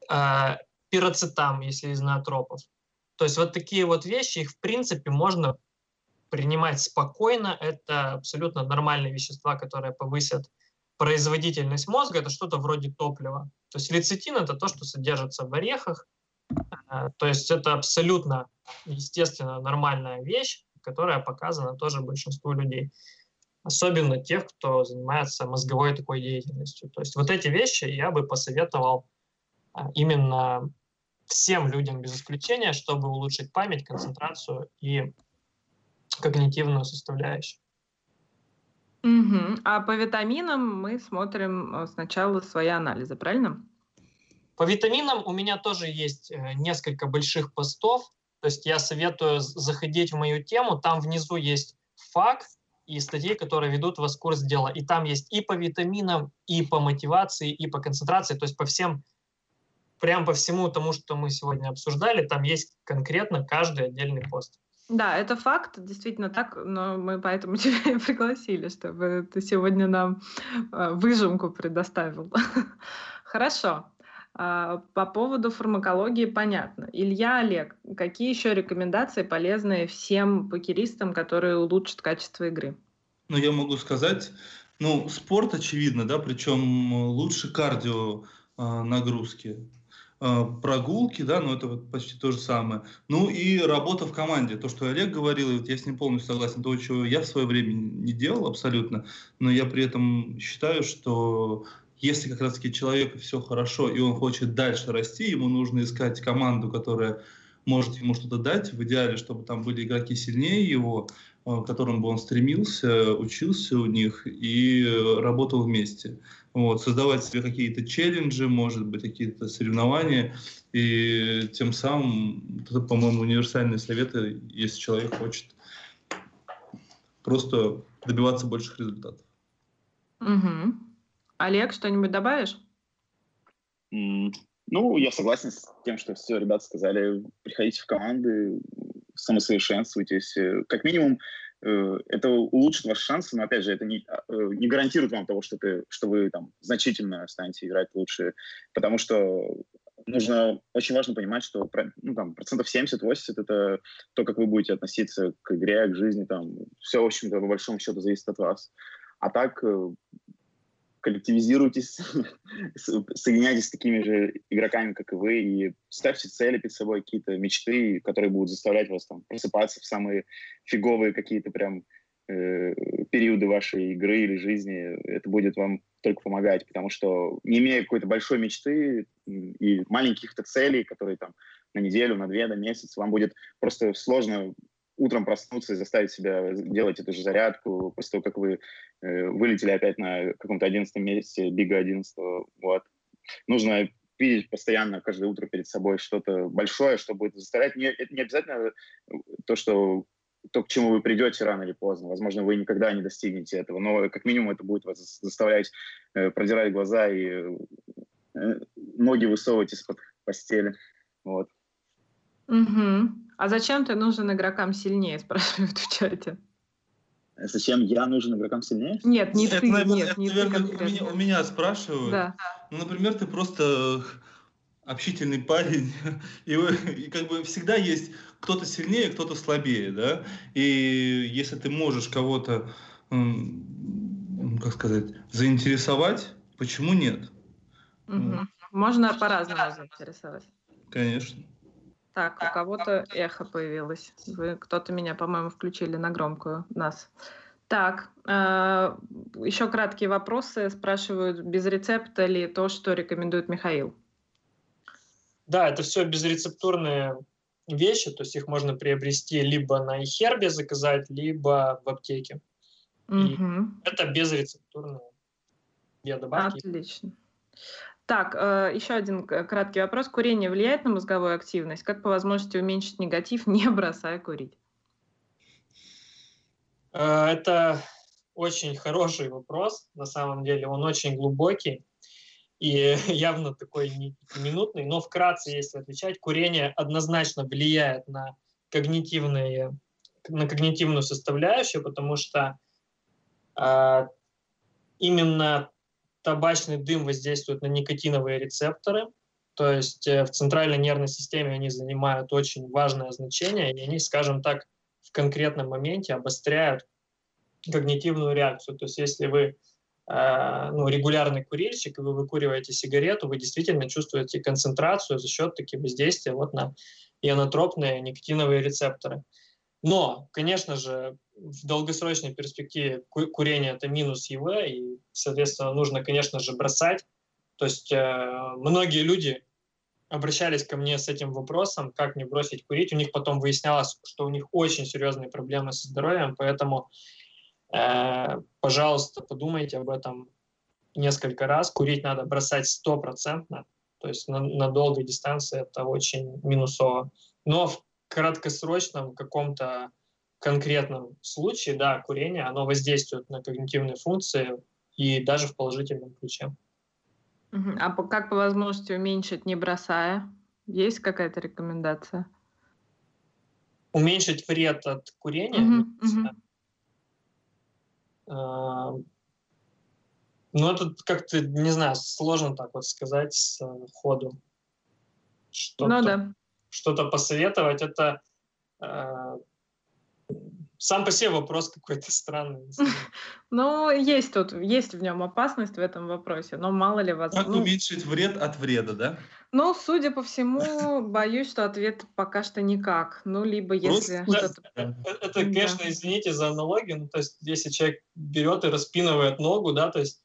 э, пироцетам, если из ноотропов. То есть вот такие вот вещи, их в принципе можно принимать спокойно. Это абсолютно нормальные вещества, которые повысят производительность мозга. Это что-то вроде топлива. То есть лецитин – это то, что содержится в орехах. Э, то есть это абсолютно, естественно, нормальная вещь, которая показана тоже большинству людей. Особенно тех, кто занимается мозговой такой деятельностью. То есть вот эти вещи я бы посоветовал э, именно всем людям без исключения, чтобы улучшить память, концентрацию и когнитивную составляющую.
Угу. А по витаминам мы смотрим э, сначала свои анализы, правильно?
По витаминам у меня тоже есть э, несколько больших постов. То есть я советую заходить в мою тему. Там внизу есть факт и статьи, которые ведут вас в курс дела. И там есть и по витаминам, и по мотивации, и по концентрации. То есть по всем, прям по всему тому, что мы сегодня обсуждали, там есть конкретно каждый отдельный пост.
Да, это факт, действительно так, но мы поэтому тебя и пригласили, чтобы ты сегодня нам э, выжимку предоставил. Хорошо. А, по поводу фармакологии понятно. Илья, Олег, какие еще рекомендации полезные всем покеристам, которые улучшат качество игры?
Ну, я могу сказать, ну, спорт очевидно, да, причем лучше кардио э, нагрузки. А, прогулки, да, но это вот почти то же самое. Ну и работа в команде, то, что Олег говорил, и вот я с ним полностью согласен, то, чего я в свое время не делал абсолютно, но я при этом считаю, что если как раз-таки человеку все хорошо, и он хочет дальше расти, ему нужно искать команду, которая может ему что-то дать, в идеале, чтобы там были игроки сильнее его, а, к которым бы он стремился, учился у них и работал вместе вот, создавать себе какие-то челленджи, может быть, какие-то соревнования, и тем самым, это, по-моему, универсальные советы, если человек хочет просто добиваться больших результатов.
Угу. Олег, что-нибудь добавишь?
Mm, ну, я согласен с тем, что все ребята сказали. Приходите в команды, самосовершенствуйтесь. Как минимум, это улучшит ваши шансы, но, опять же, это не, а, э, не гарантирует вам того, что, ты, что вы там значительно станете играть лучше, потому что нужно, очень важно понимать, что ну, там, процентов 70-80 это то, как вы будете относиться к игре, к жизни, там, все, в общем-то, по большому счету зависит от вас. А так, э, коллективизируйтесь, соединяйтесь с такими же игроками, как и вы, и ставьте цели перед собой, какие-то мечты, которые будут заставлять вас там просыпаться в самые фиговые какие-то прям э, периоды вашей игры или жизни. Это будет вам только помогать, потому что не имея какой-то большой мечты и маленьких-то целей, которые там на неделю, на две, на месяц, вам будет просто сложно утром проснуться и заставить себя делать эту же зарядку после того, как вы э, вылетели опять на каком-то одиннадцатом месте, бига одиннадцатого, вот. Нужно видеть постоянно каждое утро перед собой что-то большое, что будет заставлять. Не, это не обязательно то, что то, к чему вы придете рано или поздно. Возможно, вы никогда не достигнете этого, но как минимум это будет вас заставлять э, продирать глаза и э, ноги высовывать из-под постели. Вот.
Угу. А зачем ты нужен игрокам сильнее, спрашивают в чате.
Зачем я нужен игрокам сильнее?
Нет, не
это,
ты,
наверное,
нет,
это,
не
наверное,
ты
у
конкретно.
меня, у меня спрашивают.
Да.
Ну, например, ты просто общительный парень, и, и как бы всегда есть кто-то сильнее, кто-то слабее, да, и если ты можешь кого-то, как сказать, заинтересовать, почему нет?
Мгм. Можно по-разному заинтересовать.
Конечно.
Так, у кого-то эхо появилось. Вы, кто-то меня, по-моему, включили на громкую нас. Так, э, еще краткие вопросы. Спрашивают, без рецепта ли то, что рекомендует Михаил?
Да, это все безрецептурные вещи, то есть их можно приобрести либо на iHerb заказать, либо в аптеке.
Мгм.
Это безрецептурные биодобавки.
Отлично. Так, э, еще один к- краткий вопрос. Курение влияет на мозговую активность? Как по возможности уменьшить негатив, не бросая курить?
Э, Это очень хороший вопрос, на самом деле, он очень глубокий и явно такой не минутный, но вкратце, если отвечать, курение однозначно влияет на когнитивные, на когнитивную составляющую, потому что э, именно табачный дым воздействует на никотиновые рецепторы, то есть э, в центральной нервной системе они занимают очень важное значение, и они, скажем так, в конкретном моменте обостряют когнитивную реакцию. То есть если вы э, ну, регулярный курильщик, и вы выкуриваете сигарету, вы действительно чувствуете концентрацию за счет таки воздействия вот на ионотропные никотиновые рецепторы. Но, конечно же, в долгосрочной перспективе ку- курение это минус ЕВ, и, соответственно, нужно, конечно же, бросать. То есть э, многие люди обращались ко мне с этим вопросом, как не бросить курить. У них потом выяснялось, что у них очень серьезные проблемы со здоровьем, поэтому, э, пожалуйста, подумайте об этом несколько раз. Курить надо бросать стопроцентно, то есть на, на долгой дистанции это очень минусово. Но в краткосрочном каком-то конкретном случае, да, курение, оно воздействует на когнитивные функции и даже в положительном ключе.
А по- как по возможности уменьшить, не бросая? Есть какая-то рекомендация?
Уменьшить вред от курения. А, Ну, это как-то, не знаю, сложно так вот сказать с э, ходу. Что-то,
Ну да.
что-то посоветовать, это э, сам по себе вопрос какой-то странный.
Ну, есть тут, есть в нем опасность в этом вопросе, но мало ли вас...
Как
ну,
уменьшить вред от вреда, да?
ну, судя по всему, боюсь, что ответ пока что никак. Ну, либо если
Просто-
что-то...
Это, конечно, извините за аналогию, ну, то есть, если человек берет и распинывает ногу, да, то есть,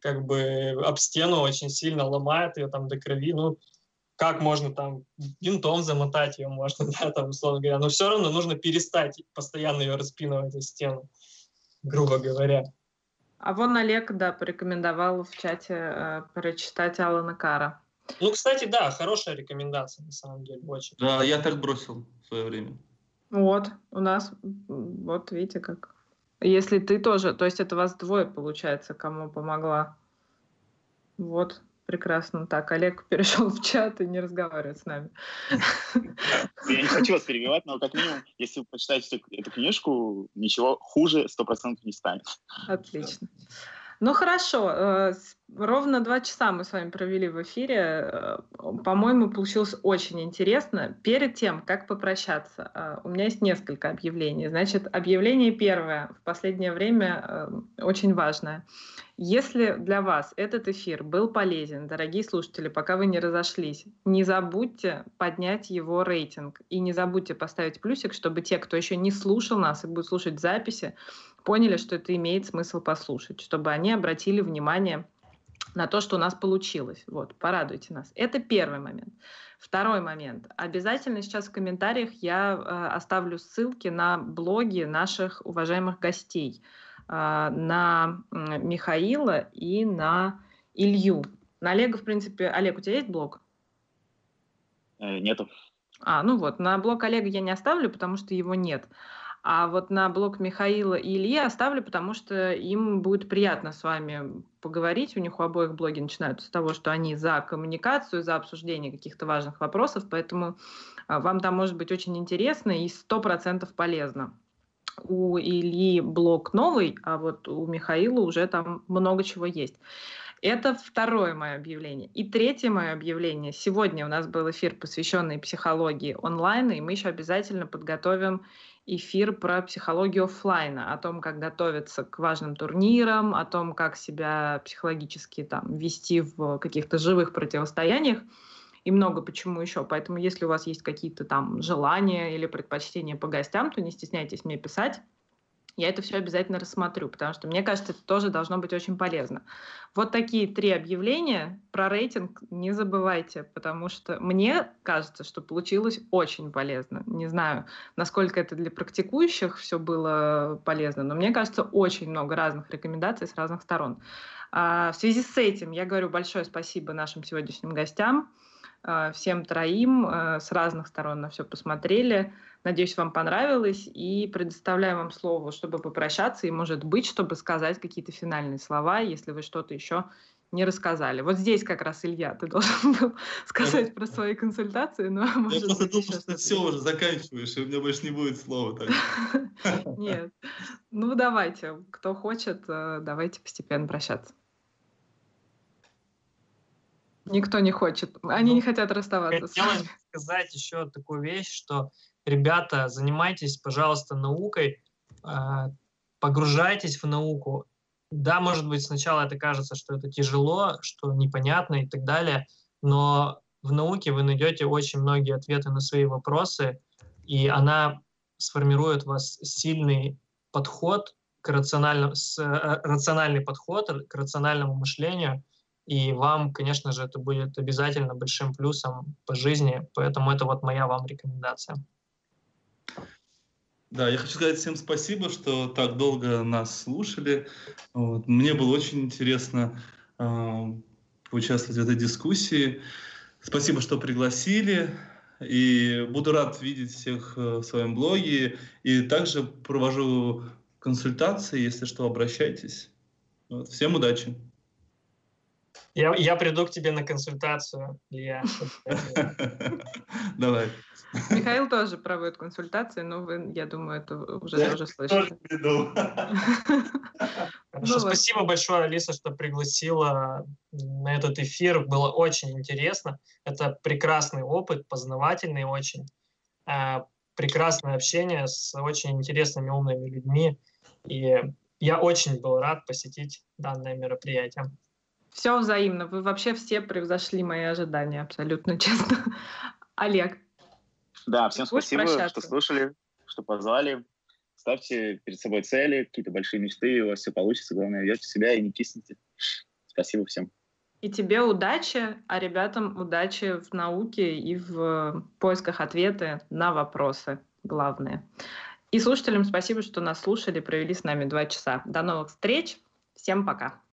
как бы об стену очень сильно ломает ее там до крови, ну, как можно там винтом замотать ее можно, да, там, условно говоря, но все равно нужно перестать постоянно ее распинывать о стену, грубо говоря.
А вон Олег, да, порекомендовал в чате э, прочитать Алана Кара.
Ну, кстати, да, хорошая рекомендация, на самом деле, очень.
Да, я так бросил в свое время.
Вот, у нас, вот видите как. Если ты тоже, то есть это вас двое, получается, кому помогла. Вот, прекрасно. Так, Олег перешел в чат и не разговаривает с нами.
Я не хочу вас перебивать, но как минимум, если вы почитаете эту, книжку, ничего хуже 100% не станет.
Отлично. Ну хорошо, э, ровно два часа мы с вами провели в эфире. Э, по-моему, получилось очень интересно. Перед тем, как попрощаться, э, у меня есть несколько объявлений. Значит, объявление первое, в последнее время очень важное. Если для вас этот эфир был полезен, дорогие слушатели, пока вы не разошлись, не забудьте поднять его рейтинг и не забудьте поставить плюсик, чтобы те, кто еще не слушал нас и будет слушать записи, поняли, что это имеет смысл послушать, чтобы они обратили внимание на то, что у нас получилось. Вот, порадуйте нас. Это первый момент. Второй момент. Обязательно сейчас в комментариях я э, оставлю ссылки на блоги наших уважаемых гостей, э, на э, Михаила и на Илью. На Олега, в принципе, Олег, у тебя есть блог?
Э, нету.
А, ну вот, на блог Олега я не оставлю, потому что его нет. А вот на блог Михаила и Ильи оставлю, потому что им будет приятно с вами поговорить. У них у обоих блоги начинаются с того, что они за коммуникацию, за обсуждение каких-то важных вопросов, поэтому а, вам там может быть очень интересно и сто процентов полезно. У Ильи блог новый, а вот у Михаила уже там много чего есть. Это второе мое объявление. И третье мое объявление. Сегодня у нас был эфир, посвященный психологии онлайн, и мы еще обязательно подготовим эфир про психологию офлайна, о том, как готовиться к важным турнирам, о том, как себя психологически там вести в каких-то живых противостояниях и много почему еще. Поэтому, если у вас есть какие-то там желания или предпочтения по гостям, то не стесняйтесь мне писать я это все обязательно рассмотрю, потому что мне кажется, это тоже должно быть очень полезно. Вот такие три объявления про рейтинг не забывайте, потому что мне кажется, что получилось очень полезно. Не знаю, насколько это для практикующих все было полезно, но мне кажется, очень много разных рекомендаций с разных сторон. А, в связи с этим я говорю большое спасибо нашим сегодняшним гостям, а, всем троим а, с разных сторон на все посмотрели. Надеюсь, вам понравилось. И предоставляю вам слово, чтобы попрощаться и, может быть, чтобы сказать какие-то финальные слова, если вы что-то еще не рассказали. Вот здесь как раз, Илья, ты должен был сказать про свои консультации, но
может Я просто думал, что ты все уже заканчиваешь, и у меня больше не будет слова.
Нет. Ну, давайте. Кто хочет, э, давайте постепенно прощаться. Никто не хочет. Они ну, не хотят расставаться.
Хотелось сказать еще такую вещь, что ребята, занимайтесь, пожалуйста, наукой, а, погружайтесь в науку. Да, может быть, сначала это кажется, что это тяжело, что непонятно и так далее, но в науке вы найдете очень многие ответы на свои вопросы, и она сформирует у вас сильный подход к рациональному, э, рациональный подход к рациональному мышлению, и вам, конечно же, это будет обязательно большим плюсом по жизни, поэтому это вот моя вам рекомендация.
Да, я хочу сказать всем спасибо, что так долго нас слушали. Вот. Мне было очень интересно э, поучаствовать в этой дискуссии. Спасибо, что пригласили. И буду рад видеть всех э, в своем блоге. И также провожу консультации, если что, обращайтесь. Вот. Всем удачи.
Я, я приду к тебе на консультацию, Илья.
Давай.
Михаил тоже проводит консультации, но вы, я думаю, это уже я тоже слышали.
Хорошо, ну, спасибо вот. большое, Алиса, что пригласила на этот эфир. Было очень интересно. Это прекрасный опыт, познавательный очень. Э, прекрасное общение с очень интересными, умными людьми. И я очень был рад посетить данное мероприятие.
Все взаимно. Вы вообще все превзошли мои ожидания, абсолютно честно. Олег.
Да, всем спасибо, прощаться? что слушали, что позвали. Ставьте перед собой цели, какие-то большие мечты, у вас все получится. Главное, верьте в себя и не кисните. Спасибо всем.
И тебе удачи, а ребятам удачи в науке и в поисках ответа на вопросы главные. И слушателям спасибо, что нас слушали, провели с нами два часа. До новых встреч. Всем пока.